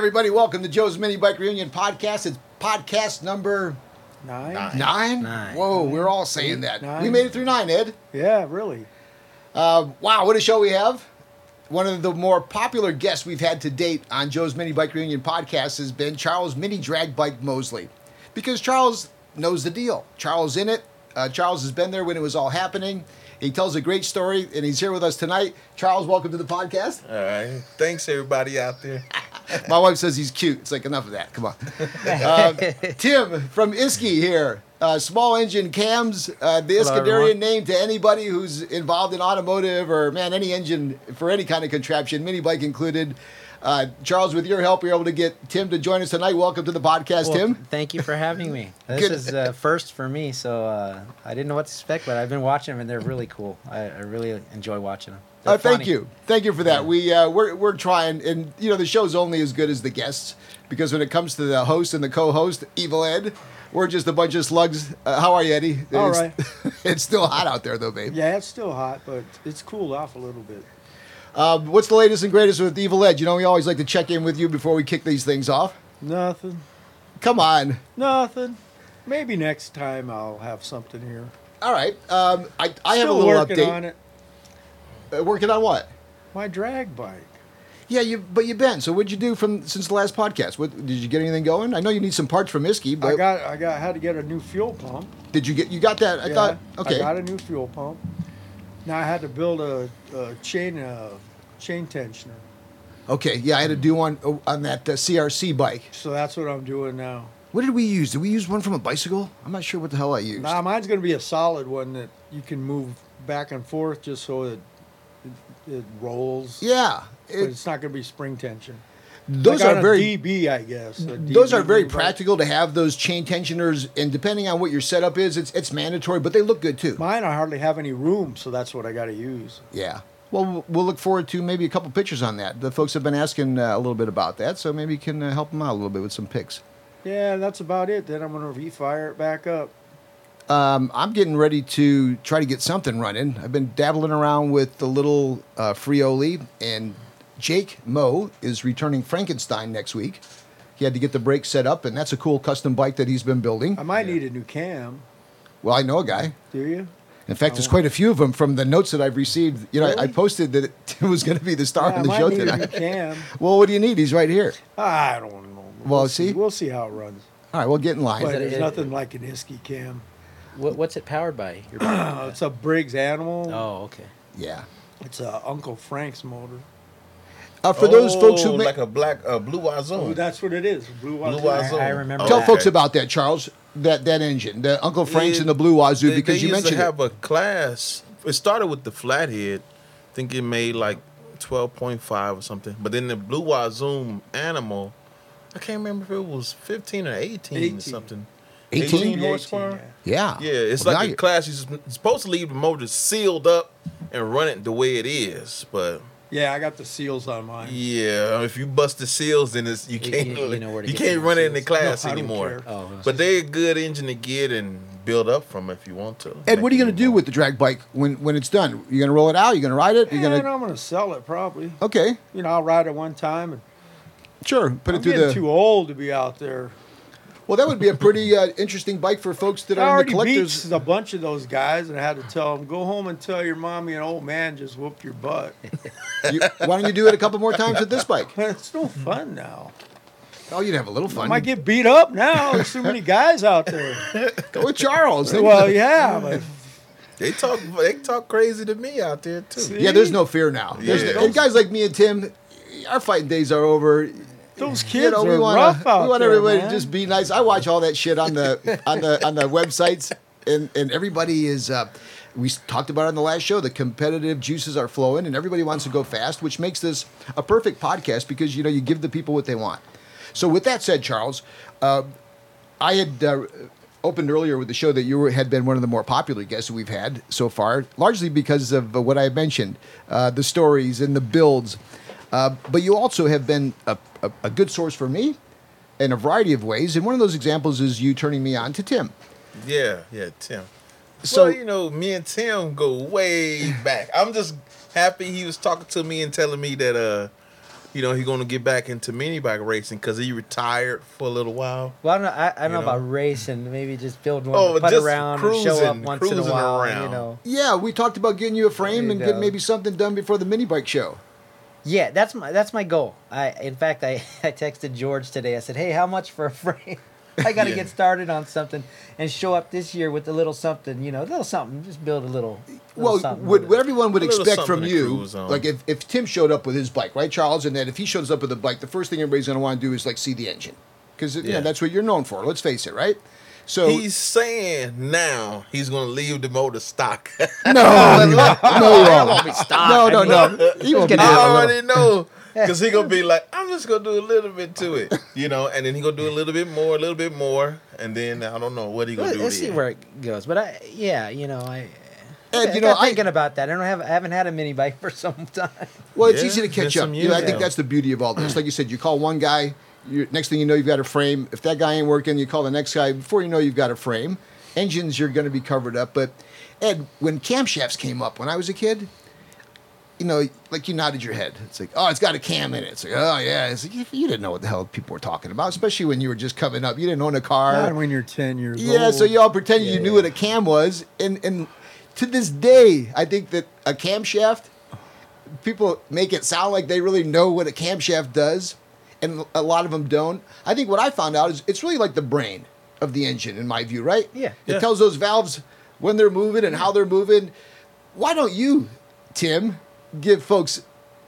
Hey, everybody, welcome to Joe's Mini Bike Reunion Podcast. It's podcast number Nine? Nine. nine. Nine. Whoa, we're all saying that. Nine. We made it through nine, Ed. Yeah, really. Uh, wow, what a show we have. One of the more popular guests we've had to date on Joe's Mini Bike Reunion Podcast has been Charles Mini Drag Bike Mosley. Because Charles knows the deal. Charles in it. Uh, Charles has been there when it was all happening. He tells a great story, and he's here with us tonight. Charles, welcome to the podcast. All right. Thanks, everybody out there. My wife says he's cute. It's like enough of that. Come on. Um, Tim from Isky here. Uh, small engine cams. Uh, the Iskenderian name to anybody who's involved in automotive or man any engine for any kind of contraption, mini bike included. Uh, Charles, with your help, you're able to get Tim to join us tonight. Welcome to the podcast, Well, Tim. Thank you for having me. This Good. is uh, first for me, so uh, I didn't know what to expect, but I've been watching them and they're really cool. I, I really enjoy watching them. Uh, thank you, thank you for that. Yeah. We uh, we're we're trying, and you know the show's only as good as the guests because when it comes to the host and the co-host, Evil Ed, we're just a bunch of slugs. Uh, how are you, Eddie? All it's, right. it's still hot out there, though, babe. Yeah, it's still hot, but it's cooled off a little bit. Um, what's the latest and greatest with Evil Ed? You know, we always like to check in with you before we kick these things off. Nothing. Come on. Nothing. Maybe next time I'll have something here. All right. Um, I, I have a little working update. on it. Uh, working on what? My drag bike. Yeah, you. But you've been. So what'd you do from since the last podcast? What did you get anything going? I know you need some parts from Isky, but I got I got had to get a new fuel pump. did you get? You got that? I Yeah, thought. Okay. I got a new fuel pump. Now I had to build a, a chain uh, chain tensioner. Okay. Yeah, I had to do one oh, on that uh, CRC bike. So that's what I'm doing now. What did we use? Did we use one from a bicycle? I'm not sure what the hell I used. Now mine's going to be a solid one that you can move back and forth just so it it, rolls. yeah. But It, it's not going to be spring tension. those got are very. DB, I guess. a Those are very practical to have those chain tensioners, and depending on what your setup is, it's it's mandatory, but they look good too. Mine, I hardly have any room, so that's what I got to use. Yeah. Well, we'll- we'll look forward to maybe a couple pictures on that. The folks have been asking uh, a little bit about that, so maybe you can uh, help them out a little bit with some pics. Yeah, that's about it. Then I'm going to refire it back up. Um, I'm getting ready to try to get something running. I've been dabbling around with the little uh, Frioli, and Jake Moe is returning Frankenstein next week. He had to get the brakes set up, and that's a cool custom bike that he's been building. I might need a new cam. Well, I know a guy. Do you? In fact, there's Oh. quite a few of them from the notes that I've received. You know, I, I posted that it was going to be the star Yeah, on I the might show need a new tonight. cam. Well, what do you need? He's right here. I don't know. Well, We'll see? We'll see how it runs. All right, we'll get in line. But there's it- nothing like an Isky cam. What, what's it powered by? Your it's a Briggs Animal. oh, okay. Yeah. It's a Uncle Frank's motor. Uh, for those folks who Oh, may, like a black uh, blue Oh, Wazoo. that's what it is. Blue Blue Wazoo. Wazoo. I remember tell that. folks about that, Charles. That that engine, the Uncle Frank's It- and the Blue Wazoo, they, because they you used mentioned to it. have a class. It started with the flathead. I think it made like twelve point five or something. But then the blue Wazoo animal, I can't remember if it was fifteen or eighteen, 18. or something. 18? 18 horsepower. Yeah. Yeah, it's Well, like a class. You're supposed to leave the motor sealed up and run it the way it is. But Yeah, I got the seals on mine. yeah, if you bust the seals, then it's you You- can't you- really, you know where to you get can't your run it in the class No, anymore. care. Oh, But they're a good engine to get and build up from if you want to. Ed, what are you going to do with the drag bike when when it's done? You're going to roll it out? You're going to ride it? You And going to? I'm going to sell it probably. Okay, You know, I'll ride it one time. And sure. Put I'm it through getting the. too old to be out there. Well, that would be a pretty uh, interesting bike for folks that I are in the already collectors. beat a bunch of those guys, and I had to tell them, go home and tell your mommy an old man just whooped your butt. You, why don't you do it a couple more times with this bike? it's no fun now. Oh, you'd have a little I fun. might get beat up now. There's too many guys out there. Go with Charles. well, yeah, but They talk they talk crazy to me out there too. See? Yeah, there's no fear now. Yeah. no- and guys like me and Tim, our fighting days are over. Those kids you know, we are want rough out we want there, everybody man. to just be nice. I watch all that shit on the on the on the websites, and and everybody is. Uh, we talked about it on the last show. The competitive juices are flowing, and everybody wants to go fast, which makes this a perfect podcast because you know you give the people what they want. So, with that said, Charles, uh, I had uh, opened earlier with the show that you were, had been one of the more popular guests we've had so far, largely because of uh, what I mentioned, uh, the stories and the builds. Uh, but you also have been a, a, a good source for me in a variety of ways. And one of those examples is you turning me on to Tim. Yeah, yeah, Tim. So- well, you know, me and Tim go way back. I'm just happy he was talking to me and telling me that uh you know, he's going to get back into mini bike racing because he retired for a little while. Well, I don't know. I, I don't know, know? about racing. Maybe just build one, Oh, to put just around, and show up cruising- once in a cruising while. You know. Yeah, we talked about getting you a frame There and you getting maybe something done before the mini bike show. Yeah, that's my that's my goal. I in fact I, I texted George today. I said, "Hey, how much for a frame? I got to Yeah. get started on something and show up this year with a little something, you know, a little something. Just build a little. little Well, something what, with what everyone would expect from you, like if, if Tim showed up with his bike, right, Charles, and then if he shows up with a bike, the first thing everybody's going to want to do is like see the engine, because you know, Yeah. that's what you're known for. Let's face it, right? So He's saying now he's going to leave the motor stock. no, no, no, no, won't be stock. no, I he won't be gonna doing I a little- already know. Because he going to be like, I'm just going to do a little bit to it, you know, and then he going to do a little bit more, a little bit more, and then I don't know what he going Let- to do. Let's see then. where it goes. But I, yeah, you know, I. Ed, I you know, I'm thinking about that. I don't have. I haven't had a mini bike for some time. Well, it's Yeah, easy to catch there's up. You know, I think that's the beauty of all this. Like you said, you call one guy. You, next thing you know, you've got a frame. If that guy ain't working, you call the next guy. Before you know, you've got a frame. Engines, you're going to be covered up. But Ed, when camshafts came up when I was a kid, you know, like you nodded your head. It's like, oh, it's got a cam in it. It's like, oh yeah. It's like, you, you didn't know what the hell people were talking about, especially when you were just coming up. You didn't own a car. Not when you're ten years old. Yeah, so you all pretended you knew what a cam was, and and to this day, I think that a camshaft, people make it sound like they really know what a camshaft does, and a lot of them don't. I think what I found out is it's really like the brain of the engine, in my view, right? Yeah. it Yeah. tells those valves when they're moving and how they're moving. Why don't you, Tim, give folks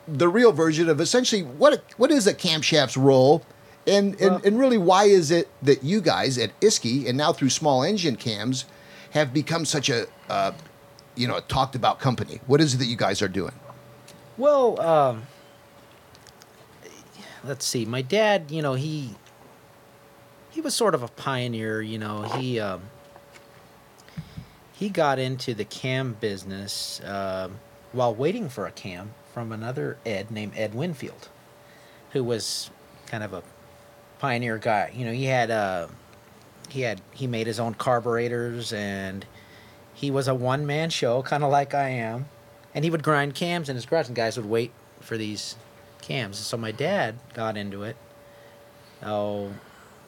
the real version of essentially what a, what is a camshaft's role? And, and, and really, why is it that you guys at Isky and now through small engine cams have become such a, uh, you know, a talked about company? What is it that you guys are doing? Well, um, let's see. My dad, you know, he he was sort of a pioneer. You know, he um, he got into the cam business um, while waiting for a cam from another Ed named Ed Winfield, who was kind of a pioneer guy. You know, he had uh, he had he made his own carburetors and he was a one man show, kind of like I am and he would grind cams in his garage, and guys would wait for these cams. So my dad got into it. Oh,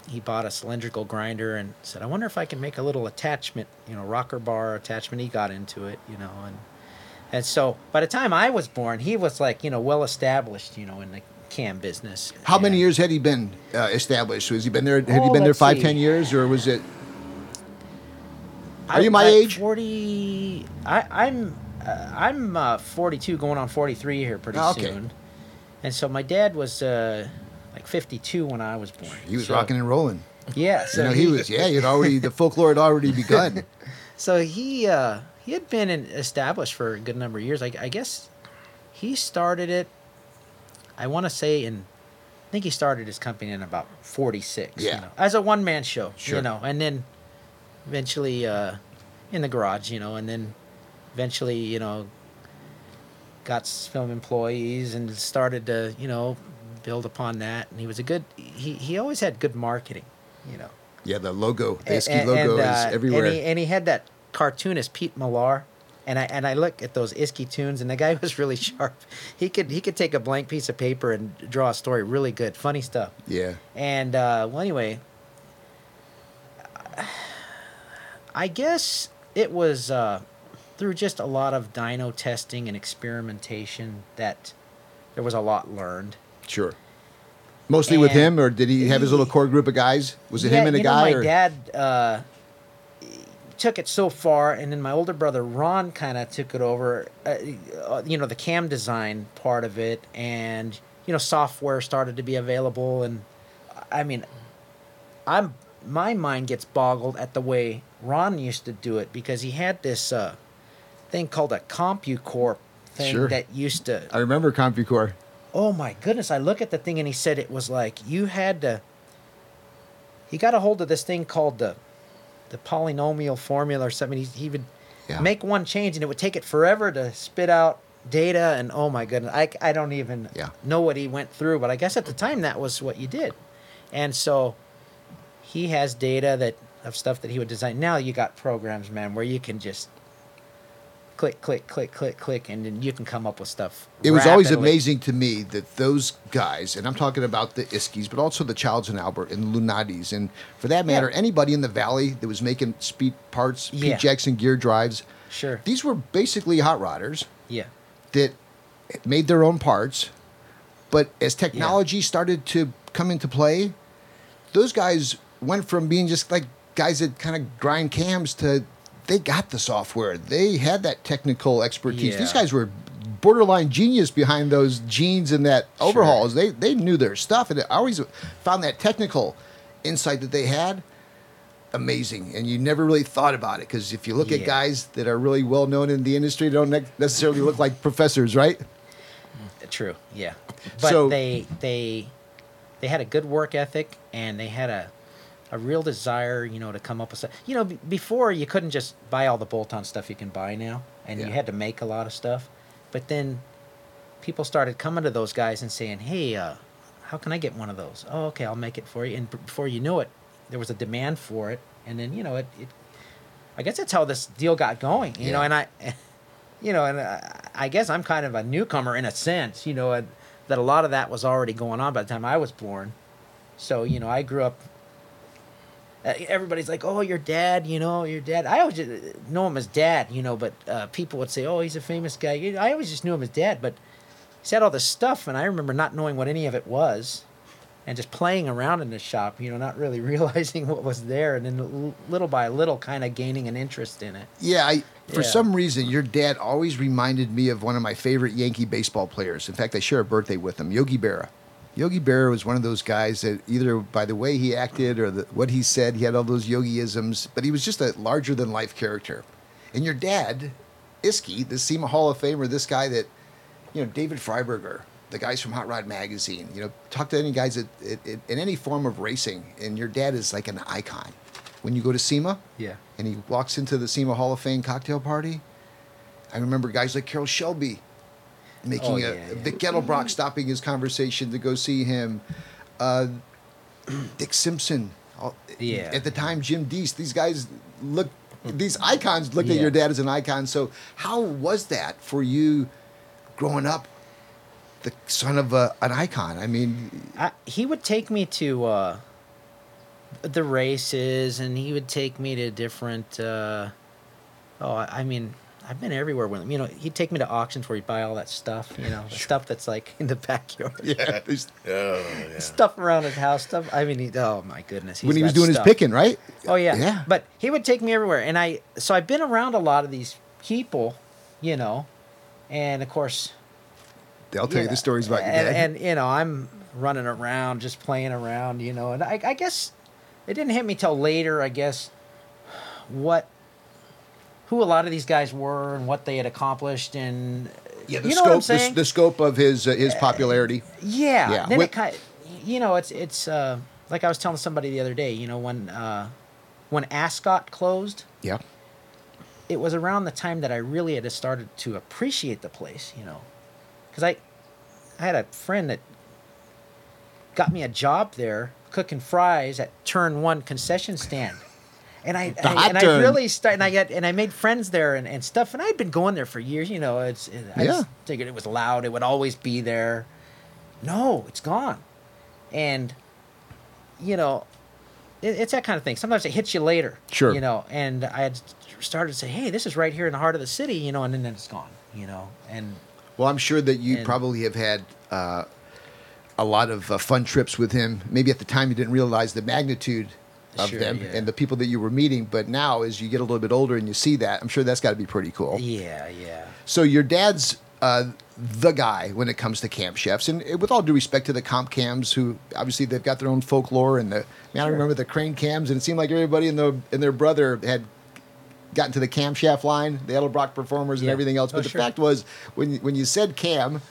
he bought a cylindrical grinder and said, "I wonder if I can make a little attachment, you know, rocker bar attachment." He got into it, you know, and and so by the time I was born, he was like, you know, well established, you know, in the cam business. How many years had he been uh, established? Was he been there? Had he Oh, been there five, see. ten years, or was it? Are you my I- age? Forty. I, I'm. Uh, I'm uh, 42, going on 43 here pretty Oh, okay. soon. And so my dad was uh, like 52 when I was born. He was So- rocking and rolling. Yeah. So you know, he was. Yeah, he'd already the folklore had already begun. So he uh, he had been in, established for a good number of years. I, I guess he started it. I want to say in. I think he started his company in about 46. Yeah. You know, as a one man show. Sure. You know, and then eventually uh, in the garage. You know, and then eventually you know got some employees and started to you know build upon that. And he was a good. He he always had good marketing. You know. Yeah, the logo, the A- Isky and- logo and, is uh, everywhere. And he, and he had that cartoonist Pete Millar, and I and I look at those Isky tunes, and the guy was really sharp. He could he could take a blank piece of paper and draw a story really good, funny stuff. yeah, And uh, well, anyway, I guess it was uh, through just a lot of dyno testing and experimentation that there was a lot learned. sure. Mostly with him, or did he have his little core group of guys? Was it Yeah, him and a you know, guy? my or? dad uh, took it so far, and then my older brother Ron kind of took it over. Uh, uh, you know, the cam design part of it, and you know, software started to be available, and I mean, I'm my mind gets boggled at the way Ron used to do it because he had this uh, thing called a CompuCorp thing Sure. that used to I remember CompuCore. oh my goodness i look at the thing and he said it was like you had to he got a hold of this thing called the the polynomial formula or something he, he would Yeah. make one change and it would take it forever to spit out data and oh my goodness i, I don't even Yeah. know what he went through but i guess at the time that was what you did and so he has data that of stuff that he would design now you got programs man where you can just click, click, click, click, click, and then you can come up with stuff. It was always amazing to me that those guys, and I'm talking about the Iskies, but also the Childs and Albert and the Lunatis, and for that matter, Yeah. anybody in the valley that was making speed parts, Pete Yeah. Jackson gear drives. Sure. These were basically hot rodders Yeah. that made their own parts. But as technology started to come into play, those guys went from being just like guys that kind of grind cams to they got the software. They had that technical expertise. These guys were borderline genius behind those jeans and that overhauls. They they knew their stuff, and I always found that technical insight that they had amazing. And you never really thought about it because if you look at guys that are really well known in the industry, they don't ne- necessarily look like professors, right? Mm, true. Yeah. But So- they they they had a good work ethic and they had a a real desire, you know, to come up with stuff. You know, b- before you couldn't just buy all the bolt-on stuff you can buy now, and Yeah. you had to make a lot of stuff. But then people started coming to those guys and saying, "Hey, uh, how can I get one of those?" Oh, okay, I'll make it for you. And b- before you know it, there was a demand for it, and then you know it. it I guess that's how this deal got going, you know. And I, you know, and I, I guess I'm kind of a newcomer in a sense, you know, that a lot of that was already going on by the time I was born. So you know, I grew up. Uh, everybody's like, "Oh, your dad," you know, your dad. I always know him as dad, you know, but uh, people would say, "Oh, he's a famous guy." I always just knew him as dad, but he said all this stuff, and I remember not knowing what any of it was, and just playing around in the shop, you know, not really realizing what was there, and then little by little, kind of gaining an interest in it. Yeah, I for Yeah. some reason your dad always reminded me of one of my favorite Yankee baseball players. In fact, I share a birthday with him, Yogi Berra. Yogi Berra was one of those guys that either by the way he acted or the, what he said, he had all those yogiisms, but he was just a larger than life character. And your dad, Iski, the SEMA Hall of Famer, this guy that, you know, David Freiburger, the guys from Hot Rod Magazine, you know, talk to any guys that, in, any form of racing, and your dad is like an icon. When you go to SEMA, Yeah. and he walks into the SEMA Hall of Fame cocktail party. I remember guys like Carroll Shelby making Oh, a yeah, yeah. Vic stopping his conversation to go see him. Uh, Dick Simpson. Yeah. At the time, Jim Deese. These guys look. These icons looked at your dad as an icon. So how was that for you, growing up, the son of a, an icon? I mean, I, he would take me to uh, the races, and he would take me to different. Uh, oh, I, I mean, I've been everywhere with him. You know, he'd take me to auctions where he'd buy all that stuff. You know, the stuff that's like in the backyard. yeah. there's- Oh, yeah. Stuff around his house, stuff. I mean, he, oh my goodness. when he was doing his picking, right? Oh yeah. Yeah. But he would take me everywhere, and I so I've been around a lot of these people, you know, and of course. They'll tell you Yeah. the stories about your and, dad. And you know, I'm running around, just playing around, you know, and I, I guess it didn't hit me till later. I guess what who a lot of these guys were and what they had accomplished, and yeah, the you know scope, the, saying? the scope of his uh, his popularity. Yeah. Yeah. Then it kind you know, it's it's uh, like I was telling somebody the other day. You know, when uh, when Ascot closed, Yeah. it was around the time that I really had started to appreciate the place, you know, because I, I had a friend that got me a job there cooking fries at Turn One concession stand, and I, I- and I really started, and I got and I made friends there and, and stuff, and I'd been going there for years, you know. It's it, I Yeah. just figured it was loud, it would always be there. No, it's gone, and you know, it, it's that kind of thing. Sometimes it hits you later. Sure. You know, and I had started to say, hey, this is right here in the heart of the city, you know, and then it's gone, you know, and Well, I'm sure that you And- probably have had uh, a lot of uh, fun trips with him. Maybe at the time you didn't realize the magnitude of Sure, them yeah. and the people that you were meeting, but now as you get a little bit older and you see that, I'm sure that's got to be pretty cool. yeah, yeah. So your dad's uh, the guy when it comes to camshafts, and uh, with all due respect to the comp cams, who obviously they've got their own folklore, and the man, I remember the crane cams, and it seemed like everybody and the and their brother had gotten to the camshaft line, the Edelbrock performers, and Yeah. everything else. Oh, But the sure. fact was, when when you said cam,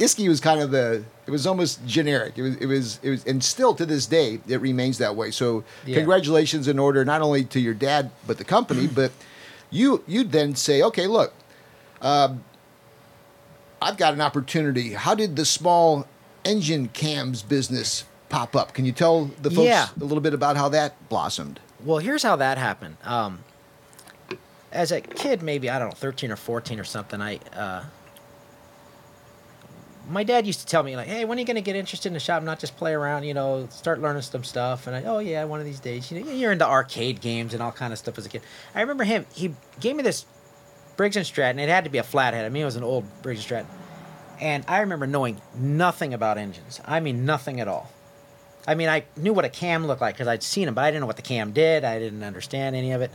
Iski was kind of the. It was almost generic. It was. It was. It was. And still to this day, it remains that way. So, Yeah. congratulations in order not only to your dad but the company, but you. you'd then say, okay, look, um, I've got an opportunity. How did the small engine cams business pop up? Can you tell the folks Yeah. a little bit about how that blossomed? Well, here's how that happened. Um, as a kid, maybe I don't know, thirteen or fourteen or something. I uh, my dad used to tell me like, "Hey, when are you gonna get interested in the shop? Not just play around, you know, start learning some stuff." And I, "Oh yeah, one of these days." You know, you're into arcade games and all kind of stuff as a kid. I remember him. He gave me this Briggs and Stratton. It had to be a flathead. I mean, it was an old Briggs and Stratton. And I remember knowing nothing about engines. I mean, nothing at all. I mean, I knew what a cam looked like because I'd seen them, but I didn't know what the cam did. I didn't understand any of it.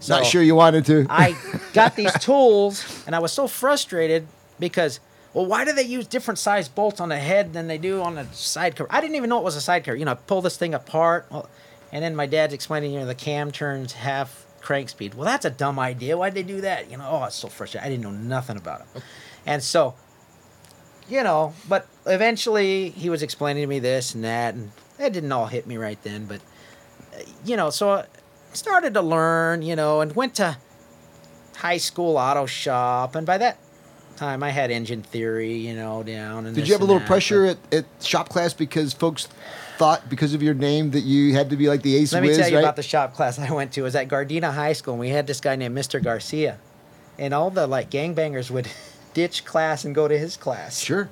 So Not sure you wanted to. I got these tools, and I was so frustrated because, well, why do they use different size bolts on the head than they do on the side cover? I didn't even know it was a side cover. You know, I pull this thing apart, well, and then my dad's explaining, you know, the cam turns half crank speed. Well, that's a dumb idea. Why'd they do that? You know, oh, it's so frustrating. I didn't know nothing about it, and so, you know, but eventually he was explaining to me this and that, and it didn't all hit me right then, but you know, so I started to learn, you know, and went to high school auto shop, and by that time I had engine theory, you know, down. And Did you have a little that, pressure at, at shop class because folks thought because of your name that you had to be like the ace Let me whiz, tell you right? about the shop class I went to. It was at Gardena High School, and we had this guy named Mr. Garcia, and all the like gangbangers would ditch class and go to his class. Sure.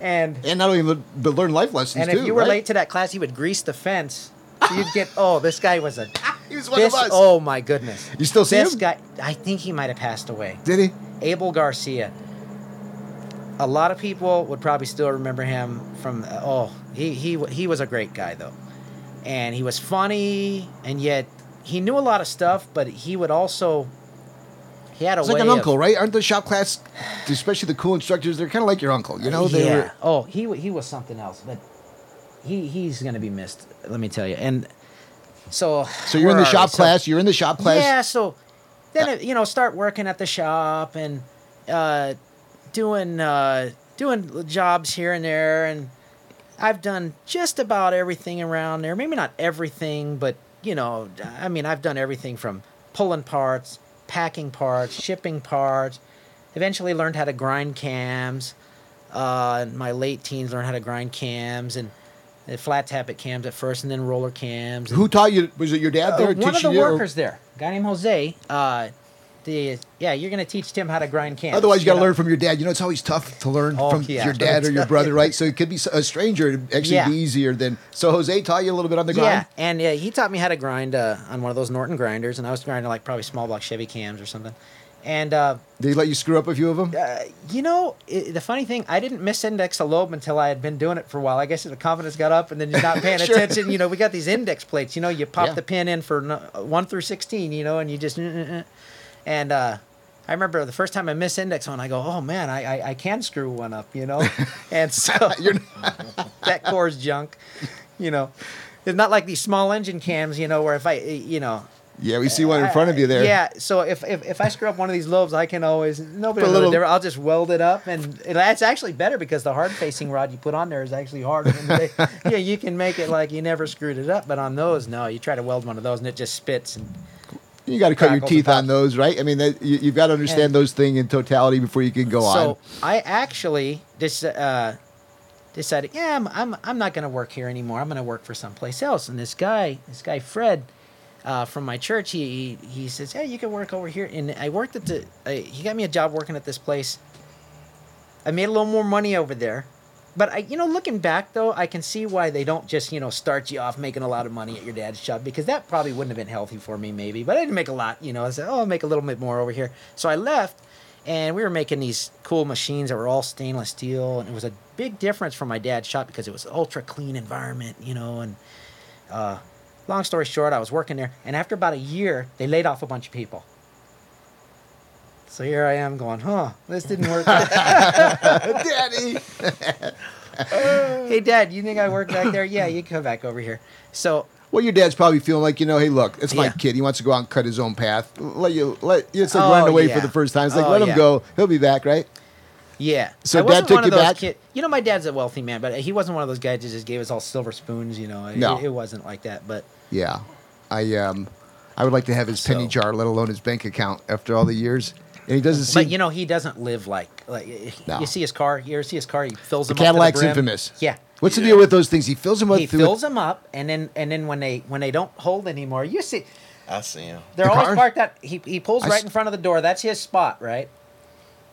And And not only but learn life lessons and too. if you were right? late to that class, he would grease the fence. So you'd get oh, this guy was a he was one this, of us. oh my goodness. You still see this him? guy? I think he might have passed away. Did he? Abel Garcia. A lot of people would probably still remember him from. Uh, oh, he he he was a great guy though, and he was funny, and yet he knew a lot of stuff. But he would also. He had a It's like an of- uncle, right? Aren't the shop class, especially the cool instructors, they're kind of like your uncle. You know, they yeah. were. Oh, he he was something else, but he he's gonna be missed. Let me tell you. And so. So you're in the shop we? So- class. You're in the shop class. Yeah, so then it, you know, start working at the shop and uh, doing uh, doing jobs here and there, and I've done just about everything around there. Maybe not everything, but you know, I mean, I've done everything from pulling parts, packing parts, shipping parts. Eventually, learned how to grind cams. Uh, in my late teens, learned how to grind cams and. Flat tappet cams at first, and then roller cams. Who taught you? Was it your dad there? uh, one of the workers there, a guy named Jose. Uh, the yeah, you're gonna teach Tim how to grind cams. Otherwise, you got to learn from your dad. You know, it's always tough to learn Oh, from yeah. your dad or your brother, right? So it could be a stranger. It'd actually Yeah. be easier than. So Jose taught you a little bit on the grind. Yeah, and uh, he taught me how to grind uh, on one of those Norton grinders, and I was grinding like probably small block Chevy cams or something. And uh, Did he let you screw up a few of them? uh, you know, i the funny thing, I didn't misindex a lobe until I had been doing it for a while. I guess the confidence got up, and then you're not paying Sure. attention. You know, we got these index plates. You know, you pop Yeah. the pin in for one through sixteen. You know, and you just uh, uh, uh. and uh, I remember the first time I misindex one, I go, "Oh man, I I, I can screw one up." You know, and so You're that core's junk. You know, it's not like these small engine cams. You know, where if I you know yeah, we see one in front of you there. yeah, so if, if, if I screw up one of these lobes, I can always nobody Put will know little-. I'll just weld it up, and it, that's actually better because the hard facing rod you put on there is actually harder. Than they, yeah, you can make it like you never screwed it up, but on those, no, you try to weld one of those and it just spits. And You got to cut your teeth on those, right? I mean, that, you, you've got to understand And- those things in totality before you can go so on. So I actually just uh, decided, yeah, I'm, I'm I'm not going to work here anymore. I'm going to work for someplace else. And this guy, this guy Fred. Uh, from my church, he, he he says, "Hey, you can work over here." And I worked at the. He got me a job working at this place. I made a little more money over there, but I, you know, looking back though, I can see why they don't just you know start you off making a lot of money at your dad's job because that probably wouldn't have been healthy for me maybe. But I didn't make a lot, you know. I said, "Oh, I'll make a little bit more over here." So I left, and we were making these cool machines that were all stainless steel, and it was a big difference from my dad's shop because it was ultra clean environment, you know, and. Uh, long story short, I was working there, and after about a year, they laid off a bunch of people. So here I am going, huh, this didn't work. Daddy. hey, Dad, you think I work back there? Yeah, you can come back over here. So, Well, your dad's probably feeling like, you know, hey, look, it's my Yeah. kid. He wants to go out and cut his own path. Let you let it's like Oh, running away yeah. for the first time. It's like Oh, let him yeah. go. He'll be back, right? yeah. So I Dad took you back? Kid, you know, my dad's a wealthy man, but he wasn't one of those guys that just gave us all silver spoons. You know, It- No. it, wasn't like that. But Yeah. I um I would like to have his penny So- jar, let alone his bank account after all the years. And he doesn't seem but you know, he doesn't live like like No. you see his car. You ever see his car? He fills the them up Cadillac's brim. infamous. Yeah. What's the deal with those things? He fills them up he fills them up and then and then when they when they don't hold anymore you see I see him. They're The always cars? parked out. He, he pulls I right s- in front of the door. That's his spot, right?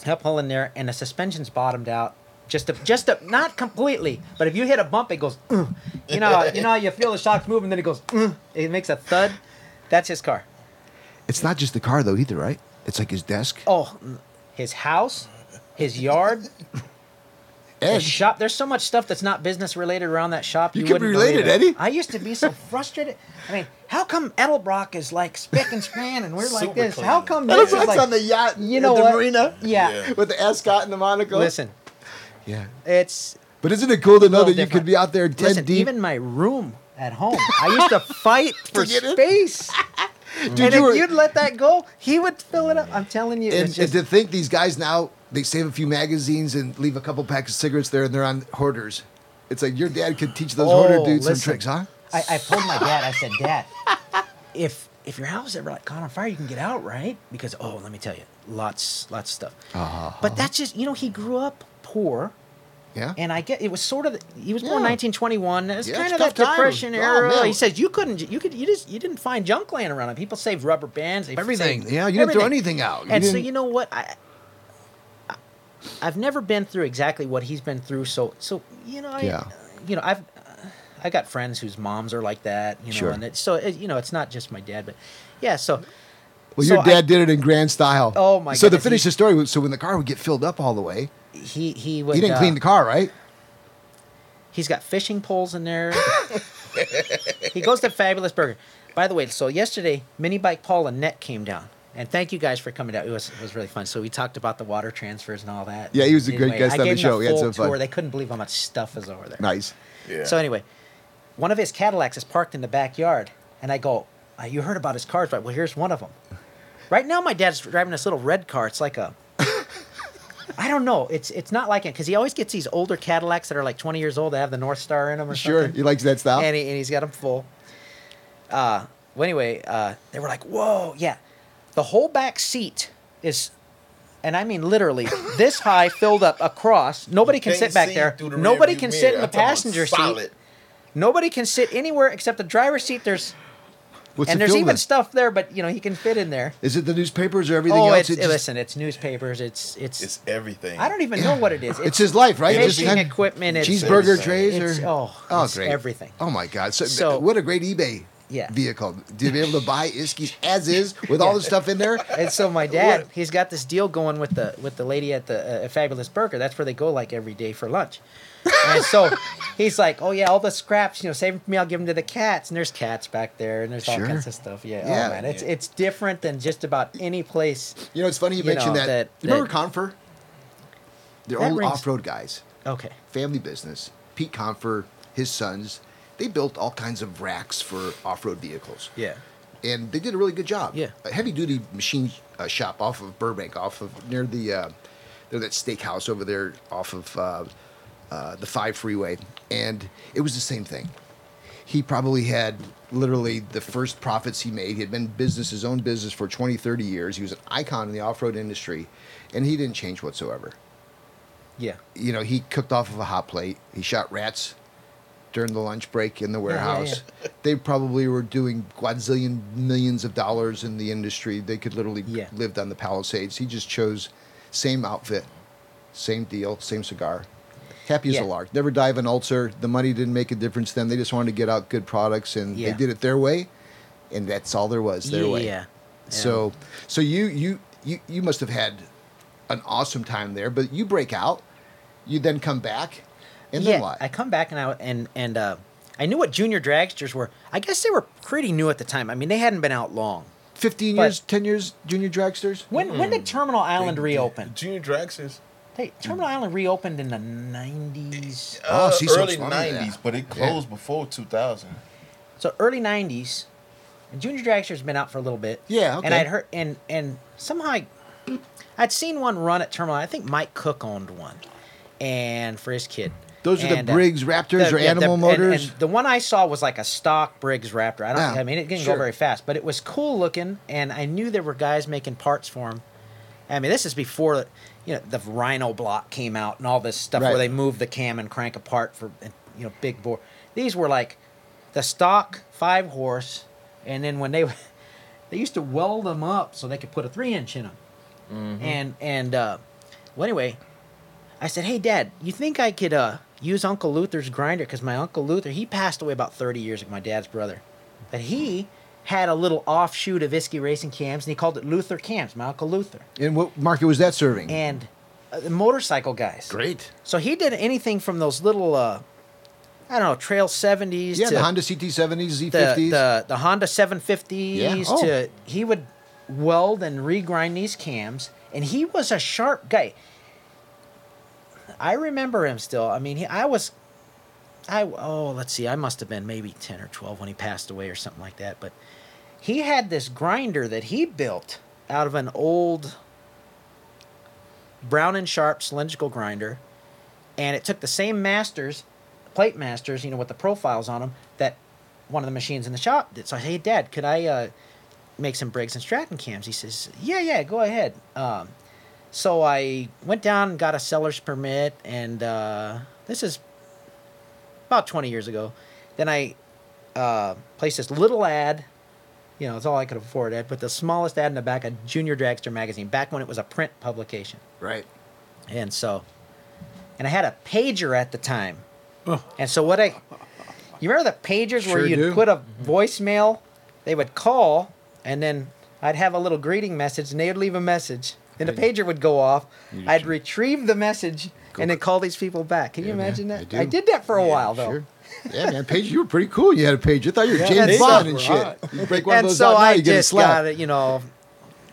He'll pull in there, and the suspension's bottomed out. Just a, just a, not completely, but if you hit a bump, it goes. "Ugh." You know, you know, you feel the shocks move, and then it goes. "Ugh." It makes a thud. That's his car. It's not just the car though either, right? It's like his desk. Oh, his house, his yard, his shop. There's so much stuff that's not business related around that shop. You You, could wouldn't be related, it. Eddie. I used to be so frustrated. I mean, how come Edelbrock is like spick and span, and we're like this? clean. How come That's this is like? on the yacht. you at know the what? marina. Yeah. Yeah. With the ascot and the monocle. Listen, Yeah. it's But isn't it cool to know that you different. could be out there ten Listen, deep? even my room at home, I used to fight for get in? space. Dude, and you if were- you'd let that go, he would fill it up. I'm telling you, and, just, and to think these guys now they save a few magazines and leave a couple packs of cigarettes there, and they're on hoarders. It's like your dad could teach those hoarder Oh, dudes some listen. tricks, huh? I, I told my dad, I said, Dad, if if your house ever like caught on fire, you can get out, right? Because oh, let me tell you, lots lots of stuff. Uh-huh. But that's just you know he grew up poor. Yeah. And I get it was sort of he was born Yeah. 1921. It was Yeah, kind of that depression Oh, era. man. he says you couldn't you could you just you didn't find junk laying around. Him. People saved rubber bands. They Everything. saved Yeah, you didn't throw anything out. You and so didn't- you know what I. I- I've never been through exactly what he's been through, so so you know, I, Yeah. you know, I've I got friends whose moms are like that, you know, Sure. and it, so it, you know, it's not just my dad, but yeah, so Well, so your I- dad did it in grand style. Oh, my So to finish he- the story, so when the car would get filled up all the way, he he would you didn't uh, clean the car, right? He's got fishing poles in there. he goes to Fabulous Burger. By the way, so yesterday, Mini Bike Paul and Net came down. And thank you guys for coming down. It was it was really fun. So we talked about the water transfers and all that. Yeah, he was a great guest I on gave the him show. We had full some fun. tour. They couldn't believe how much stuff is over there. Nice. Yeah. So anyway, one of his Cadillacs is parked in the backyard, and I go, uh, "You heard about his cars, right? Well, here's one of them." Right now, my dad's driving this little red car. It's like a, I don't know. It's it's not like it because he always gets these older Cadillacs that are like 20 years old that have the North Star in them or Sure, something. he likes that style. And, he, and he's got them full. Uh, well, anyway, uh, they were like, "Whoa, yeah." The whole back seat is, and I mean literally, this high filled up across. Nobody can Can't sit back there. the Nobody can sit mirror. in the I'm talking about passenger seat. Nobody can sit anywhere except the driver's seat. There's What's and it there's even with? stuff there, but you know he can fit in there. Is it the newspapers or everything oh, else? it's, It just- listen, it's newspapers. It's it's. It's everything. I don't even know what it is. It's his life, right? Fishing Just- equipment. It's, cheeseburger everything. trays It's, or oh, oh it's great everything. Oh my god! So, So- what a great eBay Yeah. vehicle to be able to buy Iskies as is with all the stuff in there. And so my dad, he's got this deal going with the with the lady at the uh, Fabulous Burger. That's where they go like every day for lunch. And so he's like, "Oh yeah, all the scraps, you know, save them for me. I'll give them to the cats." And there's cats back there, and there's all Sure. kinds of stuff. Yeah, Yeah. oh man, it's it's different than just about any place. You know, it's funny you, You mentioned know, that. that- You remember that- Confer? They're That old rings- off-road guys, Okay, family business. Pete Confer, his sons, they built all kinds of racks for off-road vehicles. yeah, and they did a really good job. Yeah. a heavy duty machine uh, shop off of Burbank, off of near the uh, near that steakhouse over there, off of uh, uh, the five freeway, and it was the same thing. He probably had literally the first profits he made. He had been business, his own business for 20, 30 years. He was an icon in the off-road industry, and he didn't change whatsoever. yeah, You know, he cooked off of a hot plate. He shot rats during the lunch break in the yeah, warehouse. They probably were doing quadzillion millions of dollars in the industry. They could literally Yeah. lived on the Palisades. He just chose same outfit, same deal, same cigar. Happy as Yeah. a lark. Never die of an ulcer. The money didn't make a difference to them. They just wanted to get out good products, and Yeah. they did it their way, and that's all there was. Their yeah, way. yeah. So, so you you you you must have had an awesome time there. But you break out, you then come back, and yeah, then what? I come back and I and and uh, I knew what junior dragsters were. I guess they were pretty new at the time. I mean, they hadn't been out long. Fifteen but- years, ten years, junior dragsters. When when did Terminal Island Big- reopen? Junior Dragsters. Hey, Terminal Island reopened in the nineties. Oh, Uh, see, so early it's longer '90s, but it closed before 2000. So early '90s, Junior Dragster's been out for a little bit. Yeah, okay. And. I'd heard and and somehow I, I'd seen one run at Terminal. I think Mike Cook owned one, and for his kid. Those are the And, uh, Briggs Raptors the- or yeah, Animal and- Motors. And, the one I saw was like a stock Briggs Raptor. I don't. Yeah, I mean, it didn't sure. go very fast, but it was cool looking, and I knew there were guys making parts for him. I mean, this is before you know the Rhino block came out and all this stuff Right. where they move the cam and crank apart for you know big bore. These were like the stock five horse, and then when they they used to weld them up so they could put a three inch in them. Mm-hmm. And and uh, well, anyway, I said, "Hey, Dad, you think I could uh, use Uncle Luther's grinder? Because my Uncle Luther, he passed away about thirty years ago. My dad's brother, but he had a little offshoot of Isky Racing Cams, and he called it Luther Cams. My Uncle Luther, And what market was that serving? and uh, the motorcycle guys. Great. So he did anything from those little, uh, I don't know, Trail 70s Yeah, to the Honda CT70s, Z50s. the, the Honda 750s Yeah. Oh. to he would weld and regrind these cams and he was a sharp guy. I remember him still. I mean, he, I was I oh, let's see. I must have been maybe 10 or 12 when he passed away or something like that, but he had this grinder that he built out of an old Brown and Sharpe cylindrical grinder and it took the same masters, plate masters, you know, with the profiles on them that one of the machines in the shop did. So I said, hey, Dad, could I uh, make some Briggs and Stratton cams? He says, yeah, yeah, go ahead. Um, so I went down and got a seller's permit, and uh, this is about 20 years ago. Then I uh, placed this little ad. You know, it's all I could afford. I put the smallest ad in the back of Junior Dragster magazine, back when it was a print publication. right. And so, and I had a pager at the time. Oh. And so what I, you remember the pagers where you'd do. put a mm-hmm. voicemail, they would call, and then I'd have a little greeting message, and they would leave a message, and the pager would go off. I'd retrieve the message and then call these people back. Can you Yeah, man, imagine I that? do. I, did that for a while though. Sure. Yeah, man, Paige, you were pretty cool. You had a page. I thought you were Yeah, James Bond so and hot. shit. You break one and of those so out now, I you get a just slap. got it. You know,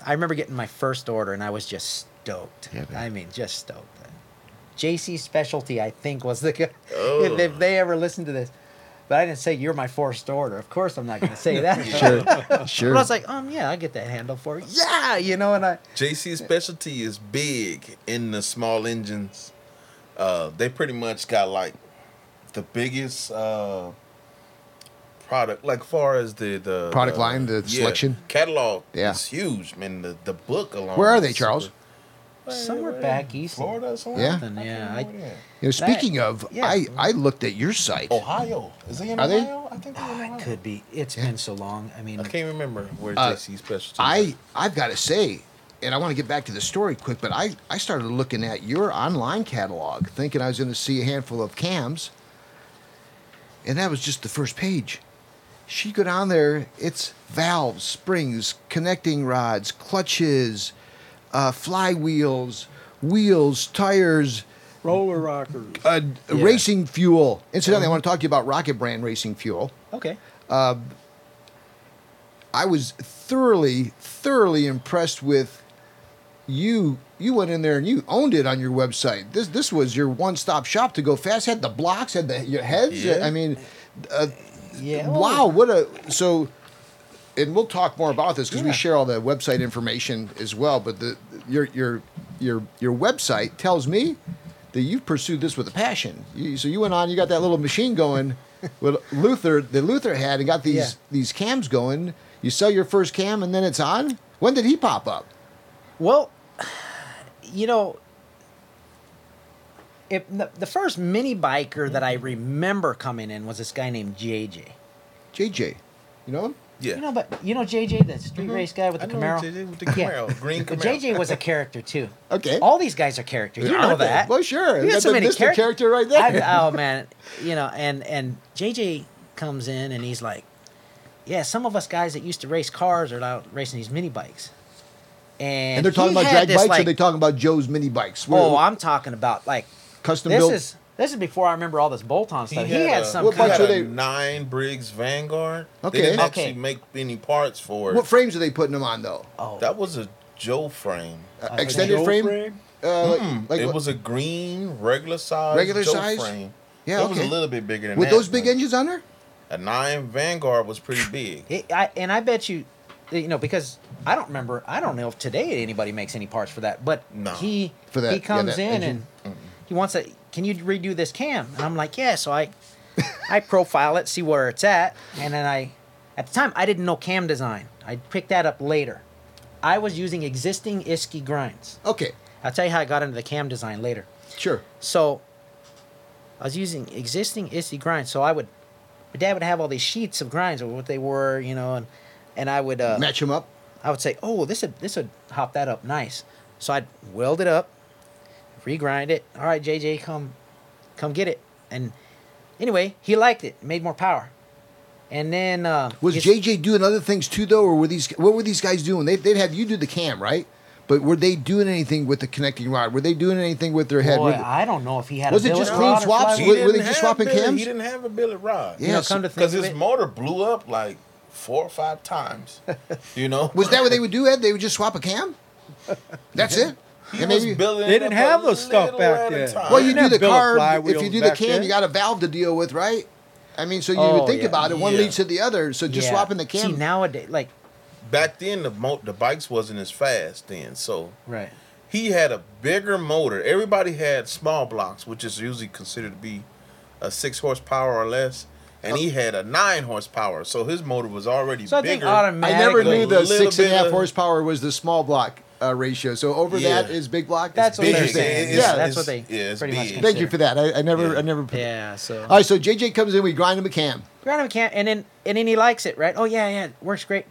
I remember getting my first order, and I was just stoked. Yeah. I mean, just stoked. JC Specialty, I think, was the guy. Oh. If, if they ever listen to this, but I didn't say you're my first order. Of course, I'm not going to say that. Sure, sure. But I was like, um, yeah, I get that handle for you. Yeah, you know, and I. JC Specialty is big in the small engines. Uh, they pretty much got like the biggest uh, product, like far as the the Product the- line, the selection? catalog. Yeah. is huge, man. The the book alone. Where are they, Charles? super- Somewhere Where? back east. Florida, somewhere. Yeah. Something, yeah, I- I, You know, speaking of, yeah. I, I looked at your site. Ohio. Is they in Are they? Ohio? I think they're in Oh, Ohio. it could be. It's Yeah. been so long. I mean, I can't remember where Uh, JC Specialty. I I've got to say, and I want to get back to the story quick, but I I started looking at your online catalog, thinking I was going to see a handful of cams, and that was just the first page. She go down there, it's valves, springs, connecting rods, clutches, uh, flywheels, wheels, tires, Roller rockers. uh, Yeah. racing fuel. Incidentally, I want to talk to you about Rocket Brand racing fuel. okay. I was thoroughly, thoroughly impressed with you. You went in there and you owned it on your website. This this was your one stop shop to go fast. Had the blocks, had the your heads. Yeah. I mean, uh, Yeah. wow, what a so. And we'll talk more about this because we share all the website information as well. But the your your your your website tells me that you've pursued this with a passion. You, so you went on, you got that little machine going with Luther, the Luther had, and got these Yeah. these cams going. You sell your first cam and then it's on. When did he pop up? Well, you know, if the, the first mini biker that I remember coming in was this guy named JJ. JJ, you know him? yeah. You know, but you know JJ, the street mm-hmm. race guy with the I know Camaro. JJ with the Yeah. Camaro, green But Camaro. JJ was a character too. Okay. All these guys are characters. You know Aren't that. Well, sure. You Got got so many Mr. character right there. I- oh man, you know, and and JJ comes in and he's like, "Yeah, some of us guys that used to race cars are out racing these mini bikes." And, and they're talking about drag this, bikes, or like- they talking about Joe's mini bikes? Oh, I'm talking about like custom this built. is this is before I remember all this bolt-on stuff. He, had, a- some What he kind bikes had a they- nine Briggs Vanguard. Okay. They didn't Okay. actually make any parts for it. what frames are they putting them on though? Oh, That was a Joe frame. Uh, extended Joe frame? Uh, Mm, like it what- was a green regular size Regular Joe size? frame. Yeah, it was a little bit bigger than with that. those big engines on there. A nine Vanguard was pretty big. It- I, and I bet you, you know, because I don't remember. I don't know if today anybody makes any parts for that. But No. he For that- he yeah, comes that in engine. and he wants a. Can you redo this cam? And I'm like, yeah. So I I profile it, see where it's at, and then I, at the time, I didn't know cam design. I picked that up later. I was using existing Iski grinds. Okay, I'll tell you how I got into the cam design later. sure. So I was using existing Isky grinds. So I would, my dad would have all these sheets of grinds of what they were, you know, and and I would uh, Match him up. I would say, oh, this would this would hop that up nice. So I'd weld it up, regrind it. All right, JJ, come, come get it. And anyway, he liked it. Made more power. And then uh, Was JJ doing other things too, though, or were these? What were these guys doing? They, they'd have you do the cam, right? But were they doing anything with the connecting rod? Were they doing anything with their head? Boy, Were- I don't know if he had. Was a it just clean swaps? Were- He were they didn't just have swapping billet- cams? He didn't have a billet rod. Yeah, You know, come to think Because of his it, motor blew up like four or five times. You know? was that what they would do, Ed? They would just swap a cam. That's it. He And was maybe- building They didn't up have those stuff back then. Well, you do the billet carb. If you do the cam, then. you got a valve to deal with, right? I mean, so you Oh, would think yeah. about it. One Yeah. leads to the other. So just Yeah. swapping the cam. See nowadays, like back then the mo- the bikes wasn't as fast then, so right. he had a bigger motor. Everybody had small blocks, which is usually considered to be a six horsepower or less, and he had a nine horsepower. So his motor was already So I think bigger. I automatically. never knew the little six and a bit half of- horsepower was the small block uh, ratio. So over Yeah. that is big block. That's what they're saying. it's- yeah, it's- that's what they yeah, it's pretty much. big. Consider. Thank you for that. I, I never, Yeah. I never. Put Yeah. So. All right, so JJ comes in, we grind him a cam. Grind him a can, and then and then he likes it, right? Oh yeah, yeah, works great.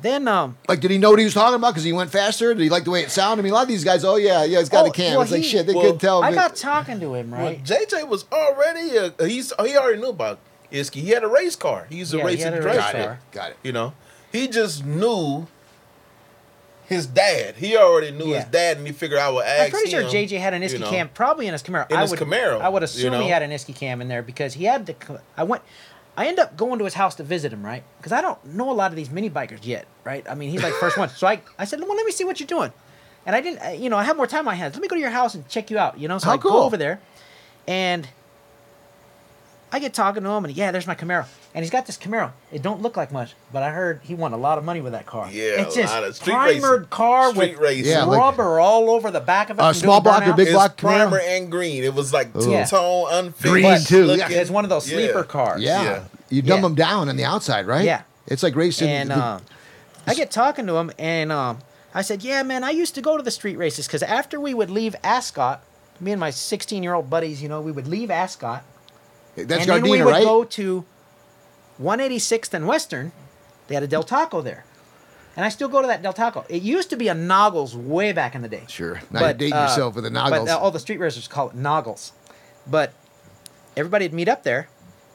Then um, Like, did he know what he was talking about? Because he went faster. Did he like the way it sounded? I mean, a lot of these guys, oh yeah, yeah, it's got Oh, a cam. well, it's like he- shit. They well, couldn't tell. I but- got talking to him, Well, right? JJ was already a he's he already knew about Isky. He had a race car. He's a Yeah, he racing had a driver. race got car. Got it. You know, he just knew his dad. He already knew his dad, and he figured I would ask him. I'm pretty sure him, JJ had an you Isky know. cam, probably in his Camaro. In I his would, Camaro, I would you assume know? he had an Isky cam in there because he had the. I went. I end up going to his house to visit him, right? Because I don't know a lot of these mini bikers yet, right? I mean, he's like first one. So I, I said, well, let me see what you're doing. And I didn't, you know, I have more time on my hands. Let me go to your house and check you out, you know? So How I cool. go over there, and I get talking to him, and yeah, there's my Camaro, and he's got this Camaro. It don't look like much, but I heard he won a lot of money with that car. Yeah, it's a this lot of street primered racing. car Street with racing. Yeah, like- rubber all over the back of it. Uh, from small doing block or burnouts. big It's block primer and green. It was like two Yeah. tone unfixed. Green, too, yeah. looking- It's one of those Yeah. sleeper cars. Yeah. Yeah. You dumb Yeah. them down on the outside, right? Yeah. It's like racing. And the- um, I get talking to him, and um, I said, "Yeah, man, I used to go to the street races because after we would leave Ascot, me and my 16 year old buddies, you know, we would leave Ascot, that's and then we Gardena, would right? go to 186th and Western. They had a Del Taco there, and I still go to that Del Taco. It used to be a Naugles way back in the day. Sure. Now you're dating yourself with the But Naugles. uh, all the street racers call it Naugles. But everybody'd meet up there,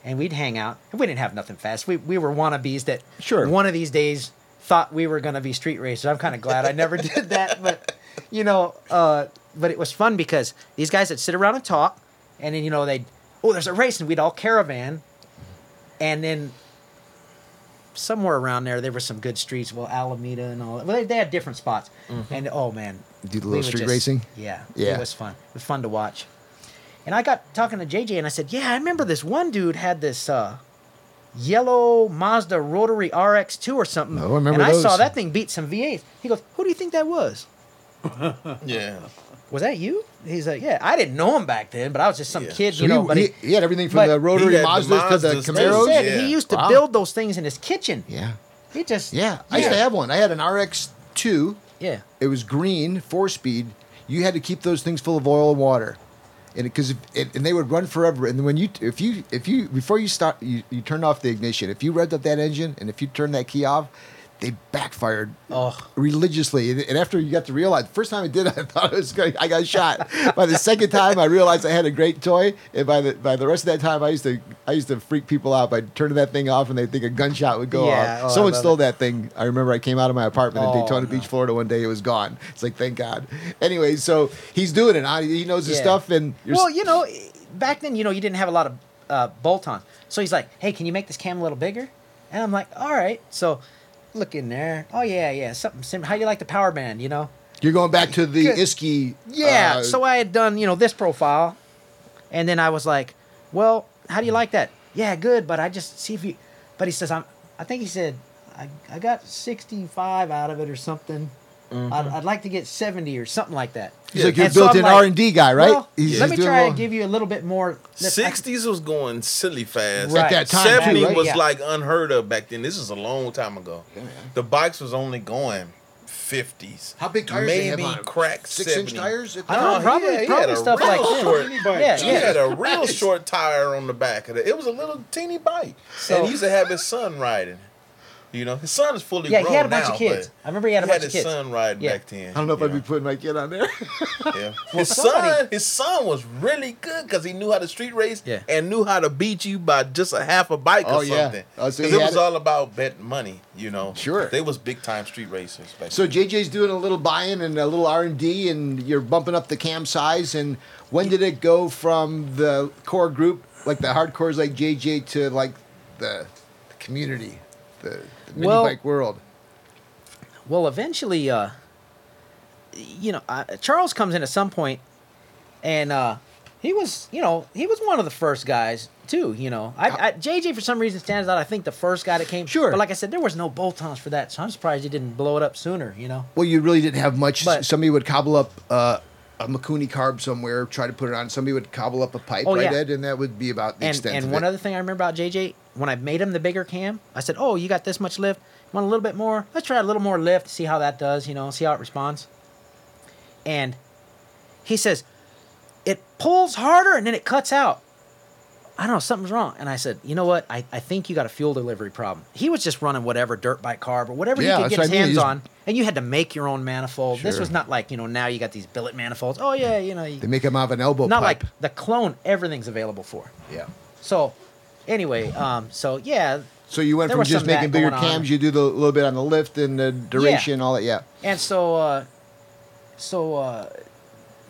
and we'd hang out. And we didn't have nothing fast. We we were wannabes that Sure. one of these days thought we were going to be street racers. I'm kind of glad I never did that, but you know, uh, but it was fun because these guys would sit around and talk, and then you know they'd oh there's a race, and we'd all caravan, and then somewhere around there there were some good streets, well Alameda and all. that. Well, they, they had different spots, and oh man, Do the we little would street racing? Yeah, Yeah. it was fun. It was fun to watch. And I got talking to JJ, and I said, "Yeah, I remember this one dude had this uh, yellow Mazda rotary RX2 or something. Oh, I remember And I saw that thing beat some V8s. He goes, "Who do you think that was? Yeah. Was that you?" He's like, "Yeah, I didn't know him back then, but I was just some Yeah. kid, So you know." he, but he, he, he had everything from the rotary he had the Mazdas to the Mazdas he Camaros. said Yeah. he used to Wow. build those things in his kitchen. Yeah. He just Yeah. I used to have one. I had an RX2. yeah. It was green, four speed. You had to keep those things full of oil and water, and because it, and they would run forever. And when you if you if you before you start you, you turned off the ignition, if you revved up that engine and if you turned that key off, they backfired Ugh. religiously. And, and after you got to realize, the first time I did, it, I thought I was going. I got shot. by the second time, I realized I had a great toy. And by the by the rest of that time, I used to I used to freak people out by turning that thing off, and they think a gunshot would go Yeah, off. oh, Someone stole it. that thing. I remember I came out of my apartment in Oh, Daytona no. Beach, Florida, one day. It was gone. It's like thank God. Anyway, so he's doing it. He knows his Yeah. stuff, and Well, you know, back then, you know, you didn't have a lot of uh, bolt-ons. So he's like, "Hey, can you make this cam a little bigger?" And I'm like, "All right." So look in there. Oh yeah, yeah, something sim How do you like the power band? You know? you're going back to the. Isky. Yeah. uh, so I had done, you know, this profile, and then I was like, "Well, how do you like that?" Yeah, good, but I just see if you. But he says, "I'm." I think he said, "I, I got 65 out of it or something." I'd, mm-hmm. I'd like to get 70 or something like that. He's like your And so built-in like, R and D guy, right? Well, He's- let he's me try well. to give you a little bit more. let's- I- Sixties was going silly fast. Right. At that time, too, Seventy right? was Yeah. like unheard of back then. This is a long time ago. The bikes was only going fifties. How big tires they have Maybe on 'em? crack Six inch 70. tires. I don't know, probably, yeah, he probably had a stuff real like that. short- Yeah, He yeah. had a real short tire on the back of it. It was a little teeny bike, So- and he used to have his son riding. You know, his son is fully grown. Yeah, he had a bunch now, of kids. I remember he had a bunch of kids. his son riding Yeah. back then. I don't know if you I'd be putting my kid on there. Yeah. his somebody- son, his son was really good because he knew how to street race Yeah. and knew how to beat you by just a half a bike Oh, or yeah. something. Oh, so Because it was it- all about betting money, you know. Sure. They was big time street racers So then. JJ's doing a little buy-in and a little R and D, and you're bumping up the cam size. And when did it go from the core group, like the hardcores like JJ, to like the, the community, the, the mini Well- bike world? Well, eventually, uh, you know, uh, Charles comes in at some point, and uh, he was, you know, he was one of the first guys too. You know, I, I, JJ for some reason stands out. I think the first guy that came. Sure. But like I said, there was no bolt-ons for that, so I'm surprised he didn't blow it up sooner. You know. Well, you really didn't have much. But- Somebody would cobble up uh, a Mikuni carb somewhere, try to put it on. Somebody would cobble up a pipe, Oh, right, yeah. Ed? And that would be about the And extent and one it. other thing I remember about JJ, when I made him the bigger cam, I said, "Oh, you got this much lift. Want a little bit more? Let's try a little more lift. See how that does. You know, see how it responds." And he says, "It pulls harder and then it cuts out." I don't know, something's wrong. And I said, you know what? I, I think you got a fuel delivery problem. He was just running whatever dirt bike carb or whatever Yeah, he could get his I mean. hands He's- on. And you had to make your own manifold. This was not like, you know, now you got these billet manifolds. Oh, yeah, you know. You, They make them out of an elbow not pipe. like the clone, everything's available for. yeah. So, anyway, um, so yeah, So you went from just some of that making bigger cams, you do the little bit on the lift and the duration, all that. Yeah. and so, uh, so uh,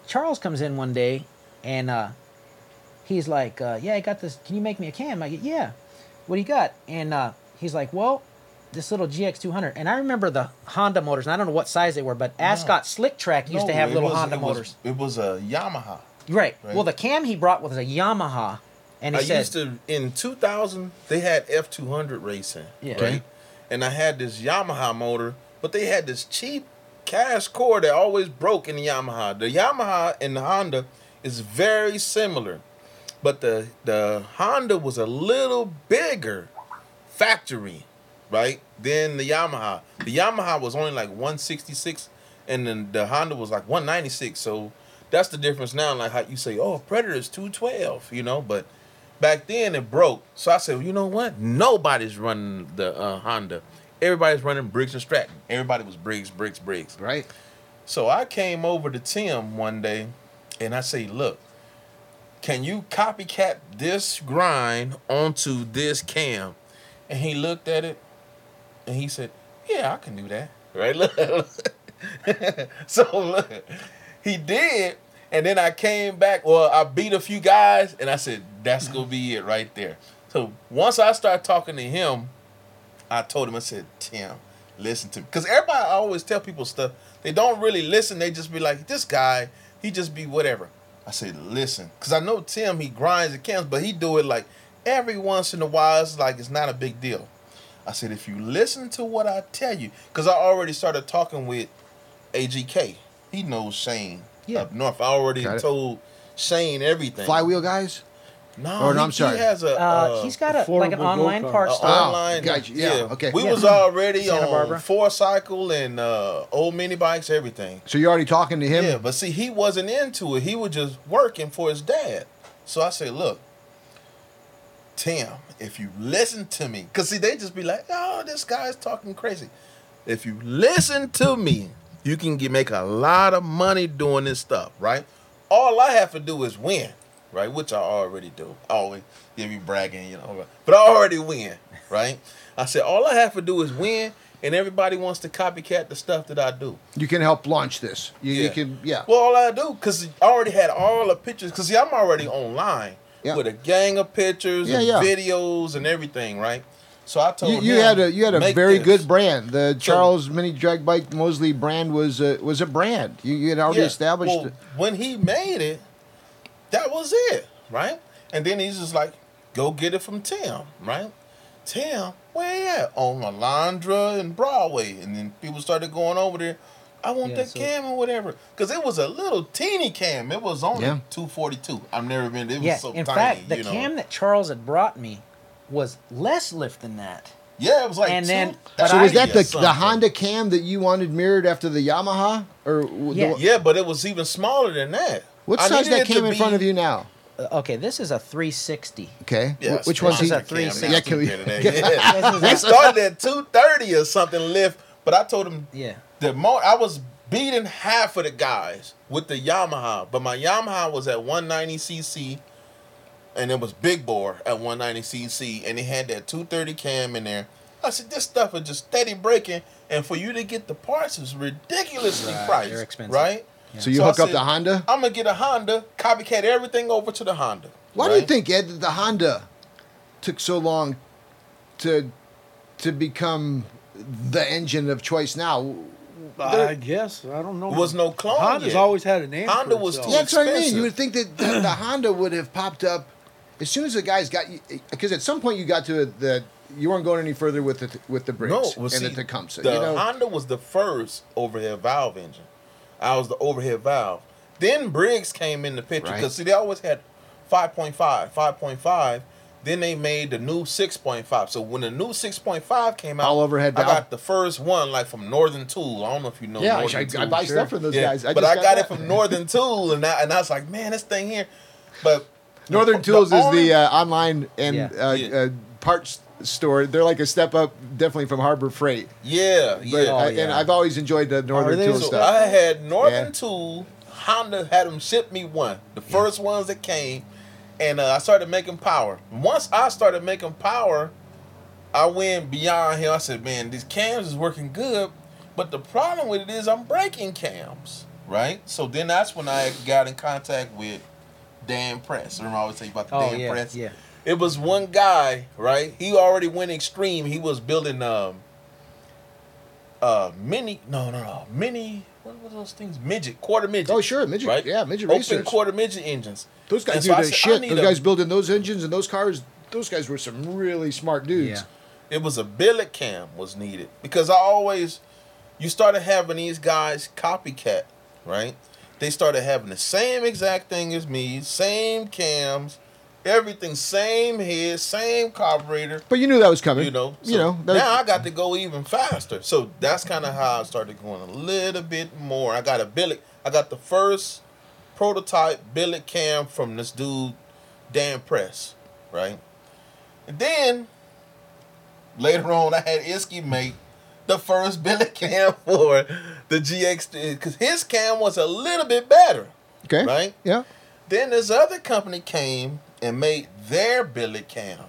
Charles comes in one day, and uh, he's like, uh, "Yeah, I got this. Can you make me a cam?" I get, "Yeah." What do you got? And uh, he's like, "Well." This little GX200, and I remember the Honda motors. And I don't know what size they were, but Ascot Slick Track used to have it little was- Honda it was- motors. it was a Yamaha. Right. Right. Well, the cam he brought was a Yamaha, and he I said, used to in 2000 they had F200 racing, Yeah. right? Okay. And I had this Yamaha motor, but they had this cheap cast core that always broke in the Yamaha. The Yamaha and the Honda is very similar, but the the Honda was a little bigger factory, right? Than the Yamaha. The Yamaha was only like 166 and then the Honda was like 196. So that's the difference now. Like how you say, oh, Predator is 212, you know, but back then it broke. So I said, well, you know what? Nobody's running the uh, Honda. Everybody's running Briggs and Stratton. Everybody was Briggs, Briggs, Briggs. Right. So I came over to Tim one day and I say, look, can you copycat this grind onto this cam? And he looked at it and he said, yeah, I can do that. Right? Look. so look, he did. And then I came back, well, I beat a few guys and I said, that's to be it right there. So once I started talking to him, I told him, I said, Tim, listen to me. Because everybody I always tell people stuff. They don't really listen. They just be like, this guy, he just be whatever. I said, listen. Because I know Tim, he grinds and cams, but he do it like every once in a while. It's like, it's not a big deal. I said, if you listen to what I tell you, because I already started talking with AGK. He knows Shane Yeah. up north. I already told Shane everything. Flywheel guys? No, Or no, he, I'm sorry. He has a. uh, he's got a like an online go-kart. part store. Oh, online. gotcha. Yeah, okay. We Yeah. was already Santa on Barbara. four cycle and uh, old mini bikes, everything. So you're already talking to him? Yeah, but see, he wasn't into it. He was just working for his dad. So I said, look, Tim, if you listen to me, because see, they just be like, oh, this guy's talking crazy. If you listen to me, you can get, make a lot of money doing this stuff, right? All I have to do is win, right? Which I already do. Always give me bragging, you know, but I already win, right? I said, all I have to do is win, and everybody wants to copycat the stuff that I do. You can help launch this. You, you can, yeah. Well, all I do, because I already had all the pictures, because see, I'm already online Yeah. with a gang of pictures Yeah, and yeah. videos and everything, right? So I told you, you him, had a you had a very this." good brand. The Charles Mini Drag Bike Mosley brand was a, was a brand. You, you had already Yeah. established. Well, it. when he made it, that was it, right? And then he's just like, go get it from Tim, right? Tim, where you at? On Alondra and Broadway. And then people started going over there. I want Yeah, that so- cam or whatever. Because it was a little teeny cam. It was only Yeah. 242. I've never been, it was Yeah, so in tiny. fact, the you know? cam that Charles had brought me was less lift than that. Yeah, it was like And two- then- so was that the, the. Honda cam that you wanted mirrored after the Yamaha, or Yeah. the, Yeah, but it was even smaller than that. What I size that came in be- front of you now? Uh, okay, this is a 360. Okay. Yeah, Wh- Which one's this is a 360. Yeah, can we- Yeah, we started at two thirty or something lift, but I told him Yeah. the more I was beating half of the guys with the Yamaha, but my Yamaha was at 190 cc, and it was big bore at 190 cc, and it had that 230 cam in there. I said, this stuff is just steady breaking, and for you to get the parts is ridiculously Right, priced, they're expensive. right? So you So I hook up said- the Honda. I'm gonna get a Honda, copycat everything over to the Honda. Why do you right? think Ed that the Honda took so long to to become the engine of choice now? I guess I don't know. Was no clone Honda's yet. always had a name. Honda for was itself. Yeah, that's what I mean. expensive. You would think that the, the Honda would have popped up as soon as the guys got because at some point you got to the you weren't going any further with the with the brakes No, well, and see, the Tecumseh. The you know, Honda was the first overhead valve engine. I was the overhead valve. Then Briggs came in the picture Right. because see they always had 5.5, 5.5. Then they made the new 6.5. So when the new 6.5 came out, All overhead valve. I got the first one like from Northern Tool. I don't know if you know. yeah, I, Northern I, Tool. I buy sure. stuff from those Yeah, guys. I but just I got that. it from Northern Tool, and I, and I was like, man, this thing here. But Northern the Tools is only- the uh, online and Yeah. uh, Yeah. Uh, parts store. They're like a step up, definitely from Harbor Freight. yeah, But, yeah. Oh, I- and. I've always enjoyed the Northern they? Tools So stuff. I had Northern Yeah. Tool. Honda had them ship me one, the first ones that came, and uh, I started making power. Once I started making power, I went beyond here. I said, "Man, these cams is working good, but the problem with it is I'm breaking cams, right?" So then that's when I got in contact with Dan Press. Remember I always tell you about the Oh Dan yeah, Press? yeah. It was one guy, right? He already went extreme. He was building um uh mini no no no mini what were those things? Midget, quarter midget. oh sure, midget. right? Yeah, midget Open racers. quarter midget engines. Those guys And do so said, shit. Those a- guys building those engines and those cars. Those guys were some really smart dudes. Yeah. It was a billet cam was needed because I always you started having these guys copycat, right? They started having the same exact thing as me, same cams, everything, same head, same carburetor. But you knew that was coming. You know, you know. that- now I got to go even faster. So that's kind of how I started going a little bit more. I got a billet. I got the first prototype billet cam from this dude, Dan Press, right? And then later on, I had Isky make the first billet cam for the GX because his cam was a little bit better, okay. right? Yeah. Then this other company came and made their billet cam.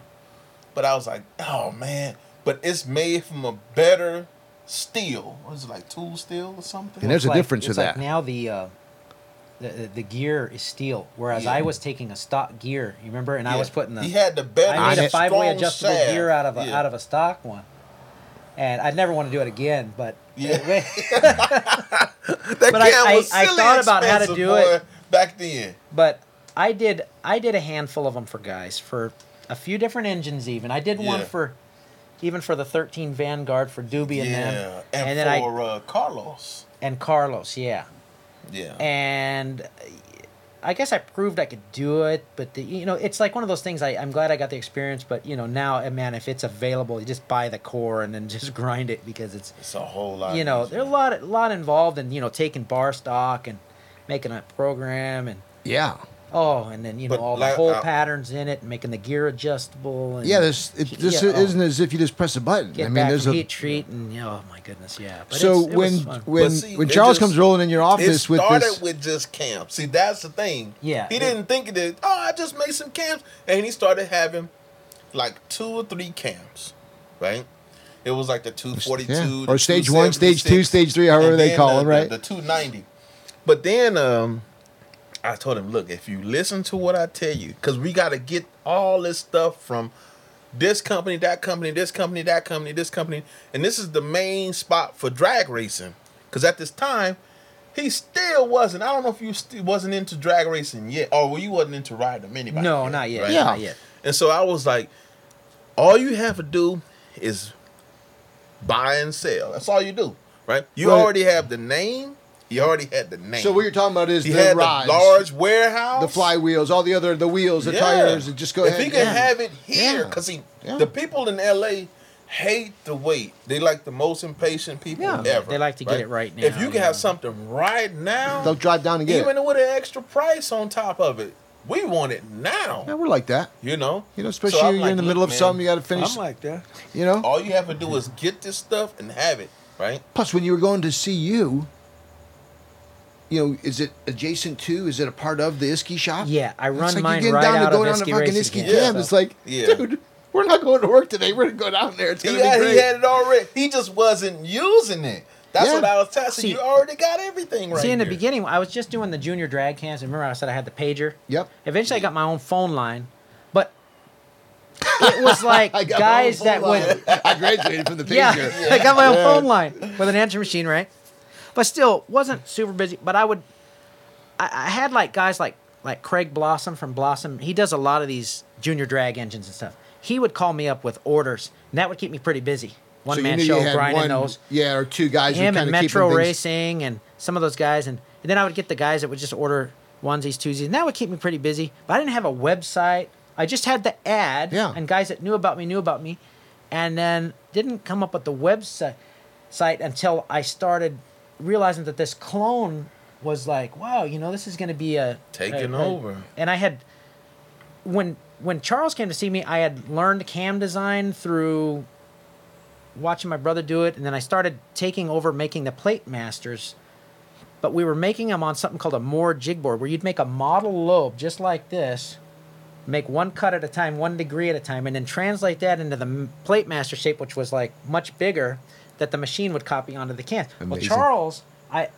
But I was like, oh man, but it's made from a better steel. What is it like tool steel or something? And there's It's a like- difference it's to like that. now the, uh, the the the gear is steel, whereas Yeah. I was taking a stock gear. You remember? And I was putting the He had the better. I made a it. five way strong adjustable shaft. gear out of a Yeah. out of a stock one, and I'd never want to do it again. But Yeah. That But I- cam I- was I silly thought about how to expensive, do boy, it. back then. I did I did a handful of them for guys for a few different engines. Even I did one for even for the 13 Vanguard for Doobie and yeah, them, and, and then I for uh, Carlos. and Carlos, yeah. Yeah, and I guess I proved I could do it, but the, you know, it's like one of those things. I, I'm glad I got the experience, but you know, now, eh, man, if it's available, you just buy the core and then just grind it because it's, it's a whole lot. you know, easier. there's a lot, a lot involved in you know taking bar stock and making a program and Yeah. Oh, and then you know But all like, the hole uh, patterns in it, and making the gear adjustable. And Yeah. This it, this Yeah, oh. isn't as if you just press a button. get I mean, back there's from a. heat treat and you know, oh my goodness, yeah. But so it's, it when was fun. when But see, when it Charles just- comes rolling in your It office with started this, with just cams. See, that's the thing. Yeah, He it- didn't think that, oh, I just made some cams. And he started having like two or three cams, right? It was like the 242. yeah. the or stage one, stage two, 276, stage three, however and they then call the, them, right? The, the 290. But then um, I told him, look, if you listen to what I tell you, because we got to get all this stuff from this company, that company, this company, that company, this company. And this is the main spot for drag racing. Because at this time, he still wasn't. I don't know if you st- wasn't into drag racing yet, or well, you wasn't into riding them anybody. no, not yet, Yeah. not yet. And so I was like, all you have to do is buy and sell. That's all you do, right? You Right. already have the name. He already had the name. so what you're talking about is he the had rods, the large warehouse, the flywheels, all the other the wheels, the Yeah. tires. And just go if ahead. he can yeah. have it here, Yeah. because he, Yeah. the people in L.A. hate to wait. They like the most impatient people Yeah. ever. They like to get it right now. If you can yeah. have something right now, They'll drive down and get even it. with an extra price on top of it, We want it now. Yeah, we're like that. You know. You know, especially I'm you're like, in the middle of man, something, you got to finish. I'm like that. you know. All you have to do is get this stuff and have it, right? Plus, when you were going to see you, you know, is it adjacent to? Is it a part of the Isky shop? Yeah, I It's run like you're mine getting right down out to of go down to Isky fucking Isky Camp. camp. It's like, Yeah. dude, we're not going to work today. We're gonna go down there. It's He gonna had, be he great. had it already. He just wasn't using it. That's Yeah. what I was telling See- you. You already got everything right See, in the here. beginning, I was just doing the junior drag cams. and Remember, I said I had the pager. Yep. Eventually, I got my own phone line, but it was like I got my guys that phone would. I graduated from the pager. Yeah, I got my own phone line with an answer machine, right? But still, wasn't super busy. But I would, I, I had like guys like like Craig Blossom from Blossom. He does a lot of these junior drag engines and stuff. He would call me up with orders, and that would keep me pretty busy. One So man show grinding one- those Yeah, or two guys. him and Metro things, Racing and some of those guys, and, and then I would get the guys that would just order onesies, twosies, and that would keep me pretty busy. But I didn't have a website. I just had the ad, Yeah. and guys that knew about me knew about me, and then didn't come up with the website site until I started realizing that this clone was like, wow, you know, this is going to be a Taking a- a- over. And I had when when Charles came to see me, I had learned cam design through watching my brother do it, and then I started taking over making the plate masters. But we were making them on something called a Moore jig bore, where you'd make a model lobe just like this, make one cut at a time, one degree at a time, and then translate that into the plate master shape, which was like much bigger, that the machine would copy onto the cams. Well, Charles, I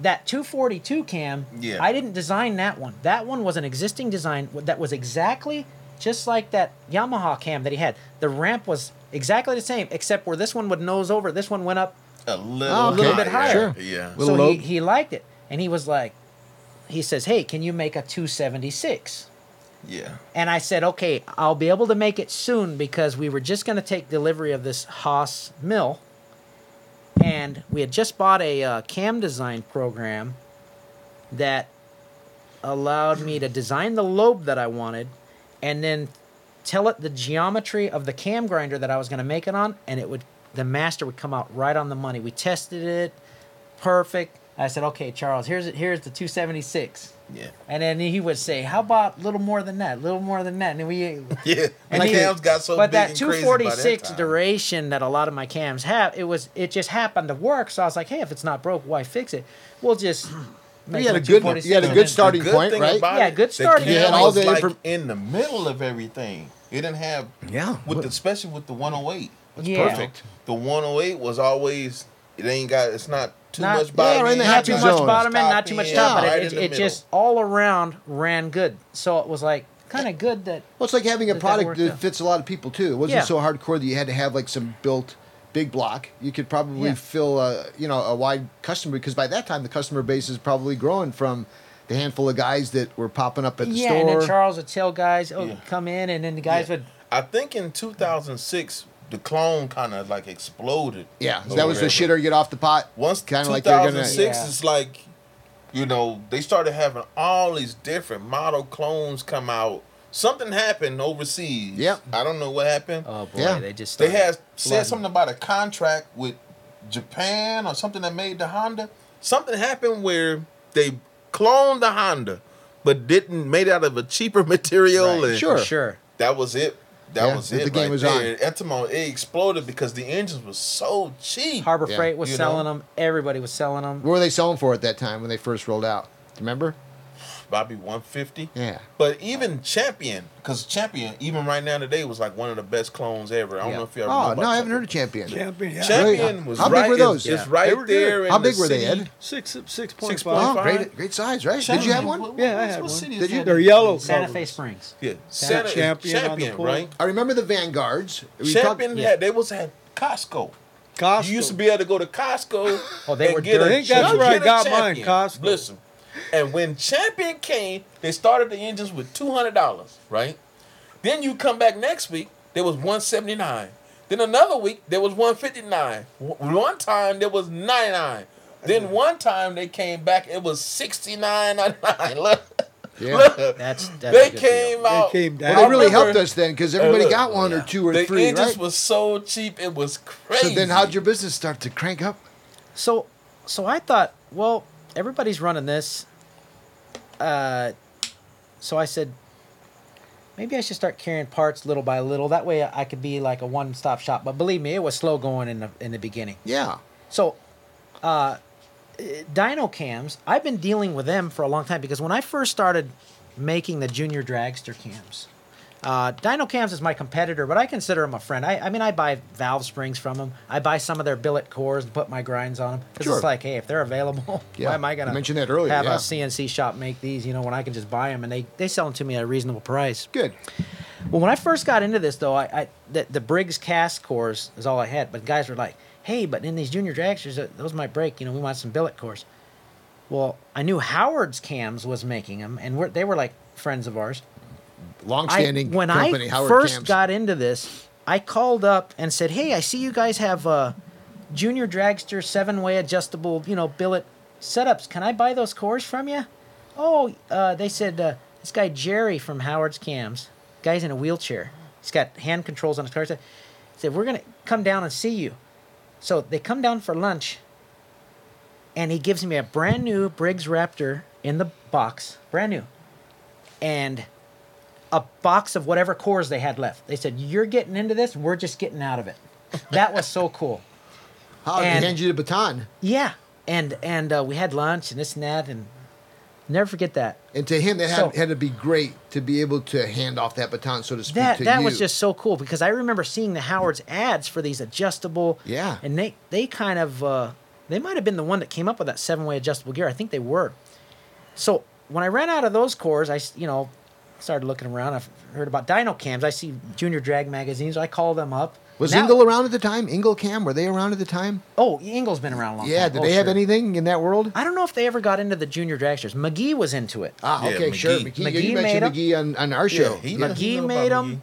that 242 cam, Yeah. I didn't design that one. That one was an existing design that was exactly just like that Yamaha cam that he had. The ramp was exactly the same, except where this one would nose over, this one went up. a little, Oh, okay. little bit higher. Sure. Yeah. Little so he, he liked it. And he was like, he says, hey, can you make a 276? Yeah. And I said, okay, I'll be able to make it soon because we were just going to take delivery of this Haas mill. And we had just bought a uh, cam design program that allowed me to design the lobe that I wanted and then tell it the geometry of the cam grinder that I was going to make it on. And it would, the master would come out right on the money. We tested it, perfect. I said, okay, Charles, here's it. Here's the 276. Yeah. And then he would say, "How about a little more than that? A little more than that?" And we, Yeah. and the he- cams got so but big that and crazy by that 246 duration that a lot of my cams have, it was it just happened to work. So I was like, "Hey, if it's not broke, why fix it? We'll just." make You had a good, you had a good starting good point, right? Yeah, good the starting. You had all the like inform- in the middle of everything. It didn't have Yeah. with the, especially with the 108. Yeah. Perfect. The 108 was always it ain't got it's not too Not- much bottom. Yeah, in the end, not too happy much bottom end, not too much end, top, but right it, it, it just all around ran good. So it was like kind of good that Well, it's like having a That- that product worked that fits a lot of people too. It wasn't Yeah. so hardcore that you had to have like some built big block. You could probably Yeah. fill a you know a wide customer because by that time the customer base is probably growing from the handful of guys that were popping up at the yeah. store. And then Charles would tell guys, "Oh, Yeah. come in," and then the guys Yeah. would. I think in 2006 the clone kind of like exploded. yeah, or that was the whatever. shitter get off the pot. Once Kinda like they're gonna- 2006 Yeah. it's like you know they started having all these different model clones come out. Something happened overseas. Yeah, I don't know what happened. Oh boy, Yeah. they just They started had said something about a contract with Japan or something that made the Honda. Something happened where they cloned the Honda, but didn't made out of a cheaper material. Right, and sure. Sure. That was it. That Yeah, was it. the game right was there. Etymon, it exploded because the engines was so cheap. Harbor Yeah. Freight was You selling know? them. Everybody was selling them. What were they selling for at that time when they first rolled out? Remember? Bobby 150. Yeah. But even Champion, because Champion, even right now today, was like one of the best clones ever. I don't Yeah. know if you ever Oh no, I haven't heard of Champion. Champion. Yeah. Champion Really? was How big were those? It's, it's Yeah. right They were there. How in big the were they, city. Ed? Six six point Six five. point Oh, five. great, great size, right? Did you have one? What- Yeah, I what- had what one. city Did you? that? They're yellow. Santa covers. Fe Springs. Yeah, Santa- Santa, Champion Champion, right? I remember the Vanguards. We Champion talked- yeah. they was at Costco. Costco. You used to be able to go to Costco. Oh, they and were get dirty. a- I think that's where I a got mine, Champion. Costco. Listen, and when Champion came, they started the engines with two hundred dollars, right? Then you come back next week, there was one seventy nine. Then another week there was one fifty nine. One time there was ninety nine. Then mm-hmm. one time they came back, it was sixty nine ninety nine. Look, Yeah. look. That's, that's a they good came deal. out. came Well, they really remember- helped us then because everybody look, got one or two or The three, engines right? was so cheap, it was crazy. so then, how'd your business start to crank up? So, so I thought, well, everybody's running this. Uh, so I said, maybe I should start carrying parts little by little. That way I could be like a one stop shop. But believe me, it was slow going in the in the beginning. Yeah. So, uh, Dyno cams, I've been dealing with them for a long time because when I first started making the junior dragster cams, uh, Dyno cams is my competitor, but I consider him a friend. I, I mean, I buy valve springs from them. I buy some of their billet cores and put my grinds on them because Sure. it's like, hey, if they're available, Yeah, why am I gonna mention that earlier, Have yeah. a CNC shop make these, you know, when I can just buy them and they they sell them to me at a reasonable price. Good. Well, when I first got into this, though, I, I the, the Briggs cast cores is all I had. But guys were like, "Hey, but in these junior dragsters, those might break. You know, we want some billet cores." Well, I knew Howard's cams was making them, and we're, they were like friends of ours. I, Long-standing when company, I Howard first Cams. got into this, I called up and said, "Hey, I see you guys have uh, junior dragster seven-way adjustable, you know, billet setups. Can I buy those cores from you?" Oh, uh, they said uh, this guy Jerry from Howard's Cams, guy's in a wheelchair. He's got hand controls on his car. Said, said we're gonna come down and see you. So they come down for lunch, and he gives me a brand new Briggs Raptor in the box, brand new, and a box of whatever cores they had left. They said, "You're getting into this. We're just getting out of it." That was so cool. How and- he hand you the baton? Yeah, and and uh, we had lunch and this and that, and never forget that. And to him, that had, So- had to be great to be able to hand off that baton, so to speak, That to that you. was just so cool because I remember seeing the Howard's ads for these adjustable. Yeah. And they they kind of uh, they might have been the one that came up with that seven way adjustable gear. I think they were. So when I ran out of those cores, I you know started looking around. I've heard about dyno cams. I see Junior Drag magazines. I call them up. Was Now- Engle around at the time? Engle Cam, were they around at the time? Oh, Engle's been around a long Yeah, time. Yeah, did Oh, they have anything in that world? I don't know if they ever got into the junior dragsters. McGee was into it. Ah, Yeah, okay, sure. McGee. McGee, McGee you made mentioned 'em. McGee on, on our show. he Yeah. McGee made about them.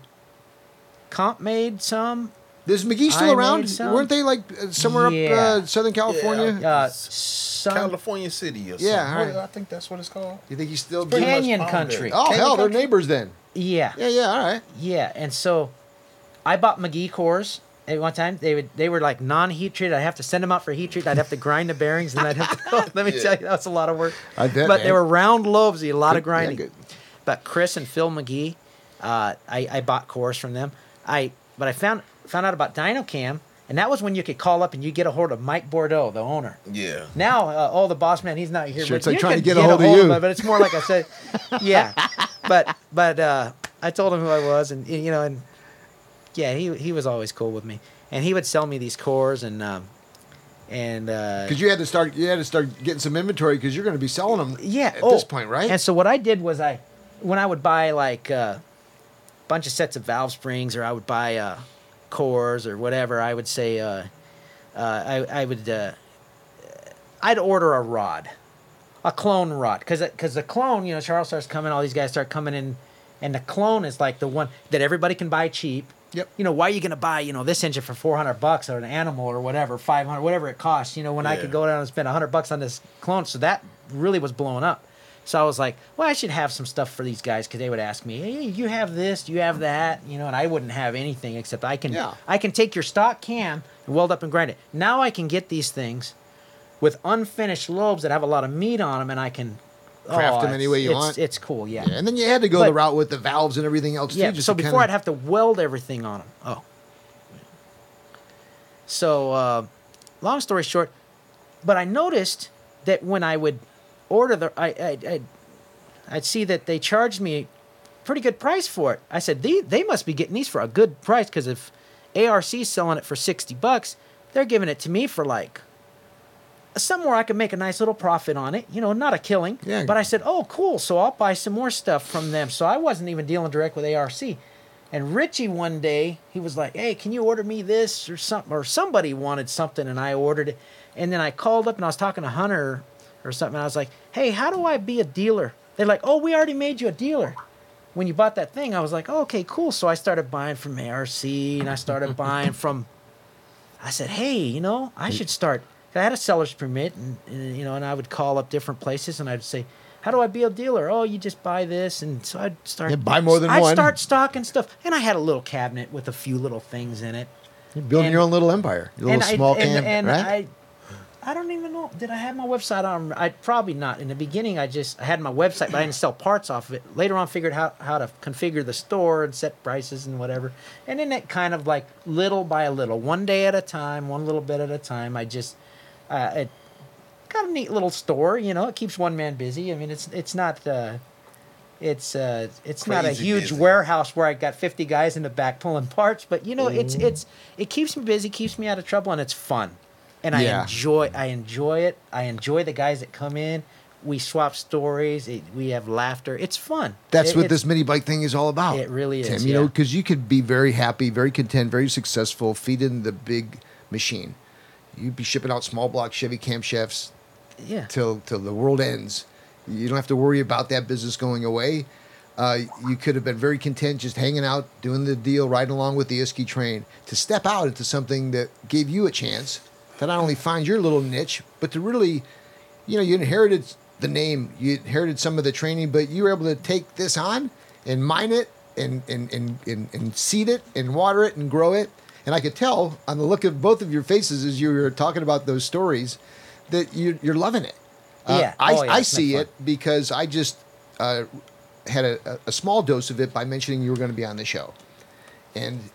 Comp made some. Is McGee still I around? Weren't they like uh, somewhere Yeah. up uh, Southern California? Yeah. Uh, It's some California City or something. Yeah, all right. What- I think that's what it's called. You think he's still pretty Canyon Country. Oh Canyon hell, they're neighbors then. Yeah, Yeah, yeah, all right. yeah. And so, I bought McGee cores at one time. They would they were like non-heat treated. I'd have to send them out for heat treat. I'd have to grind the bearings, and I'd have to. let me Yeah. tell you, that was a lot of work. I bet, But they were round lobes. A lot of Good- yeah, grinding. good. but Chris and Phil McGee, uh, I, I bought cores from them. I but I found found out about DynoCam, and that was when you could call up and you get a hold of Mike Bordeaux, the owner. Yeah. Now, uh, oh, the boss man, he's not here. Sure, but it's like you trying to could get a hold of you. him, but it's more like I said, yeah. But but uh, I told him who I was, and you know, and yeah, he he was always cool with me, and he would sell me these cores, and um, and uh, Because you had to start, you had to start getting some inventory because you're going to be selling them. yeah, At oh, this point, right? And so what I did was I, when I would buy like a bunch of sets of valve springs, or I would buy uh, cores or whatever, I would say, uh, uh, I I would, uh, I'd order a rod, a clone rod, because because the clone, you know, Charles starts coming, all these guys start coming in, and the clone is like the one that everybody can buy cheap. Yep. You know, why are you going to buy, you know, this engine for 400 bucks or an animal or whatever, 500, whatever it costs, you know, when I could go down and spend 100 bucks on this clone. So that really was blowing up. So I was like, well, I should have some stuff for these guys because they would ask me, hey, you have this, you have that, you know, and I wouldn't have anything except I can, Yeah. I can take your stock cam and weld up and grind it. Now I can get these things with unfinished lobes that have a lot of meat on them, and I can Craft them any way you it's- want. It's cool, yeah. Yeah, and then you had to go the route with the valves and everything else Yeah, too. Just so before kinda- I'd have to weld everything on them. Oh. So, uh, long story short, but I noticed that when I would order the, I, I, I'd, I'd see that they charged me a pretty good price for it. I said, they, they must be getting these for a good price because if ARC's selling it for 60 bucks, they're giving it to me for like somewhere I could make a nice little profit on it, you know, not a killing. Yeah. But I said, oh, cool. So I'll buy some more stuff from them. So I wasn't even dealing direct with ARC. And Richie one day, he was like, hey, can you order me this or something? Or somebody wanted something and I ordered it. And then I called up and I was talking to Hunter or something. And I was like, hey, how do I be a dealer? They're like, oh, we already made you a dealer. When you bought that thing, I was like, oh, okay, cool. So I started buying from ARC and I started buying from I said, hey, you know, I should start. I had a seller's permit, and, and you know, and I would call up different places, and I'd say, how do I be a dealer? Oh, you just buy this, and so I'd start. Yeah, buy more than I'd one. start stocking stuff, and I had a little cabinet with a few little things in it. You're building and- your own little empire, your little I, small and right? I, I don't even know. Did I have my website on? I probably not. In the beginning, I just I had my website, but I didn't sell parts off of it. Later on, figured how how to configure the store and set prices and whatever. And then it kind of like little by little, one day at a time, one little bit at a time. I just uh, it got a neat little store. You know, it keeps one man busy. I mean, it's it's not. Uh, it's uh, it's not a huge busy. warehouse where I got fifty guys in the back pulling parts, but you know, it's Mm-hmm. it's it keeps me busy, keeps me out of trouble, and it's fun, and I enjoy I enjoy it. I enjoy the guys that come in. We swap stories. It, we have laughter. It's fun. That's It- what this mini bike thing is all about. It really is. Tim, you know, because you could be very happy, very content, very successful, feeding the big machine. You'd be shipping out small block Chevy camshafts Yeah. till till the world ends. You don't have to worry about that business going away. Uh, you could have been very content just hanging out, doing the deal, riding along with the Isky train. To step out into something that gave you a chance to not only find your little niche, but to really, you know, you inherited the name, you inherited some of the training, but you were able to take this on and mine it and and and and, and seed it and water it and grow it. And I could tell on the look of both of your faces as you were talking about those stories that you, you're loving it. Uh, Yeah. I, Oh, yeah, I see it because I just uh, had a, a small dose of it by mentioning you were going to be on the show. And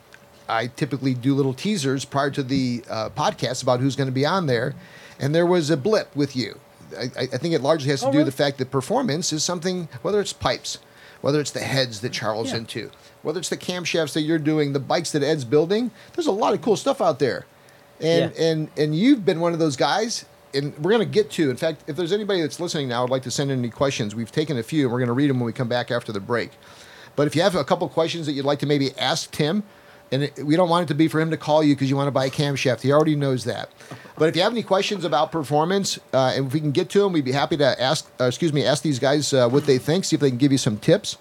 I typically do little teasers prior to the uh, podcast about who's going to be on there. And there was a blip with you. I, I think it largely has to Oh, do with really? the fact that performance is something, whether it's pipes, whether it's the heads that Charles Yeah. into, whether it's the camshafts that you're doing, the bikes that Ed's building. There's a lot of cool stuff out there, and Yeah. and and you've been one of those guys. And we're going to get to. In fact, if there's anybody that's listening now, I'd like to send in any questions. We've taken a few, and we're going to read them when we come back after the break. But if you have a couple questions that you'd like to maybe ask Tim, and it, we don't want it to be for him to call you because you want to buy a camshaft. He already knows that. But if you have any questions about performance, uh, and if we can get to them, we'd be happy to ask. Uh, excuse me, ask these guys uh, what they think. See if they can give you some tips.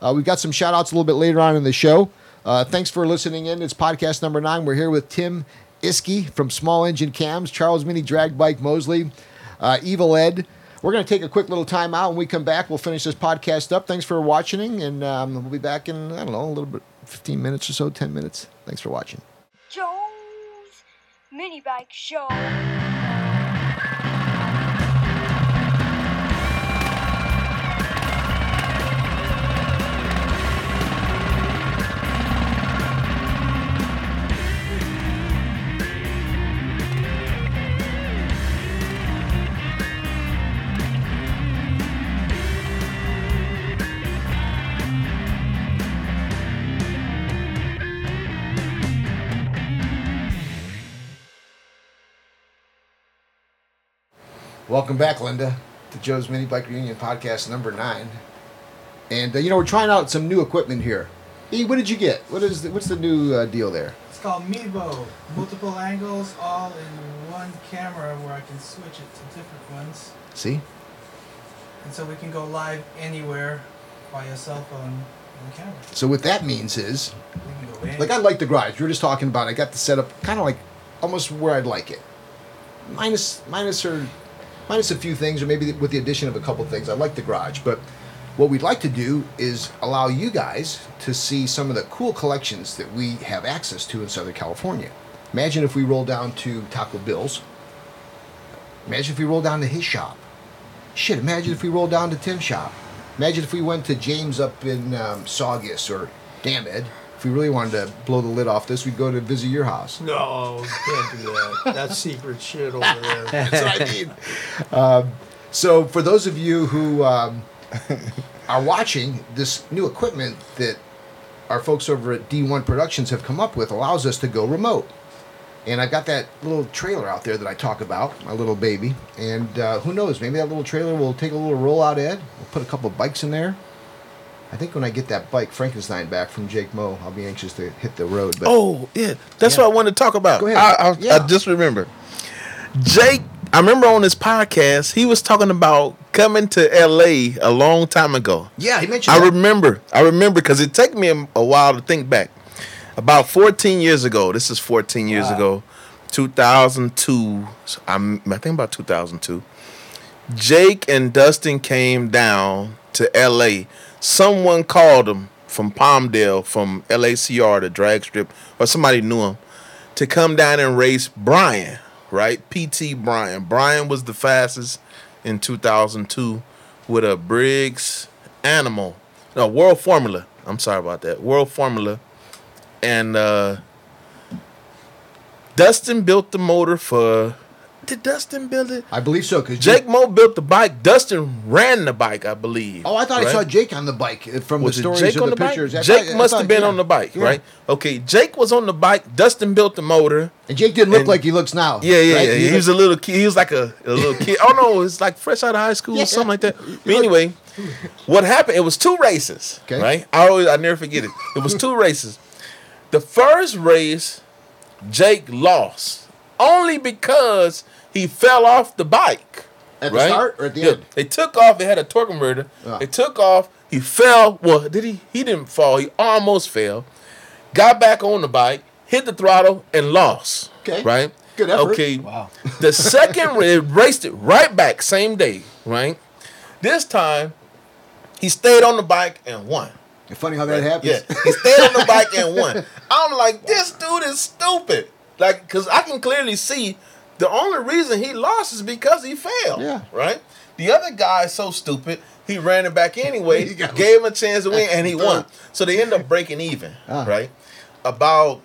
Uh, we've got some shout outs a little bit later on in the show. Uh, thanks for listening in. It's podcast number nine. We're here with Tim Isky from Small Engine Cams, Charles Mini Drag Bike Mosley, uh, Evil Ed. We're going to take a quick little time out. When we come back, we'll finish this podcast up. Thanks for watching, and um, we'll be back in, I don't know, a little bit, 15 minutes or so, 10 minutes. Thanks for watching. Mini Bike Show. Welcome back, Linda, to Joe's Mini Bike Reunion podcast number nine. And uh, you know we're trying out some new equipment here. E, what did you get? What is the, what's the new uh, deal there? It's called Mevo. Multiple angles, all in one camera where I can switch it to different ones. See, And so we can go live anywhere via cell phone and camera. so what that means is, We can go in. like I like the garage. We were just talking about. I got the setup kind of like almost where I'd like it, minus minus or minus a few things, or maybe with the addition of a couple things. I like the garage, but what we'd like to do is allow you guys to see some of the cool collections that we have access to in Southern California. Imagine if we roll down to Taco Bill's. Imagine if we roll down to his shop. Shit, imagine if we roll down to Tim's shop. Imagine if we went to James up in um, Saugus or damn Ed. If we really wanted to blow the lid off this, we'd go to visit your house. No, can't do that. That's secret shit over there. That's what I mean. Um, so, for those of you who um, are watching, this new equipment that our folks over at D1 Productions have come up with allows us to go remote. And I've got that little trailer out there that I talk about, my little baby. And uh, who knows, maybe that little trailer will take a little rollout, Ed. We'll put a couple of bikes in there. I think when I get that bike Frankenstein back from Jake Moe, I'll be anxious to hit the road. But Oh, yeah. That's Yeah. what I wanted to talk about. Go ahead. I, I, Yeah. I just remember. Jake, I remember on his podcast, he was talking about coming to LA a long time ago. yeah, he mentioned I that. remember. I remember because it took me a, a while to think back. About 14 years ago, this is 14 years ago, 2002. so I'm, I think about 2002. Jake and Dustin came down to LA. Someone called him from Palmdale, from LACR, the drag strip, or somebody knew him, to come down and race Brian. right? PT Brian. Brian was the fastest in 2002 with a Briggs Animal, no World Formula. I'm sorry about that. World Formula, and uh, Dustin built the motor for. Did Dustin build it? I believe so. Because Jake Mo built the bike. Dustin ran the bike, I believe. Oh, I thought I saw Jake on the bike uh, from Was the stories Jake of the, the, pictures. Bike? Jake I must thought- have been yeah. on the bike, Yeah. right? Okay, Jake was on the bike. Dustin built the motor. And Jake didn't look And- like he looks now. Yeah, yeah, right? yeah. He was a little kid. He was like a, a little kid. Oh no, it's like fresh out of high school Yeah. or something like that. But anyway, what happened? It was two races, Okay. right? I always, I never forget it. It was two races. The first race, Jake lost only because he fell off the bike. At the start or at the Yeah, end? They took off. They had a torque converter. They took off. He fell. Well, did he? He didn't fall. He almost fell. Got back on the bike, hit the throttle, and lost. Okay. Right. Good effort. Okay. Wow. The second race raced it right back same day. Right. This time, he stayed on the bike and won. Funny how that happens. Yeah, he stayed on the bike and won. I'm like, this dude is stupid. Like, cause I can clearly see the only reason he lost is because he failed. Yeah. Right. The other guy is so stupid. He ran it back anyway, He got- gave him a chance to win, and he won. So they end up breaking even. Ah. Right. About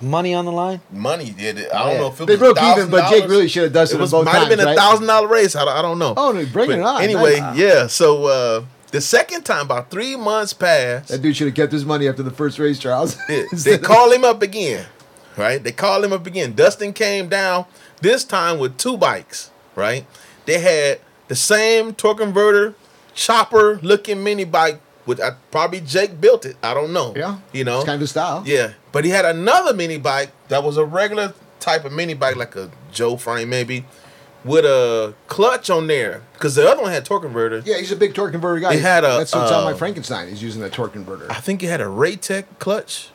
Money on the line? money did it. I don't Yeah. know if it They was broke even, but Jake really should have dusted It them was both might have been a thousand dollar race. I, don't- I don't know. Oh, no, bringing But it on. Anyway, Nice. yeah. So uh, the second time, about three months passed. That dude should have kept his money after the first race, Charles. Yeah, they call him up again, right? They call him up again. Dustin came down this time with two bikes, right? They had the same torque converter, chopper looking mini bike. With uh, probably Jake built it. I don't know. Yeah. you know, It's kind of his style. yeah. But he had another mini bike that was a regular type of mini bike, like a Joe frame maybe, with a clutch on there. Because the other one had torque converter. Yeah, he's a big torque converter guy. He had a, That's what's on my uh, Frankenstein. He's using a torque converter. I think he had a Raytech clutch,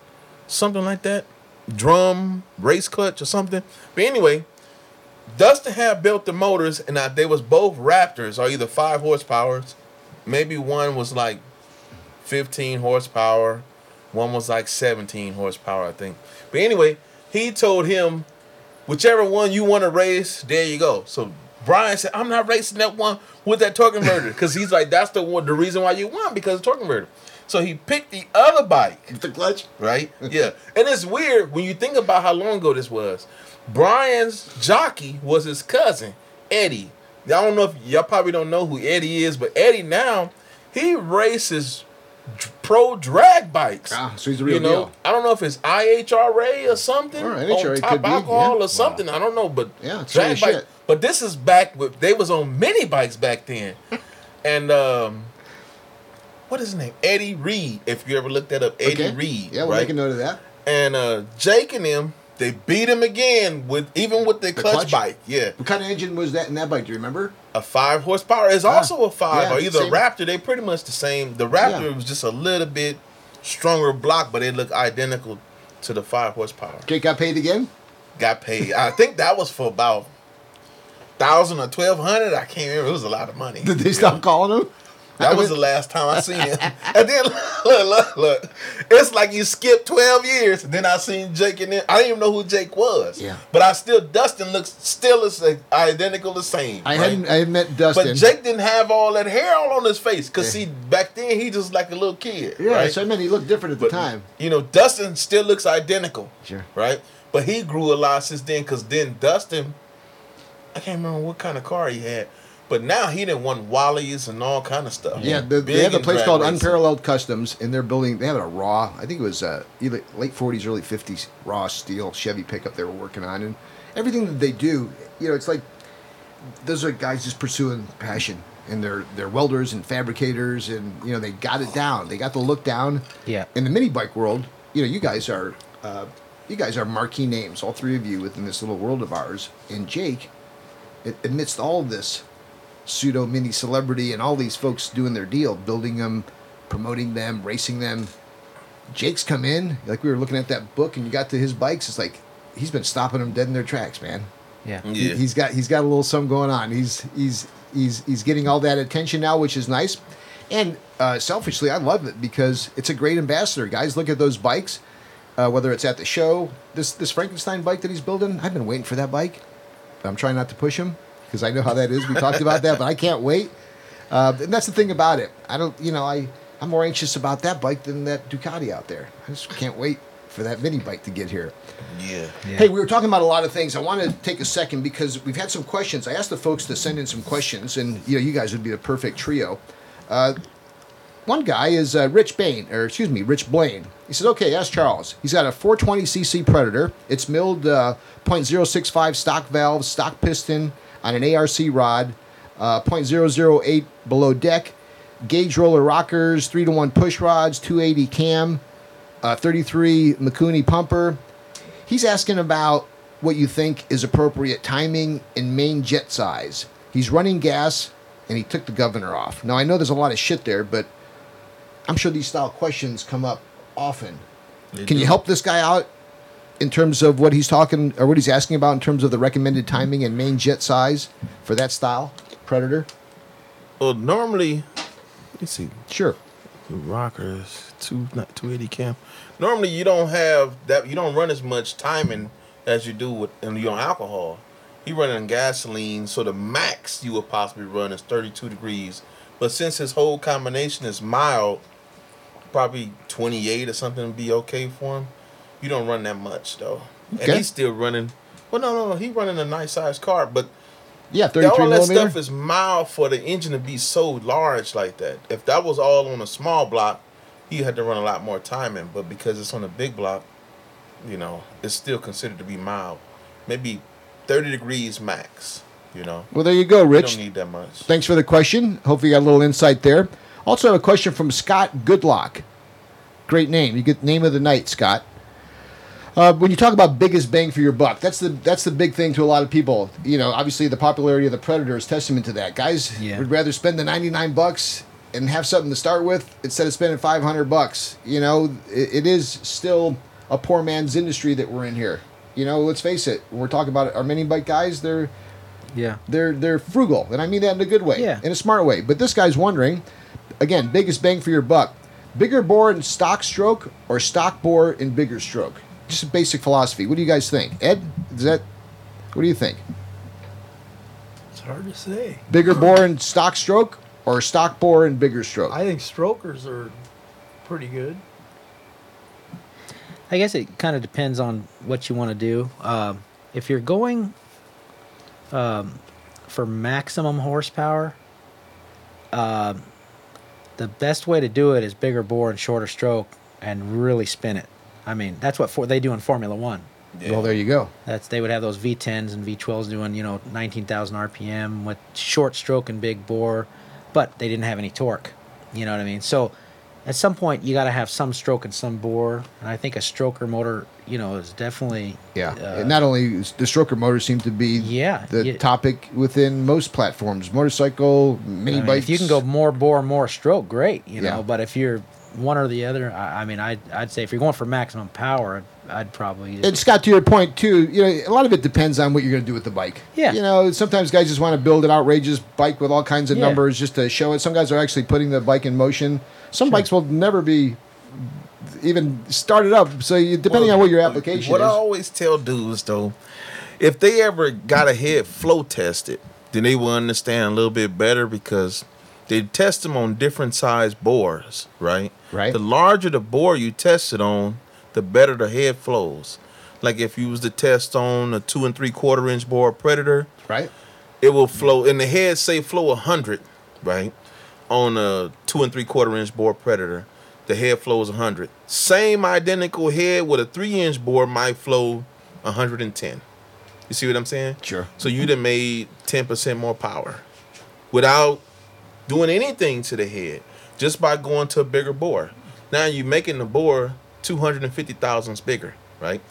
something like that. Drum race clutch or something. But anyway, Dustin had built the motors, and uh, they was both Raptors, or either five horsepowers. Maybe one was like fifteen horsepower, one was like seventeen horsepower, I think. But anyway, he told him, whichever one you want to race, there you go. So Brian said, I'm not racing that one with that torque converter because he's like, that's the one, the reason why you won because of torque converter. So he picked the other bike, the clutch. right? Yeah, and it's weird when you think about how long ago this was. Brian's jockey was his cousin Eddie. I don't know if y'all probably don't know who Eddie is, but Eddie now he races pro drag bikes. Ah, so he's the real you know, deal. I don't know if it's IHRA or something Or on top could be, alcohol yeah. or something. I don't know, but Yeah, drag bike. shit. But this is back with they was on mini bikes back then, and um, what is his name? Eddie Reed. If you ever looked that up, Eddie Okay. Reed. Yeah, we'll right? make a note of that. And uh, Jake and them, they beat him again with even with the, clutch, clutch? bike. Yeah, What kind of engine was that in that bike? Do you remember? a five horsepower is Ah, also a five, yeah, or either same. Raptor. They pretty much the same. The Raptor Yeah. was just a little bit stronger block, but they look identical to the five horsepower. Jake got paid again. Got paid. I think that was for about thousand or twelve hundred. I can't remember. It was a lot of money. Did they stop calling him? That was the last time I seen him. and then look, look, look. It's like you skipped twelve years. And then I seen Jake and then I didn't even know who Jake was. Yeah. But I still Dustin looks still is identical the same. I right? hadn't. I had met Dustin. But Jake didn't have all that hair all on his face because Yeah. see back then he just like a little kid. yeah, right? so I mean, he looked different at the time. you know Dustin still looks identical. Sure. Right. But he grew a lot since then because then Dustin, I can't remember what kind of car he had. But now he didn't want Wally's and all kind of stuff. Yeah, the, they have a place called racing. Unparalleled Customs, and they're building. They had a raw. I think it was uh, late '40s, early '50s raw steel Chevy pickup they were working on, and everything that they do, you know, it's like those are guys just pursuing passion, and they're they're welders and fabricators, and you know they got it down. They got the look down. Yeah. In the mini bike world, you know, you guys are. Uh, you guys are marquee names, all three of you within this little world of ours. And Jake, amidst all of this pseudo mini celebrity and all these folks doing their deal, building them, promoting them, racing them. Jake's come in, like we were looking at that book, and you got to his bikes. It's like he's been stopping them dead in their tracks, man. Yeah. He- Yeah. He's got he's got a little something going on. He's he's he's he's getting all that attention now, which is nice. And uh, selfishly, I love it because it's a great ambassador. Guys, look at those bikes. Uh, whether it's at the show, this this Frankenstein bike that he's building, I've been waiting for that bike. I'm trying not to push him because I know how that is. We talked about that, but I can't wait. Uh, and that's the thing about it. I don't, you know, I I'm more anxious about that bike than that Ducati out there. I just can't wait for that mini bike to get here. Yeah. Yeah. Hey, we were talking about a lot of things. I want to take a second because we've had some questions. I asked the folks to send in some questions, and you know, you guys would be the perfect trio. Uh, one guy is uh, Rich Bain, or excuse me, Rich Blaine. He says, "Okay, ask Charles. He's got a 420cc Predator. It's milled uh, .065 stock valve, stock piston on an ARC rod, uh, .008 below deck, gauge roller rockers, three to one push rods, 280 cam, uh, 33 Mikuni pumper. He's asking about what you think is appropriate timing and main jet size. He's running gas and he took the governor off. Now I know there's a lot of shit there, but I'm sure these style questions come up often. They Can you help this guy out in terms of what he's talking or what he's asking about in terms of the recommended timing and main jet size for that style Predator? Well, normally, let me see. Sure. rockers, two not two eighty cam. Normally, you don't have that. You don't run as much timing as you do with and you're on alcohol. He running gasoline, so the max you would possibly run is thirty two degrees. But since his whole combination is mild, probably twenty eight or something would be okay for him. You don't run that much though, Okay. and he's still running. Well, no, no, no. He running a nice sized car, but Yeah, that- 33 all that stuff is mild for the engine to be so large like that. If that was all on a small block, he had to run a lot more timing. But because it's on a big block, you know, it's still considered to be mild. Maybe thirty degrees max. You know, well, there you go, you Rich. don't need that much. Thanks for the question. Hopefully, you got a little insight there. Also, have a question from Scott Goodlock. Great name. You get name of the night, Scott. Uh, when you talk about biggest bang for your buck, that's the that's the big thing to a lot of people. You know, obviously the popularity of the Predator is testament to that. Guys Yeah. would rather spend the ninety nine bucks and have something to start with instead of spending five hundred bucks. You know, it, it is still a poor man's industry that we're in here. You know, let's face it. When we're talking about our mini bike guys, they're Yeah. they're they're frugal, and I mean that in a good way, Yeah. in a smart way. But this guy's wondering, again, biggest bang for your buck: bigger bore in stock stroke or stock bore in bigger stroke? Just a basic philosophy. What do you guys think, Ed? Is that what do you think? It's hard to say. Bigger bore and stock stroke or stock bore and bigger stroke? I think strokers are pretty good. I guess it kind of depends on what you want to do. Um, if you're going um, for maximum horsepower, um the best way to do it is bigger bore and shorter stroke, and really spin it. I mean, that's what for, they do in Formula One. Well, there you go. That's they would have those V10s and V12s doing you know 19,000 RPM with short stroke and big bore, but they didn't have any torque. You know what I mean? So at some point you got to have some stroke and some bore, and I think a stroker motor you know is definitely Yeah, uh, not only the stroker motor seem to be Yeah, the yeah. topic within most platforms, motorcycle, mini I mean, bikes. if you can go more bore, more stroke, great. You Yeah. know, but if you're one or the other, I, I mean, I'd, I'd say if you're going for maximum power, I'd, I'd probably And Scott, to your point too, you know, a lot of it depends on what you're going to do with the bike. Yeah. You know, sometimes guys just want to build an outrageous bike with all kinds of Yeah. numbers just to show it. Some guys are actually putting the bike in motion. Some bikes will never be even started up. So you, depending on what your application is What I always tell dudes though, if they ever got a head flow tested, then they will understand a little bit better because they test them on different size bores, right? Right. The larger the bore you test it on, the better the head flows. Like if you was to test on a two and three quarter inch bore Predator, right? it will flow and the head say flow 100 right on a two and three quarter inch bore predator the head flows 100 same identical head with a three inch bore might flow 110 you see what i'm saying Sure. so you'd have made 10% more power without doing anything to the head just by going to a bigger bore now you're making the bore 250 thousandths bigger right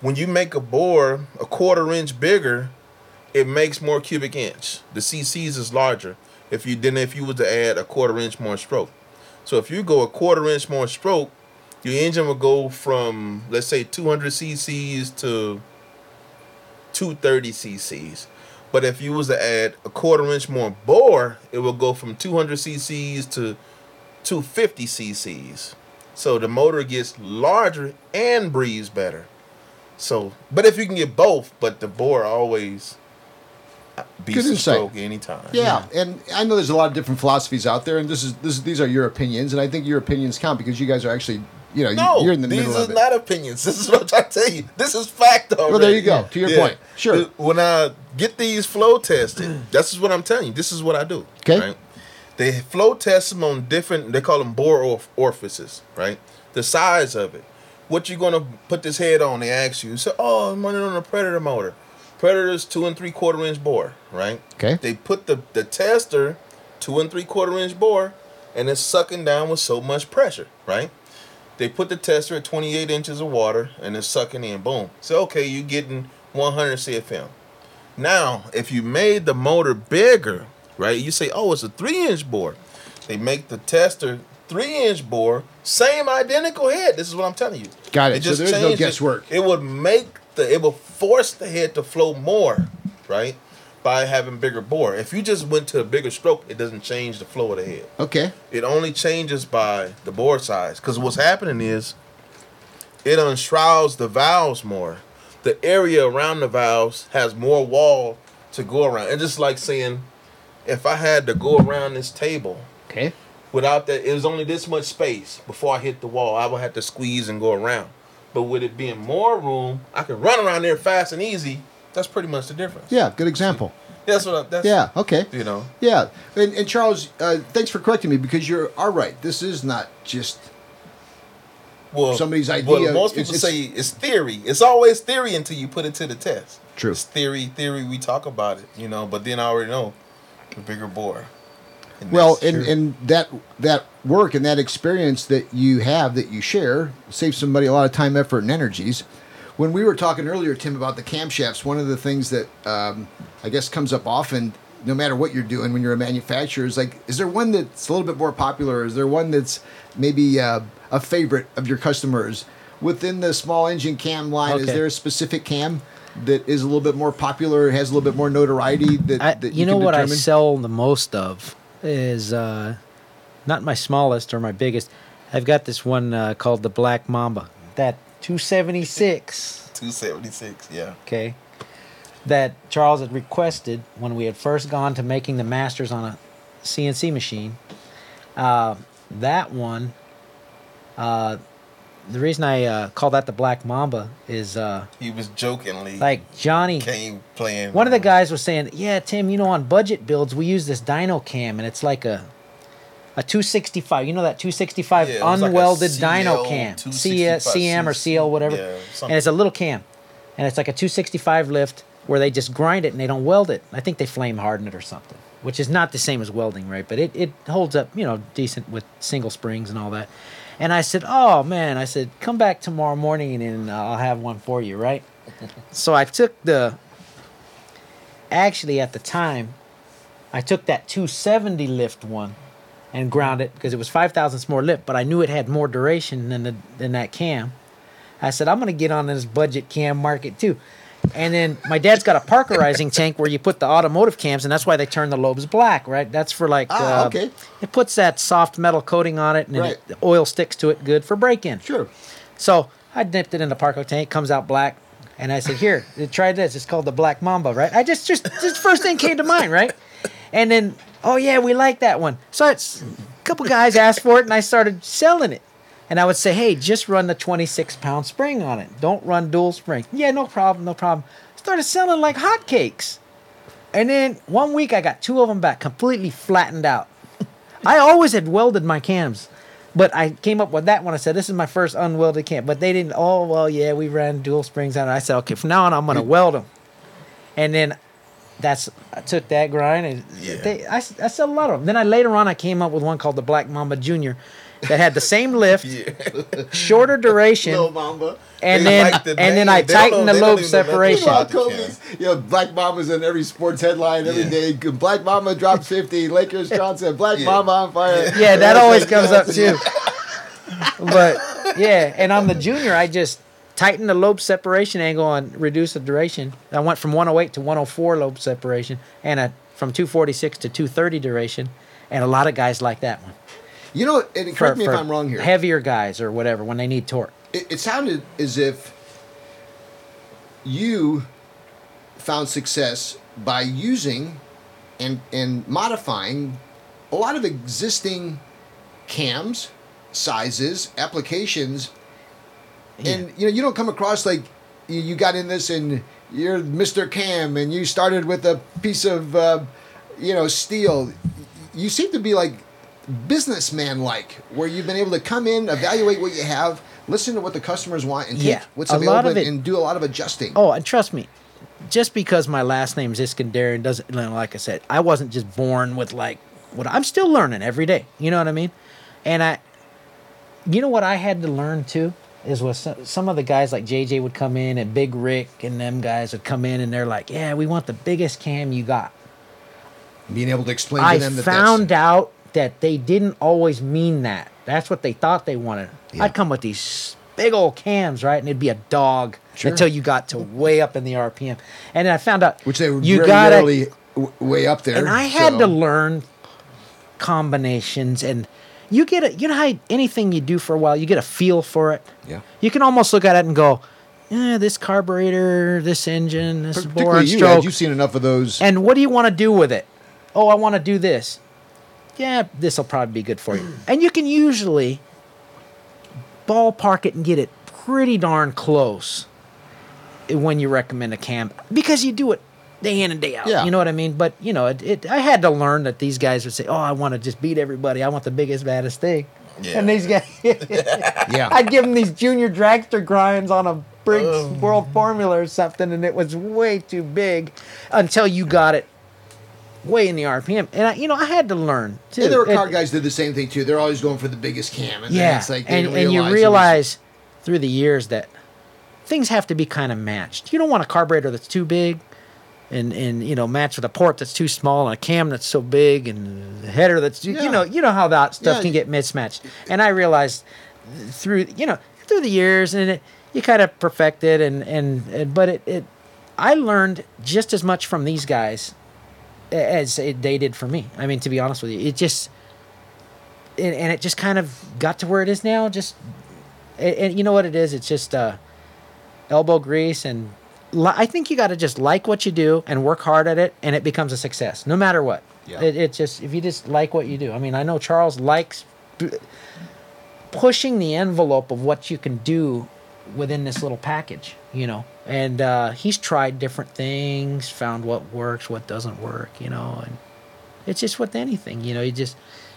when you make a bore a quarter inch bigger it makes more cubic inch. The CCs is larger if you then if you were to add a quarter inch more stroke. So if you go a quarter inch more stroke, your engine will go from let's say 200 CCs to 230 CCs. But if you was to add a quarter inch more bore, it will go from 200 CCs to 250 CCs. So the motor gets larger and breathes better. So, but if you can get both, but the bore always of insight. stroke anytime. Yeah, and I know there's a lot of different philosophies out there, and this is this these are your opinions, and I think your opinions count because you guys are actually you know No, you're in the these middle are of it. not opinions. This is what to tell you. This is fact already. Well, there you go. To your point. Sure. When I get these flow tested, this is what I'm telling you. This is what I do. Okay. Right? They flow test them on different. They call them bore orf- orifices. Right. The size of it. What you gonna put this head on? They ask you. So, oh, I'm running on a Predator motor. Predator's two and three quarter inch bore. Right. Okay. They put the the tester two and three quarter inch bore, and it's sucking down with so much pressure. Right. They put the tester at 28 inches of water and it's sucking in. Boom. So okay, you're getting 100 CFM. Now, if you made the motor bigger, right? You say, oh, it's a three inch bore. They make the tester three inch bore, same identical head. This is what I'm telling you. Got it. So there is no guesswork. It. it would make the it will force the head to flow more, right? By having bigger bore. If you just went to a bigger stroke, it doesn't change the flow of the head. Okay. It only changes by the bore size. Because what's happening is it unshrouds the valves more. The area around the valves has more wall to go around. And just like saying, if I had to go around this table Okay. without that, it was only this much space before I hit the wall. I would have to squeeze and go around. But with it being more room, I can run around there fast and easy. That's pretty much the difference. Yeah. Good example. That's what. I, that's Yeah. Okay. You know. Yeah. And, and Charles, uh, thanks for correcting me because you're all right. This is not just well, somebody's well, idea. most people it's- say it's theory. It's always theory until you put it to the test. True. It's theory, theory. We talk about it, you know, but then I already know the bigger bore. And Well, and, and that that work and that experience that you have that you share saves somebody a lot of time, effort, and energies. When we were talking earlier, Tim, about the camshafts, one of the things that um, I guess comes up often, no matter what you're doing when you're a manufacturer, is like, is there one that's a little bit more popular? Is there one that's maybe uh, a favorite of your customers within the small engine cam line? Is there a specific cam that is a little bit more popular, has a little bit more notoriety? That, I, that you know can what I determine? sell the most of is uh, not my smallest or my biggest. I've got this one uh, called the Black Mamba. That 276. 276, yeah. Okay. That Charles had requested when we had first gone to making the masters on a CNC machine. Uh, that one, uh, the reason I uh, call that the Black Mamba is uh, He was jokingly like Johnny. came playing. One of the guys was saying, "Yeah, Tim, you know, on budget builds, we use this dyno cam, and it's like a a 265. You know that 265 Yeah, like unwelded CL dyno cam, C, CM or CL, whatever. Yeah, and it's a little cam, and it's like a 265 lift where they just grind it and they don't weld it. I think they flame harden it or something, which is not the same as welding, right? But it it holds up, you know, decent with single springs and all that. And I said, "Oh man," I said, "Come back tomorrow morning and uh, I'll have one for you, right?" so I took the actually at the time I took that 270 lift one and ground it because it was 5 thousandths more lift, but I knew it had more duration than the than that cam. I said I'm gonna get on this budget cam market too. And then my dad's got a parkerizing tank where you put the automotive cams, and that's why they turn the lobes black, right? That's for like, Ah, uh, okay. It puts that soft metal coating on it, and Right. it, the oil sticks to it good for break-in. Sure. So I dipped it in the Parco tank, comes out black, and I said, "Here, try this. It's called the Black Mamba, right?" I just, just, this first thing came to mind, right? And then, oh yeah, we like that one. So it's a couple guys asked for it, and I started selling it. And I would say, "Hey, just run the 26 pound spring on it. Don't run dual spring." Yeah, no problem, no problem. Started selling like hotcakes. And then one week I got two of them back, completely flattened out. I always had welded my cams, but I came up with that one. I said, "This is my first unwelded cam." But they didn't. Oh well, yeah, we ran dual springs on it. I said, "Okay, from now on, I'm gonna weld them." And then that's I took that grind and Yeah. they, I, I sell a lot of them. Then I later on I came up with one called the Black Mamba Junior that had the same lift, Yeah. shorter duration, Mamba. and They then like the and then. I They don't tightened the lobe even know nothing separation. about Well, the Kobe's, you know, Black Mamba's in every sports headline every Yeah. day. Black Mamba drops 50, Lakers Johnson, Black Yeah. Mamba on fire. Yeah, that always comes up too. But yeah, and on the junior, I just tightened the lobe separation angle and reduced the duration. I went from 108 to 104 lobe separation, and a, from 246 to 230 duration. And a lot of guys like that one. You know, and For- correct me if for I'm wrong here. Heavier guys or whatever when they need torque. it, it sounded as if you found success by using and and modifying a lot of existing cams, sizes, applications, and you know you don't come across like you, you got in this and you're Mr. Cam and you started with a piece of uh, you know steel. You seem to be like businessman like, where you've been able to come in, evaluate what you have, listen to what the customers want, and take Yeah, what's available it- and do a lot of adjusting. Oh, and trust me, just because my last name's Iskenderian doesn't, like I said, I wasn't just born with like what I'm still learning every day. You know what I mean? And I, you know what I had to learn too is with some, some of the guys like JJ would come in and Big Rick and them guys would come in and they're like, yeah, we want the biggest cam you got. Being able to explain to I them that I found out that they didn't always mean that. That's what they thought they wanted. Yeah. I'd come with these big old cams, right? And it'd be a dog Sure. until you got to way up in the RPM. And then I found out which they were you gotta, rarely w- way up there. and I had so- to learn combinations and you get a you know how anything you do for a while you get a feel for it. Yeah. You can almost look at it and go, yeah, this carburetor, this engine, this bore and you, stroke. Ed, you've seen enough of those. And what do you want to do with it? Oh, I want to do this. Yeah, this will probably be good for you. And you can usually ballpark it and get it pretty darn close when you recommend a cam because you do it day in and day out. Yeah. You know what I mean? But, you know, it, it, I had to learn that these guys would say, oh, I want to just beat everybody. I want the biggest, baddest thing. Yeah. And these guys, yeah. I'd give them these junior dragster grinds on a Briggs oh. World Formula or something, and it was way too big until you got it way in the RPM. And I, you know, I had to learn too. and there were car guys did the same thing too. They're always going for the biggest cam, and yeah, it's like and and you realize was- through the years that things have to be kind of matched. You don't want a carburetor that's too big. And, and you know match with a port that's too small and a cam that's so big and a header that's Yeah. you know you know how that stuff Yeah. can get mismatched and I realized through you know through the years and it, you kind of perfect it and, and and but it, it I learned just as much from these guys as it, they did for me. I mean, to be honest with you, it just and, and it just kind of got to where it is now. Just and, and you know what it is? It's just uh, elbow grease and li- I think you got to just like what you do and work hard at it, and it becomes a success, no matter what. Yeah. It, it just if you just like what you do. I mean, I know Charles likes b- pushing the envelope of what you can do within this little package, you know. And uh, he's tried different things, found what works, what doesn't work, you know. And it's just with anything, you know. You just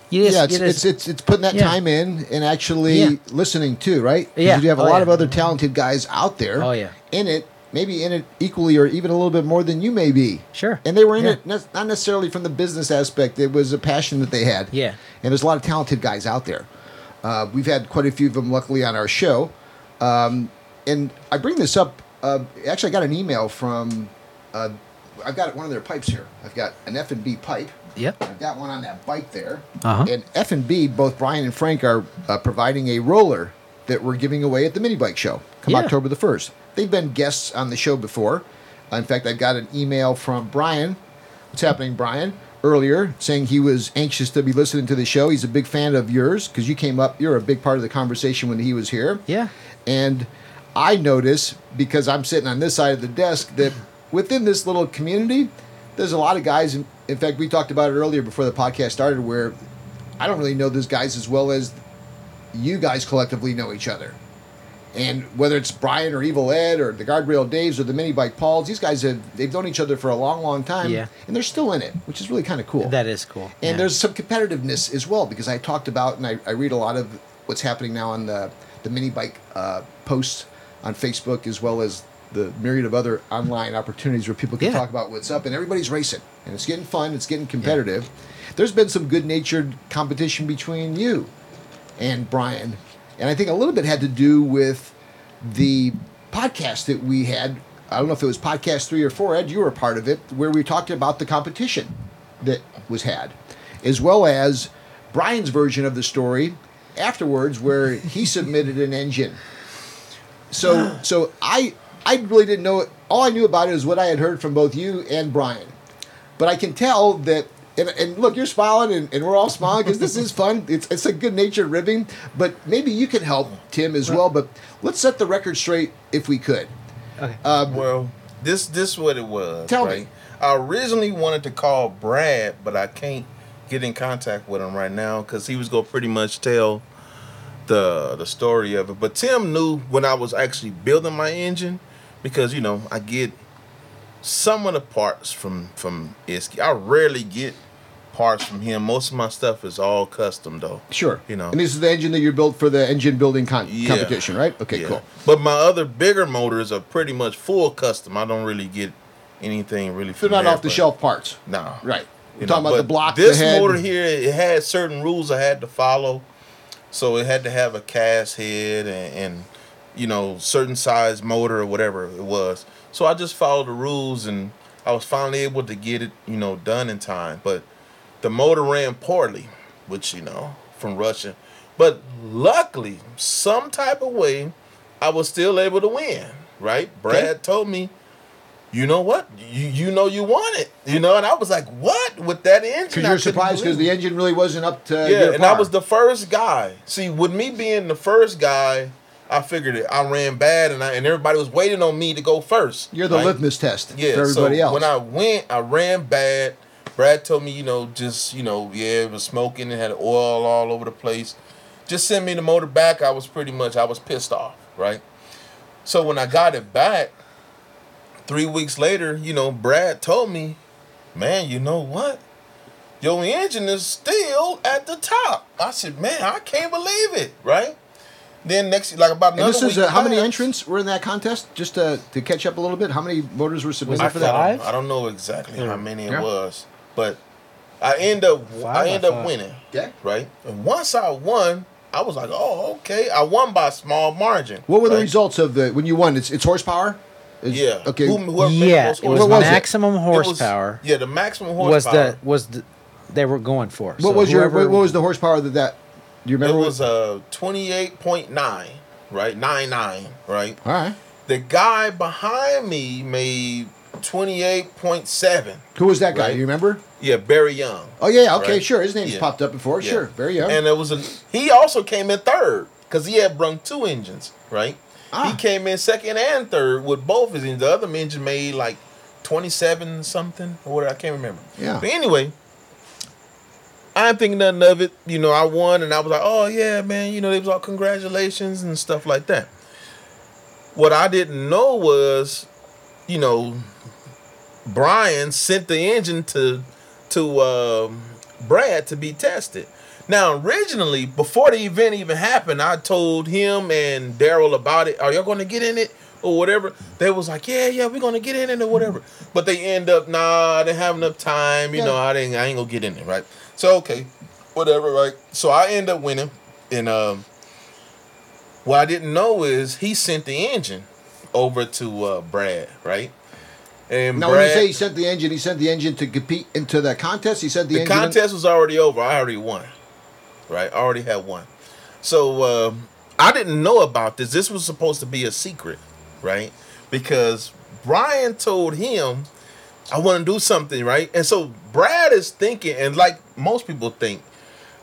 you just, yeah, it's, you it's it's it's putting that Yeah. time in and actually Yeah. listening too, right? Yeah. you have a Oh, lot yeah. of other talented guys out there. Oh, yeah. in it, maybe in it equally or even a little bit more than you may be. Sure. and they were in it not necessarily from the business aspect. It was a passion that they had. Yeah. and there's a lot of talented guys out there. Uh, we've had quite a few of them, luckily, on our show. Um, and I bring this up. Uh, actually, I got an email from. Uh, I've got one of their pipes here. I've got an F and B pipe. Yep. I've got one on that bike there. Uh-huh. And F and B, both Brian and Frank are uh, providing a roller that we're giving away at the mini bike show come Yeah. October the first. They've been guests on the show before. Uh, in fact, I got an email from Brian. What's happening, Brian? Earlier, saying he was anxious to be listening to the show. He's a big fan of yours because you came up. You're a big part of the conversation when he was here. Yeah. And I notice because I'm sitting on this side of the desk that within this little community, there's a lot of guys. In, in fact, we talked about it earlier before the podcast started, where I don't really know those guys as well as you guys collectively know each other. And whether it's Brian or Evil Ed or the Guardrail Daves or the Mini Bike Pauls, these guys have they've known each other for a long, long time. Yeah. And they're still in it, which is really kind of cool. That is cool. And Yeah. there's some competitiveness as well because I talked about and I, I read a lot of what's happening now on the the mini bike uh, posts on Facebook as well as the myriad of other online opportunities where people can Yeah. talk about what's up and everybody's racing and it's getting fun, it's getting competitive. There's been some good natured competition between you and Brian, and I think a little bit had to do with the podcast that we had. I don't know if it was podcast three or four. Ed, you were a part of it, where we talked about the competition that was had, as well as Brian's version of the story afterwards, where he submitted an engine. So, so I, I really didn't know it. All I knew about it is what I had heard from both you and Brian. But I can tell that, and, and look, you're smiling, and, and we're all smiling because this is fun. It's, it's a good natured ribbing. But maybe you can help Tim as well. But let's set the record straight if we could. Okay. Um, Well, This this what it was. Tell me. I originally wanted to call Brad, but I can't get in contact with him right now because he was gonna pretty much tell the the story of it. But Tim knew when I was actually building my engine because you know I get some of the parts from from Isky. I rarely get parts from him. Most of my stuff is all custom though. Sure. You know. And this is the engine that you built for the engine building con- Yeah. competition, right? Okay, Yeah. cool. But my other bigger motors are pretty much full custom. I don't really get anything really. They're not there, off the shelf parts. Nah. Right. We're You talking know, about the block, This the head. motor here, it had certain rules I had to follow. So it had to have a cast head and, and you know certain size motor or whatever it was. So I just followed the rules and I was finally able to get it you know done in time. But the motor ran poorly, which you know from Russia. But luckily, some type of way, I was still able to win. Right? Brad told me you know what? You you know you want it. You know, and I was like, what with that engine? Because you're surprised because the engine really wasn't up to yeah, and I was the first guy. See, with me being the first guy, I figured it. I ran bad, and I and everybody was waiting on me to go first. You're the right? litmus test Yeah, for everybody so else. when I went, I ran bad. Brad told me, you know, just you know, yeah, it was smoking and had oil all over the place. Just send me the motor back. I was pretty much, I was pissed off, right? So when I got it back, three weeks later, you know, Brad told me, man, you know what? Your engine is still at the top. I said, man, I can't believe it, right? Then next, like about and another this is week uh, how many entrants were in that contest? Just to, to catch up a little bit, how many motors were submitted I, for that? five? I don't know exactly how many it Yeah. was, but I end up Five, I end up winning, Okay. right? And once I won, I was like, oh, okay. I won by a small margin. What were the results of the when you won? It's it's horsepower. It's- Yeah. Okay. Who- whoever made the Yeah, most it was What was it? maximum It was- horsepower. yeah, the maximum horsepower was horsepower the was the they were going for. what So was your whoever- what, what was the horsepower that that? Do you remember? It remember? was uh twenty eight point nine, right? Nine nine, right? All right. The guy behind me made twenty eight point seven. Who was that guy? Right. You remember? Yeah, Barry Young. Oh yeah. yeah, Okay. Right. Sure. His name's Yeah. popped up before. Yeah. Sure. Barry Young. And it was a he also came in third because he had brung two engines, right? Ah. He came in second and third with both his engines. The other engine made like twenty seven something or whatever. I can't remember. Yeah. But anyway, I didn't think nothing of it. You know, I won and I was like, oh yeah, man. You know, they was all congratulations and stuff like that. What I didn't know was, you know, Brian sent the engine to to um, Brad to be tested. Now, originally, before the event even happened, I told him and Daryl about it. Are y'all going to get in it or whatever? They was like, yeah, yeah, we're going to get in it or whatever. But they end up, nah, I didn't have enough time. You Yeah. know, I didn't, I ain't gonna get in it, right? So okay, whatever, right? So I end up winning, and um, what I didn't know is he sent the engine over to uh, Brad, right? And now, Brad, when you say he sent the engine, he sent the engine to compete into that contest. He sent the, the contest was already over. I already won. Right? I already had one. So um, I didn't know about this. This was supposed to be a secret, right? Because Brian told him, I want to do something, right? And so Brad is thinking, and like most people think,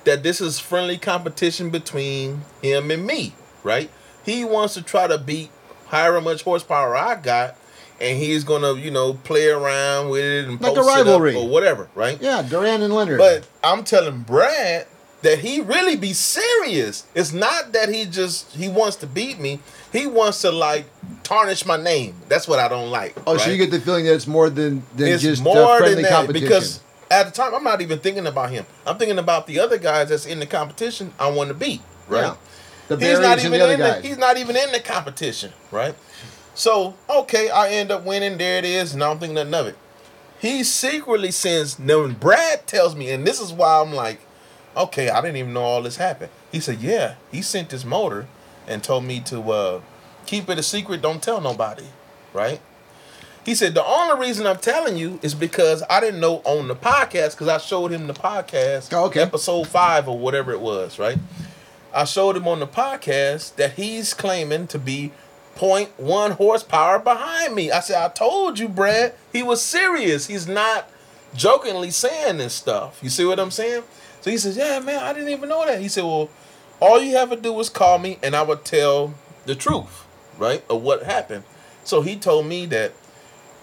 that this is friendly competition between him and me, right? He wants to try to beat however much horsepower I got, and he's gonna, you know, play around with it and Like a post it up rivalry. or whatever, right? Yeah, Duran and Leonard. But I'm telling Brad that he really be serious. It's not that he just he wants to beat me. He wants to like tarnish my name. That's what I don't like. oh, so you get the feeling that it's more than than it's just more friendly than that competition. because at the time I'm not even thinking about him. I'm thinking about the other guys that's in the competition. I want to beat. Right. Yeah. the He's not even the in the, guys. he's not even in the competition, right? So okay, I end up winning. There it is, and I don't think nothing of it. He secretly sends. Now when Brad tells me, and this is why I'm like, okay, I didn't even know all this happened. He said, yeah, he sent this motor and told me to uh, keep it a secret. Don't tell nobody, right? He said the only reason I'm telling you is because I didn't know on the podcast because I showed him the podcast, Oh, okay. episode five or whatever it was, right? I showed him on the podcast that he's claiming to be 0.1 horsepower behind me. I said, I told you, Brad. He was serious. He's not jokingly saying this stuff. You see what I'm saying? So he says, Yeah, man, I didn't even know that. He said, Well, all you have to do is call me and I would tell the truth, right? Of what happened. So he told me that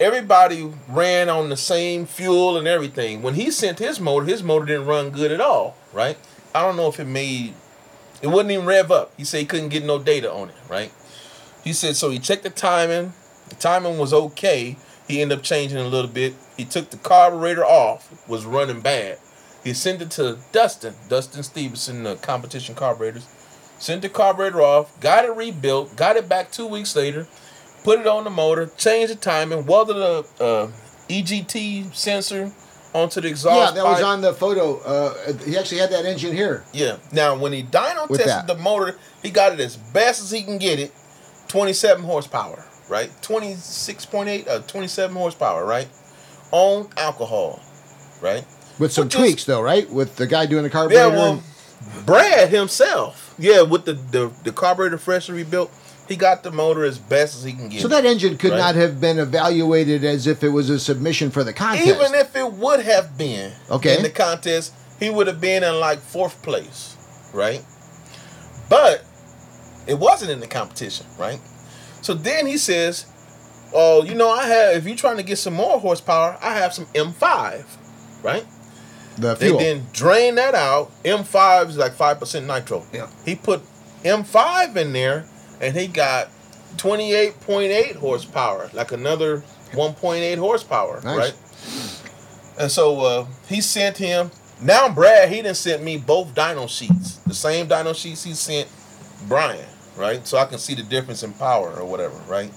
everybody ran on the same fuel and everything. When he sent his motor, his motor didn't run good at all, right? I don't know if it made it wouldn't even rev up. He said he couldn't get no data on it, right? He said so he checked the timing. The timing was okay. He ended up changing a little bit. He took the carburetor off, was running bad. He sent it to Dustin, Dustin Stevenson, the competition carburetors. Sent the carburetor off, got it rebuilt, got it back two weeks later, put it on the motor, changed the timing, welded the uh, EGT sensor onto the exhaust. yeah, that was pipe. on the photo. Uh, he actually had that engine here. Yeah. Now, when he dyno With tested that. the motor, he got it as best as he can get it, 27 horsepower, right? 26.8, uh, 27 horsepower, right? On alcohol, right? With some is- tweaks, though, right? With the guy doing the Yeah, carburetor. well, Brad himself, yeah, with the, the, the carburetor freshly rebuilt, he got the motor as best as he can get so that engine could Right. not have been evaluated as if it was a submission for the contest. Even if it would have been Okay. in the contest, he would have been in like fourth place, right? But it wasn't in the competition, right? So then he says, "Oh, you know, I have. If you're trying to get some more horsepower, I have some M5, right? The They fuel. then drain that out. M5 is like five percent nitro. Yeah. He put M5 in there, and he got 28.8 horsepower, like another 1.8 horsepower, Nice. right? And so uh, he sent him. Now Brad, he didn't sent me both dyno sheets, the same dyno sheets he sent Brian, right? So I can see the difference in power or whatever, right?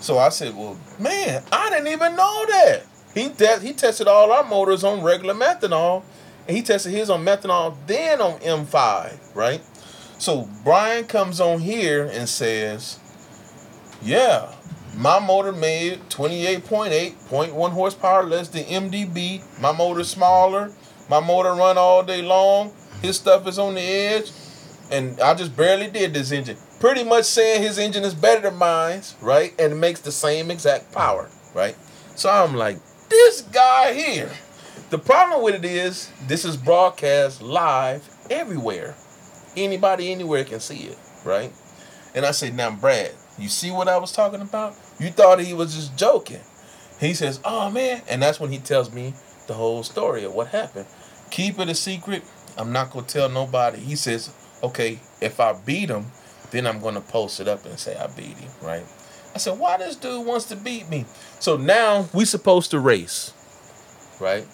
So I said, well, man, I didn't even know that. He te- he tested all our motors on regular methanol, and he tested his on methanol, then on M5, right? So Brian comes on here and says, yeah, my motor made 28.8, 0.1 horsepower less than MDB. My motor's smaller. My motor run all day long. His stuff is on the edge. And I just barely did this engine. Pretty much saying his engine is better than mine's, right? And it makes the same exact power, right? So I'm like, this guy here. The problem with it is this is broadcast live everywhere. Anybody anywhere can see it, right? And I said, now Brad, you see what I was talking about? You thought he was just joking. He says, oh man. And that's when he tells me the whole story of what happened. Keep it a secret. I'm not to tell nobody. He says, okay, if I beat him, then I'm to post it up and say I beat him, right? I said, why this dude wants to beat me? So now we supposed to race, right?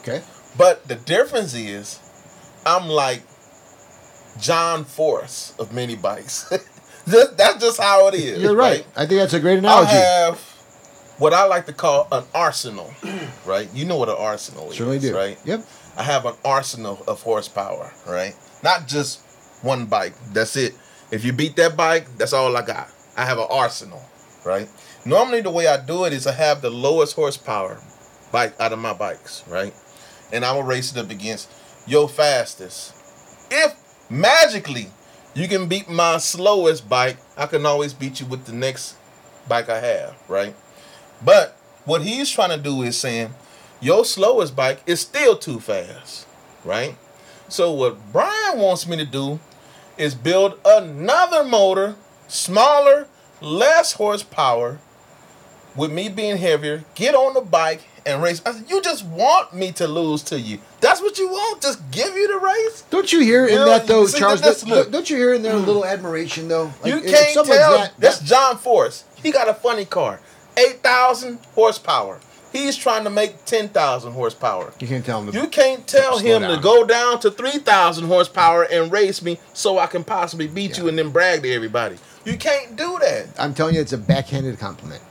okay. But the difference is, I'm like John Force of mini bikes. That's just how it is. You're right. I think that's a great analogy. I have what I like to call an arsenal, right? You know what an arsenal Certainly is, do. right? Yep. I have an arsenal of horsepower, right? Not just one bike. That's it. If you beat that bike, that's all I got. I have an arsenal, right? Normally, the way I do it is I have the lowest horsepower bike out of my bikes, right? And I will race it up against your fastest. If magically you can beat my slowest bike, I can always beat you with the next bike I have, right? But what he's trying to do is saying your slowest bike is still too fast, right? So what Brian wants me to do is build another motor, smaller, less horsepower, with me being heavier, get on the bike and race. I said, you just want me to lose to you. That's what you want. Just give you the race. Don't you hear in Yeah, that though, see, Charles? that's- Don't, look. don't you hear in there a hmm. little admiration though? Like, you can't someone's tell. that- That's John Force. He got a funny car, eight thousand horsepower. He's trying to make ten thousand horsepower. you can't tell him. To, You can't tell Slow him to go down to 3,000 horsepower and race me so I can possibly beat you and then brag to everybody. You can't do that. I'm telling you, it's a backhanded compliment,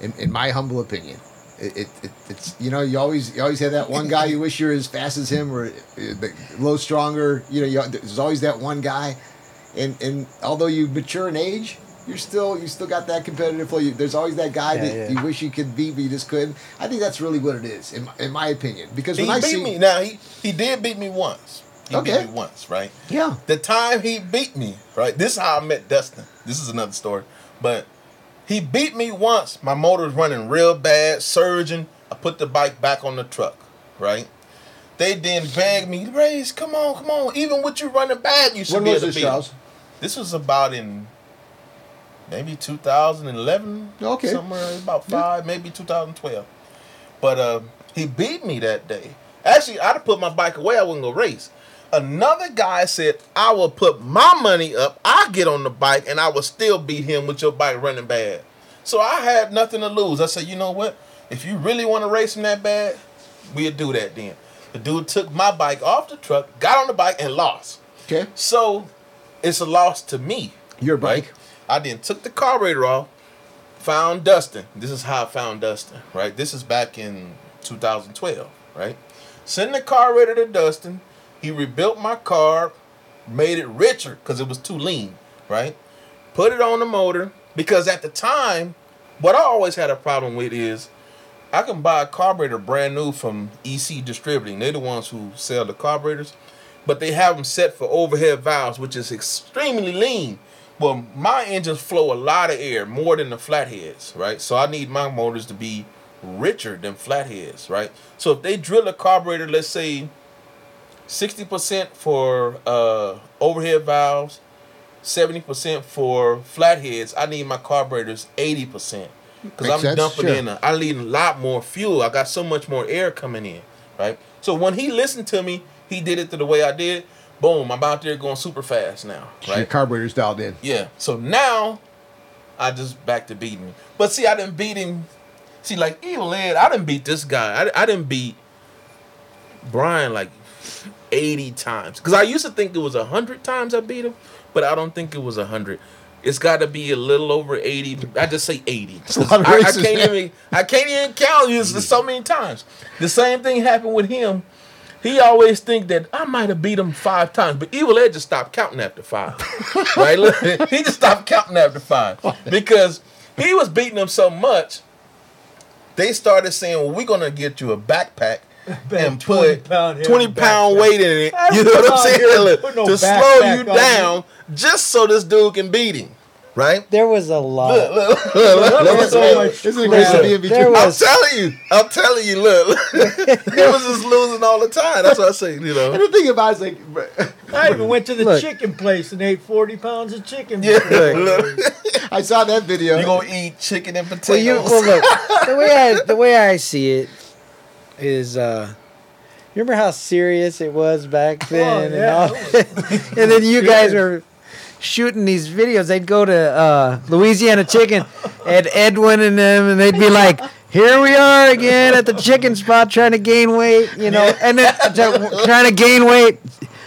in, in my humble opinion. It, it, it, it's you know you always you always have that one guy you wish you're as fast as him or uh, the low stronger. You know you, there's always that one guy, and and although you mature in age, you're still you still got that competitive flow. You, there's always that guy Yeah, that yeah. you wish you could beat, but you just couldn't. I think that's really what it is, in, my- in my opinion. Because He when I beat see me. Now, he, he did beat me once. He Okay. beat me once, right? yeah, The time he beat me, right? This is how I met Dustin. This is another story. But he beat me once. My motor was running real bad, surging. I put the bike back on the truck, right? They then begged me, Race, come on, come on. Even with you running bad, you should when be able this, to beat him." Charles? This was about in maybe 2011. Okay. somewhere about five, maybe 2012. But uh, he beat me that day. Actually, I'd have put my bike away. I wouldn't go race. Another guy said, "I will put my money up. I get on the bike, and I will still beat him with your bike running bad." So I had nothing to lose. I said, "You know what? If you really want to race him that bad, we'll do that then." The dude took my bike off the truck, got on the bike, and lost. Okay. So it's a loss to me. Your bike. I then took the carburetor off, found Dustin. This is how I found Dustin, right? This is back in 2012, right? Send the carburetor to Dustin. He rebuilt my car, made it richer because it was too lean, right? Put it on the motor because at the time, what I always had a problem with is I can buy a carburetor brand new from EC Distributing. They're the ones who sell the carburetors, but they have them set for overhead valves, which is extremely lean. Well, my engines flow a lot of air, more than the flatheads, right? So I need my motors to be richer than flatheads, right? So if they drill a carburetor, let's say 60% for uh, overhead valves, 70% for flatheads, I need my carburetors 80%. Because I'm sense, dumping sure. in, a, I need a lot more fuel. I got so much more air coming in, right? So when he listened to me, he did it to the way I did. Boom, I'm out there going super fast now, Your right? carburetor's dialed in. Yeah. So now I just back to beating. But see, I didn't beat him. See, like Evil Ed, I didn't beat this guy. I, I didn't beat Brian like 80 times. Because I used to think it was 100 times I beat him, but I don't think it was 100. It's got to be a little over 80. I just say 80. a lot of I, I can't man. even I can't even count you so many times. The same thing happened with him. He always think that I might have beat him five times, but Evil Ed just stopped counting after five. right? Look, he just stopped counting after five because he was beating them so much. They started saying, "Well, we're gonna get you a backpack and 20 put pound heavy twenty pound weight in it." I You know what I'm saying? here- no to slow you on down, just so this dude can beat him. Right? There was a lot. Look, look, look, look, look, so look. much Isn't it great to crap. be in There between? I'm telling you, I'm telling you, look, he was just losing all the time. That's what I say, you know. And the thing about it is like, I even went to the Look. chicken place and ate 40 pounds of chicken. Yeah, before. look. I saw that video. You're gonna eat chicken and potatoes? Well, you well look the way I the way I see it is uh you remember how serious it was back then and yeah, all and then you guys were shooting these videos they'd go to uh Louisiana Chicken and Edwin and them and they'd be like here we are again at the chicken spot trying to gain weight you know and then uh, trying to gain weight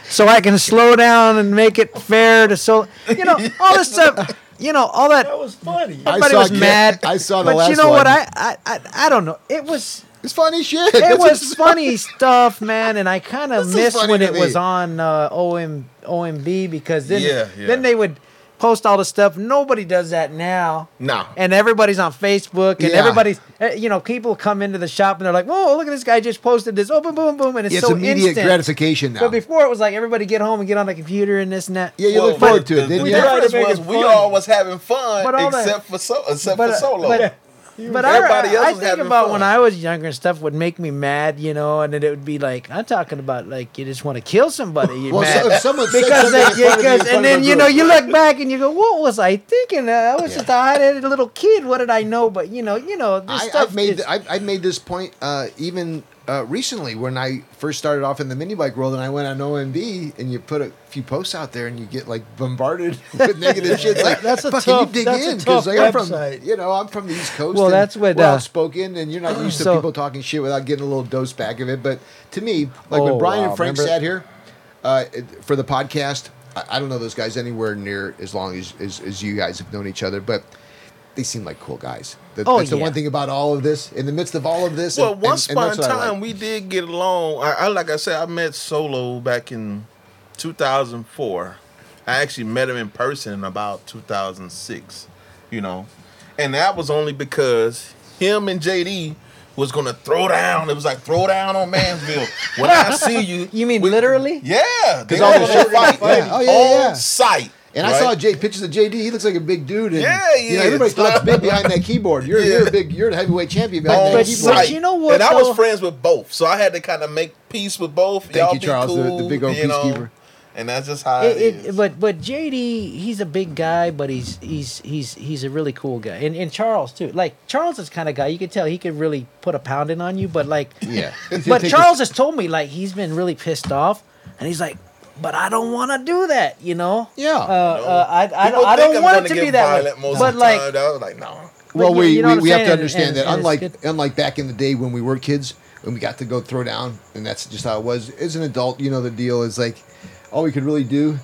so I can slow down and make it fair to so you know all this stuff you know all that That was funny. I Everybody saw was Ke- mad. I saw the but last you know one. what? I, I I I don't know. It was It's funny shit. it This was funny stuff, man. And I kind of This missed when to it was on uh, OM OMB because then Yeah, yeah. then they would post all the stuff. Nobody does that now. No. And everybody's on Facebook, and Yeah. everybody's, eh, you know, people come into the shop and they're like, "Whoa, look at this guy just posted this! Oh, boom, boom, boom!" And it's, it's so immediate instant. gratification now. But before it was like everybody get home and get on the computer and this and that. yeah, you Well, look forward but to the, it, didn't the you? Yeah. difference Try to make was we funny. all was having fun, But all that- except for so, except But, for uh, solo. but, but Everybody I, else I was think about fun. when I was younger and stuff would make me mad, you know, and then it would be like I'm talking about like you just want to kill somebody. You're Well, mad. so if someone because something they, in front of you, in because, and then you know you look back and you go, what was I thinking? Uh, I was Yeah. just a hot-headed little kid. What did I know? But you know, you know, this I, stuff I've made is- I've, I've made this point uh, even uh, recently when I first started off in the mini bike world and I went on OMB and you put a few posts out there and you get like bombarded with negative shit. Like That's a tough- you dig that's a in tough like I'm from you know I'm from the East Coast. Well, and that's what, uh, outspoken and you're not used to so- people talking shit without getting a little dose back of it. But to me, like when Oh, Brian wow, and Frank remember- sat here uh, for the podcast, I, I don't know those guys anywhere near as long as, as as you guys have known each other, but. They seem like cool guys. That, Oh, that's the one thing about all of this. In the midst of all of this, Well, and- once and- and upon a that's what I time, like. we did get along. I, I like I said, I met Solo back in 2004. I actually met him in person in about 2006. You know, and that was only because him and JD was gonna throw down. It was like throw down on Mansville. when I see you, you mean we- literally? Yeah, they all the had a shit- fight yeah. Oh, yeah, on yeah. site. And I saw J, pictures of JD. He looks like a big dude. And, Yeah, he you know, everybody thought big behind that keyboard. You're, Yeah. you're a big. You're the heavyweight champion behind on that But- keyboard. but you know what, And I was though? friends with both, so I had to kind of make peace with both. Thank Y'all you, be Charles, the- cool, the big old you know. peacekeeper. and that's just how it, It, is. it, but but JD, he's a big guy, but he's he's he's he's a really cool guy, and and Charles too. Like Charles is kind of guy you can tell he could really put a pounding on you, but like, Yeah. but Charles has told me like he's been really pissed off, and he's like, but I don't want to do that, you know. Yeah. Uh, uh, I I People don't, I don't I'm want gonna it to be that way. violent most But of the like, time. I was like, no. Well, you- we, you know we, we have to understand and- that and unlike unlike back in the day when we were kids and we got to go throw down and that's just how it was. As an adult, you know the deal is like all we could really do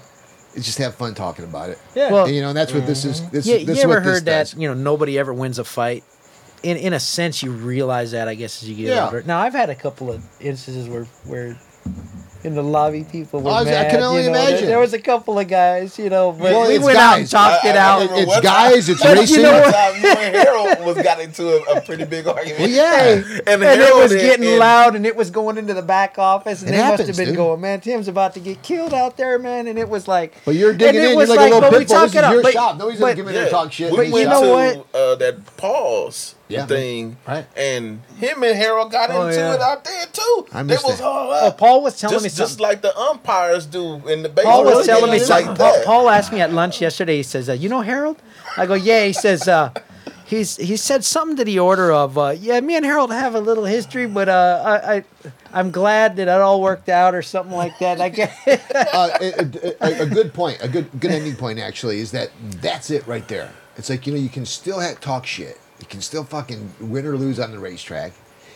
is just have fun talking about it. Yeah. Well, And, you know, and that's what this is. This, yeah, this you is ever what this heard that? does. You know, nobody ever wins a fight. In in a sense, you realize that I guess as you get Yeah. older. Now, I've had a couple of instances where where in the lobby people were I was- I can only you know, imagine. There, was a couple of guys, you know, but Well, we it's went out and guys. talked I- it I out. remember It's one guys, it's But racing. You know what? what? Time, you and Harold was got into a, a pretty big argument. Well, yeah. And and, it was getting and- loud, and it was going into the back office, and It they must have been dude. going, "Man, Tim's about to get killed out there, man!" And it was like, But you're and digging it in. You're was like, a little but we pit bull. talk This it is your shop. Nobody's gonna but- me in there and talk shit. We This is went you to know uh, that pause Yeah. thing, Right. and him and Harold got Oh, into yeah. it out there too. I They was all Oh, up. Paul was telling just, me just like the umpires do in the baseball. Paul was telling me something. like Paul. Paul asked me at lunch yesterday. He says, uh, "You know Harold?" I go, "Yeah." He says, uh, "He's he said something to the order of, uh, yeah, me and Harold have a little history, but uh, I, I I'm glad that it all worked out, or something like that." I guess. uh, a, a, a good point, a good good ending point actually is that that's it right there. It's like you know you can still ha- talk shit. You can still fucking win or lose on the racetrack.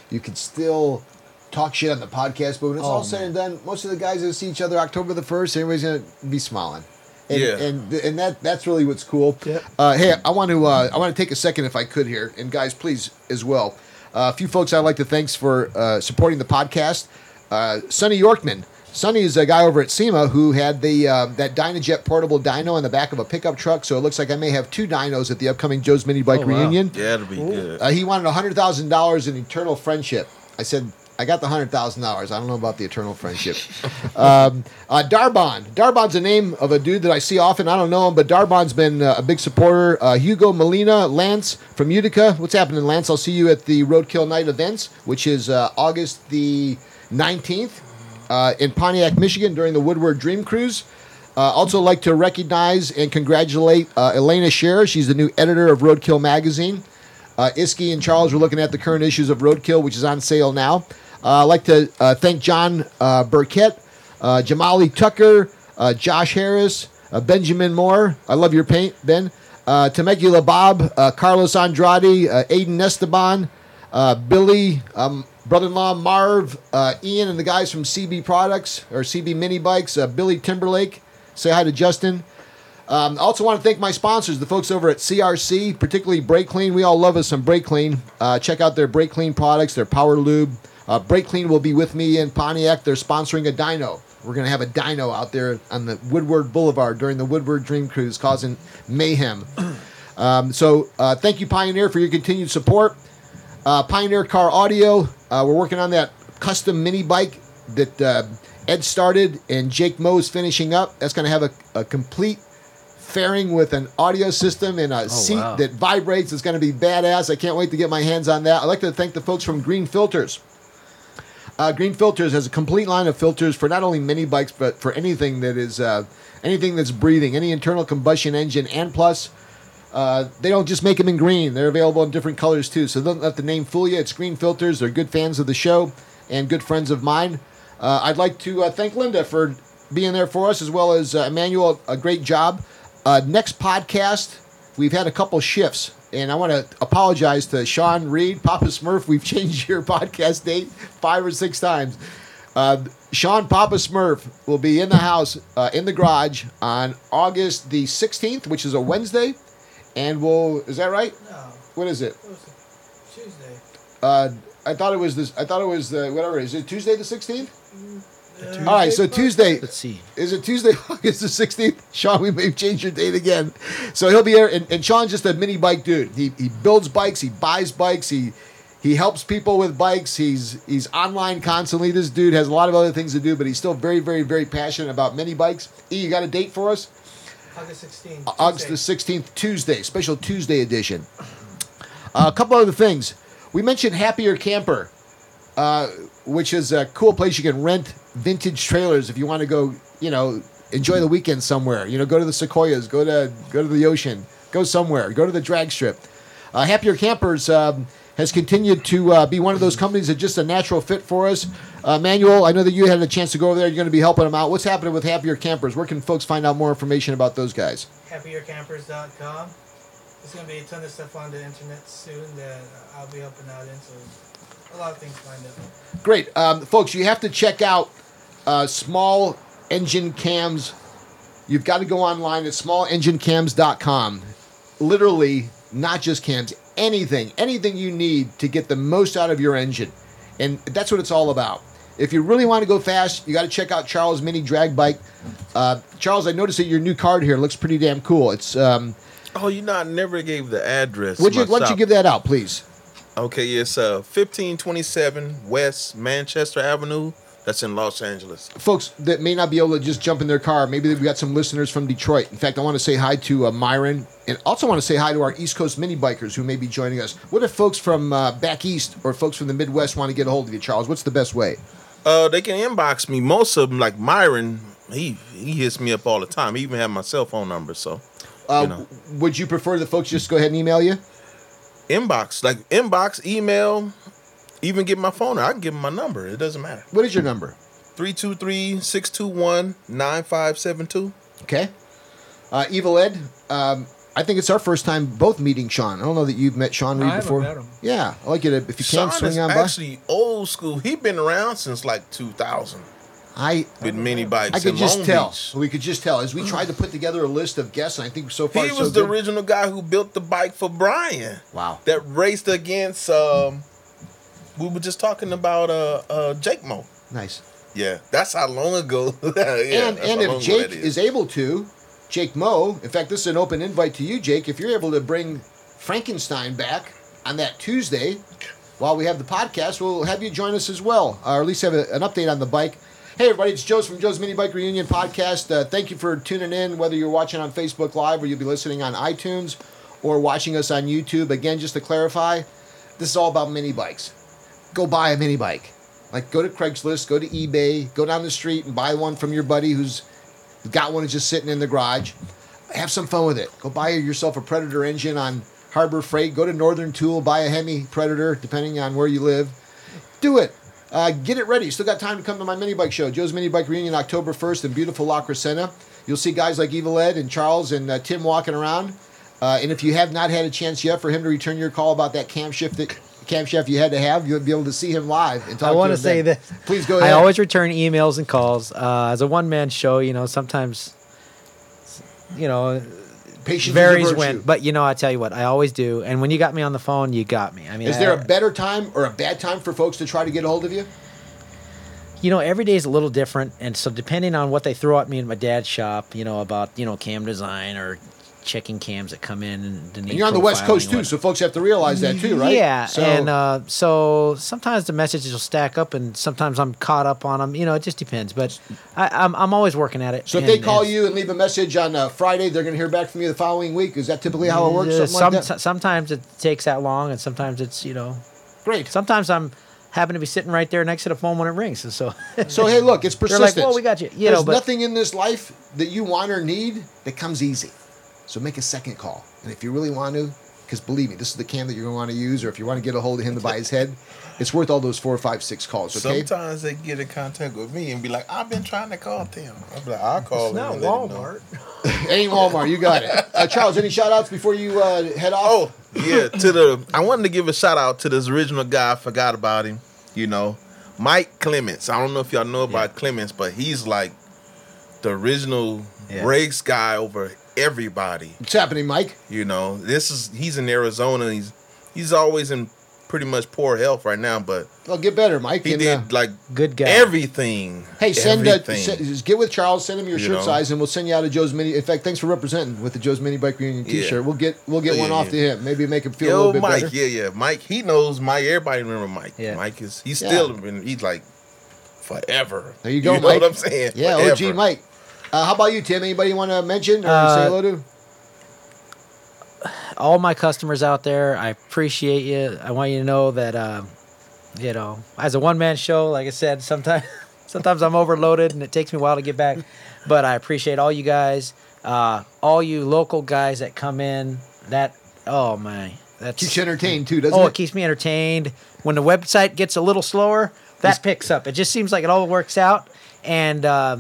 You can still talk shit on the podcast, but when it's Oh, all said and done, most of the guys that see each other October the first, everybody's gonna be smiling. And, Yeah. and and that that's really what's cool. Yep. Uh, hey, I want to uh, I want to take a second if I could here, and guys, please as well. Uh, a few folks I'd like to thanks for uh, supporting the podcast. Uh, Sonny Yorkman. Sonny is a guy over at SEMA who had the uh, that Dynojet portable dyno in the back of a pickup truck. So it looks like I may have two dynos at the upcoming Joe's Mini Bike Oh, wow. reunion. Yeah, it'll be good. Uh, he wanted hundred thousand dollars in eternal friendship. I said, I got the hundred thousand dollars. I don't know about the eternal friendship. um, uh, Darbon. Darbon's a name of a dude that I see often. I don't know him, but Darbon's been uh, a big supporter. Uh, Hugo Molina, Lance from Utica. What's happening, Lance? I'll see you at the Roadkill Night events, which is uh, August the nineteenth uh, in Pontiac, Michigan, during the Woodward Dream Cruise. Uh, also, like to recognize and congratulate uh, Elana Scherr. She's the new editor of Roadkill magazine. Uh, Isky and Charles were looking at the current issues of Roadkill, which is on sale now. Uh, I'd like to uh, thank John uh, Burkett, Jamali Tucker, Josh Harris, Benjamin Moore. I love your paint, Ben. Uh, Temecula Bob, Carlos Andrade, Aiden Esteban, Billy, um, brother-in-law Marv, uh, Ian, and the guys from CB Products or CB Mini Bikes. Uh, Billy Timberlake. Say hi to Justin. Um, I also want to thank my sponsors, the folks over at CRC, particularly Brakleen. We all love us some Brakleen. Uh, check out their Brakleen products, their Power Lube. Uh, Brakleen will be with me in Pontiac. They're sponsoring a dyno. We're going to have a dyno out there on the Woodward Boulevard during the Woodward Dream Cruise, causing mayhem. Um, so uh, thank you, Pioneer, for your continued support. Uh, Pioneer Car Audio, uh, we're working on that custom mini bike that uh, Ed started and Jake Moe is finishing up. That's going to have a, a complete fairing with an audio system and a seat wow. that vibrates. It's going to be badass. I can't wait to get my hands on that. I'd like to thank the folks from Green Filters. Uh, Green Filters has a complete line of filters for not only mini bikes, but for anything that is uh, anything that's breathing, any internal combustion engine, and plus uh, they don't just make them in green; they're available in different colors too. So don't let the name fool you. It's Green Filters. They're good fans of the show and good friends of mine. Uh, I'd like to uh, thank Linda for being there for us, as well as uh, Emmanuel. A great job. Uh, next podcast, we've had a couple shifts, and I want to apologize to Sean Reed, Papa Smurf. We've changed your podcast date five or six times. Sean Papa Smurf will be in the house, in the garage on August the 16th, which is a Wednesday. And we'll, is that right? No, What is it? it was Tuesday. Uh, I thought it was this, I thought it was the, whatever. Is it Tuesday the 16th? Uh, All right, so Tuesday, Let's see. is it Tuesday, August the 16th? Sean, we may have changed your date again. So he'll be here. And, and Sean's just a mini bike dude. He, he builds bikes, he buys bikes, he he helps people with bikes. He's he's online constantly. This dude has a lot of other things to do, but he's still very, very, very passionate about mini bikes. E, you got a date for us? August 16th. August the Tuesday. 16th, Tuesday, special Tuesday edition. Uh, a couple other things. We mentioned Happier Camper, uh, which is a cool place you can rent vintage trailers if you want to go, you know, enjoy the weekend somewhere. You know, go to the Sequoias, go to go to the ocean, go somewhere, go to the drag strip. Uh, Happier Campers um, has continued to uh, be one of those companies that's just a natural fit for us. Uh, Manuel, I know that you had a chance to go over there. You're going to be helping them out. What's happening with Happier Campers? Where can folks find out more information about those guys? happiercampers.com. There's going to be a ton of stuff on the internet soon that I'll be helping out in, so a lot of things lined up. Great. Um, folks, you have to check out uh, small engine cams. You've got to go online at smallenginecams.com. Literally, not just cams, anything, anything you need to get the most out of your engine. And that's what it's all about. If you really want to go fast, you got to check out Charles Mini Drag Bike. Uh, Charles, I noticed that your new card here looks pretty damn cool. It's um, Oh, you know, I never gave the address. would you why don't you give that out, please? Okay, it's uh 1527 West Manchester Avenue. That's in Los Angeles. folks that may not be able to just jump in their car, maybe we got some listeners from Detroit. In fact, I want to say hi to uh, Myron, and also want to say hi to our East Coast mini bikers who may be joining us. What if folks from uh, back east or folks from the Midwest want to get a hold of you, Charles? What's the best way? Uh, they can inbox me. Most of them, like Myron, he he hits me up all the time. He even have my cell phone number. So Uh, You know. Would you prefer the folks just go ahead and email you? inbox, like inbox, email, even give my phone. I can give him my number. It doesn't matter. What is your number? 323-621-9572. Okay. Uh, Evil Ed, um, I think it's our first time both meeting Sean. I don't know that you've met Sean Reed haven't before. met him. Yeah, I like you to, if you Sean can, swing is on by. actually old school. He's been around since like 2000 I with mini bikes. I could just Long tell. Beach. We could just tell as we tried to put together a list of guests, and I think so far He so was the good. original guy who built the bike for Brian. Wow. That raced against. Um, we were just talking about uh, uh, Jake Mo. Nice. Yeah, that's how long ago. yeah, and and if Jake that is. able to, Jake Mo. in fact, this is an open invite to you, Jake. If you're able to bring Frankenstein back on that Tuesday while we have the podcast, we'll have you join us as well, or at least have a, an update on the bike. Hey, everybody, it's Joe's from Joe's Mini Bike Reunion Podcast. Uh, thank you for tuning in, whether you're watching on Facebook Live or you'll be listening on iTunes or watching us on YouTube. Again, just to clarify, this is all about mini bikes. Go buy a mini bike. Like, go to Craigslist, go to eBay, go down the street and buy one from your buddy who's got one that's just sitting in the garage. Have some fun with it. Go buy yourself a Predator engine on Harbor Freight. Go to Northern Tool, buy a Hemi Predator, depending on where you live. Do it. Uh, get it ready. Still got time to come to my mini bike show, Joe's Mini Bike Reunion, October 1st in beautiful La Crescenta. You'll see guys like Evil Ed and Charles and uh, Tim walking around. Uh, and if you have not had a chance yet for him to return your call about that camshaft that camshaft you had to have, you would be able to see him live and talk I want to say then. that Please go ahead. I always return emails and calls. Uh, as a one man show, you know, sometimes, you know, Patience varies when. But you know, I tell you what, I always do. And when you got me on the phone, you got me. I mean, Is there I- a better time or a bad time for folks to try to get a hold of you? you know, every day is a little different, and so depending on what they throw at me in my dad's shop, you know, about you know cam design or checking cams that come in and, And you're on the West Coast too, so folks have to realize that too, right? Yeah, So, and uh, so sometimes the messages will stack up, and sometimes I'm caught up on them. You know, it just depends. But I, I'm I'm always working at it. so if they call and- you and leave a message on uh, Friday, they're going to hear back from you the following week. Is that typically how it works? uh, Something like? Sometimes it takes that long, and sometimes it's you know, Great. sometimes I'm happen to be sitting right there next to the phone when it rings, and so So hey, look, it's They're like, "Well, we got you," you There's know, but- nothing in this life that you want or need that comes easy. So make a second call, and if you really want to, because believe me, this is the cam that you're going to want to use, or if you want to get a hold of him to buy his head, it's worth all those four, five, six calls. Okay. Sometimes they get in contact with me and be like, "I've been trying to call them." I'm like, "I'll call It's them." not and let them know." Walmart. Ain't Walmart. You got it. Uh, Charles, any shout outs before you uh, head off? Oh yeah, to the I wanted to give a shout out to this original guy. I forgot about him. You know, Mike Clements. I don't know if y'all know about Clements, but he's like the original Yeah. race guy over everybody. What's happening, Mike? You know, this is he's in Arizona. He's he's always in pretty much poor health right now, but Well, get better, Mike. he and, did uh, like good guy. everything. Hey, send, uh, everything. send just get with Charles. Send him your You shirt know? size, and we'll send you out a Joe's Mini. In fact, thanks for representing with the Joe's Mini Bike Reunion T-shirt. We'll get we'll get Yeah, one yeah, off yeah. to him. Maybe make him feel a little bit Mike, better. yeah, yeah, Mike. He knows Mike. Everybody remember Mike. Yeah. Mike is he's Yeah. still been. He's like forever. There you go, you know Mike. what I'm saying? Yeah, Forever. OG Mike. Uh, how about you, Tim? Anybody you want to mention or Uh, say hello to? all my customers out there, I appreciate you. I want you to know that, uh, you know, as a one man show, like I said, sometimes sometimes I'm overloaded and it takes me a while to get back. But I appreciate all you guys, uh, all you local guys that come in. That oh my, that Keeps you entertained too, doesn't oh, it? Oh, it keeps me entertained. When the website gets a little slower, that picks up. It just seems like it all works out. And uh,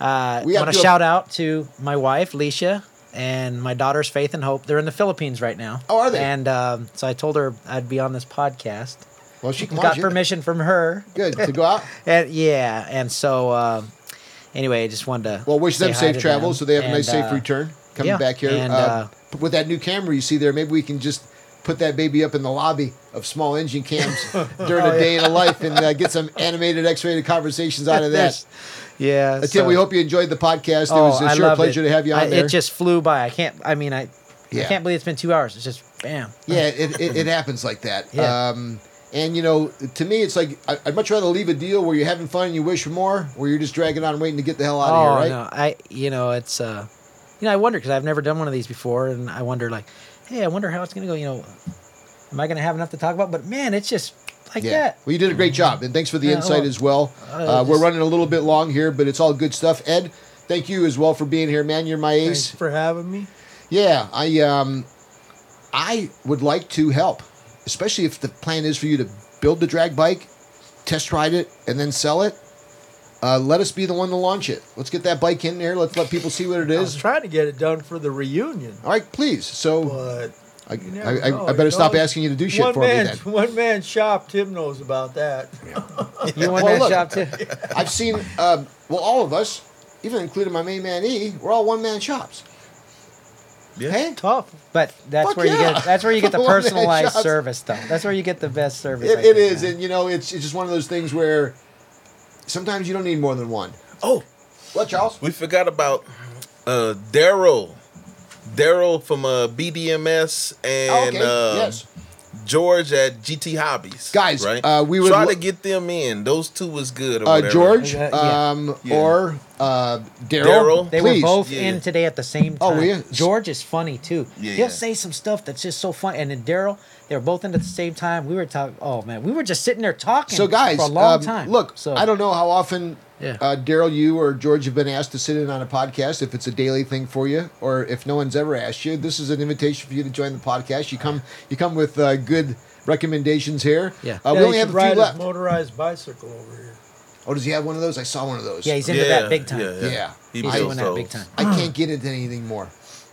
uh, We want to- shout out to my wife, Leisha, and my daughters, Faith and Hope. They're in the Philippines right now. Oh, are they? And um, so I told her I'd be on this podcast. well, she Got it. permission from her. Good to go out. And yeah, and so um, anyway, I just wanted to Well, wish them safe travels so they have a nice, safe uh, return coming yeah, back here. and, Uh, uh, with that new camera you see there, maybe we can just put that baby up in the lobby of small engine cams during Oh, a day in a life and uh, get some animated X-rated conversations out of that. Yeah, Tim, so- we hope you enjoyed the podcast. It Oh, was a I sure pleasure it. to have you on I, there. It just flew by. I can't. I mean, I, Yeah. I can't believe it's been two hours. It's just bam. yeah, it, it, it happens like that. Yeah. Um, and you know, to me, it's like I- I'd much rather leave a deal where you're having fun and you wish for more, where you're just dragging on waiting to get the hell out oh of here, right? no, I you know it's uh, you know I wonder because I've never done one of these before, and I wonder like, hey, I wonder how it's gonna go. You know, am I gonna have enough to talk about? But man, it's just like Yeah. that. Well, you did a great job, and thanks for the Yeah, insight well, as well. uh, Uh, we're running a little bit long here, but it's all good stuff. Ed, thank you as well for being here, man. You're my ace. Thanks for having me. Yeah, I um, I would like to help, especially if the plan is for you to build the drag bike, test ride it, and then sell it. Uh, let us be the one to launch it. Let's get that bike in there. Let's let people see what it is. I was trying to get it done for the reunion, All right, please. So but I, I, I, know, I better you stop know? asking you to do shit one for man, me then. one man shop. Tim knows about that. You want Well, that look. shop too? I've seen, um, well, all of us, even including my main man E, we're all one man shops. Yeah. Hey, Tough. But that's Fuck where you yeah. get that's where you get the One man personalized shops. service though. That's where you get the best service. it, it think, is, man. and you know, it's it's just one of those things where sometimes you don't need more than one. Oh, What, Charles? we forgot about uh, Daryl. Daryl from uh, BDMS and Oh, okay. uh, yes. George at GT Hobbies. Guys, right? uh, we would try lo- to get them in. Those two was good. Or Uh. George, yeah. um, Yeah. or uh, Daryl. Daryl. They please. were both Yeah. in today at the same Oh, time. were you? George is funny too. Yeah, He'll yeah. say some stuff that's just so funny. And then Daryl, they were both in at the same time. We were talking. Oh man, we were just sitting there talking. So, guys, for a long um, time. look, so I don't know how often Yeah. uh, Daryl, you or George have been asked to sit in on a podcast. If it's a daily thing for you, or if no one's ever asked you, this is an invitation for you to join the podcast. You come, you come with uh, good recommendations here. Yeah. uh, Yeah, we only have a should few ride his left. motorized bicycle over here. Oh, does he have one of those? I saw one of those. Yeah, he's into that big time. Yeah, yeah. Yeah. He's builds doing that big time. I can't get into anything more.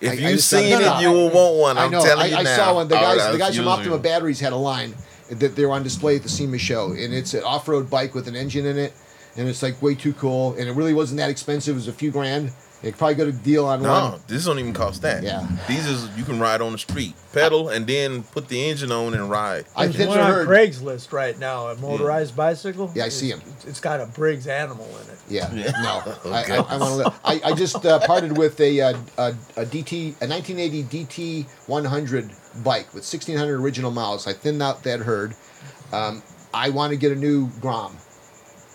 If I- I you've just saw- seen no, it, no, you will want one. I I'm know. telling I, you I now. saw one. The Oh, guys, the guys from Optima Batteries had a line that they were on display at the SEMA show, and it's an off-road bike with an engine in it, and it's like way too cool, and it really wasn't that expensive. It was a few grand. They probably got a deal on No, one. this don't even cost that. Yeah. These is you can ride on the street, pedal, and then put the engine on and ride. I There's think one on heard. Craigslist right now, a motorized bicycle. Yeah, I see It's- It's got a Briggs animal in it. Yeah, Yeah. no, I, Okay. I, I want to. I, I just uh, parted with a, uh, a a DT a 1980 DT 100 bike with 1600 original miles. I thinned out that herd. Um, I want to get a new Grom.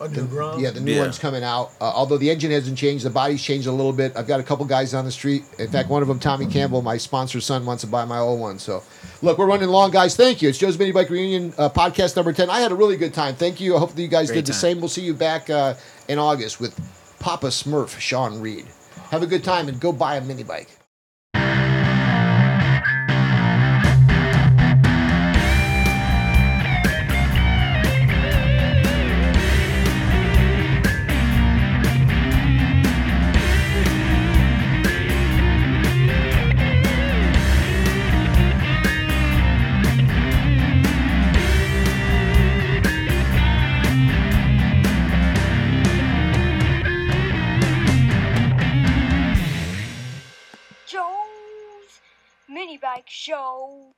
A new Yeah, the new Yeah. one's coming out. Uh, although the engine hasn't changed, the body's changed a little bit. I've got a couple guys on the street. In fact, one of them, Tommy Campbell, my sponsor's son, wants to buy my old one. So, look, we're running long, guys. Thank you. It's Joe's Mini Bike Reunion uh, podcast number 10. I had a really good time. Thank you. I hope that you guys Great did the time. same. We'll see you back uh, in August with Papa Smurf, Sean Reed. Have a good time and go buy a mini bike. Bike Show.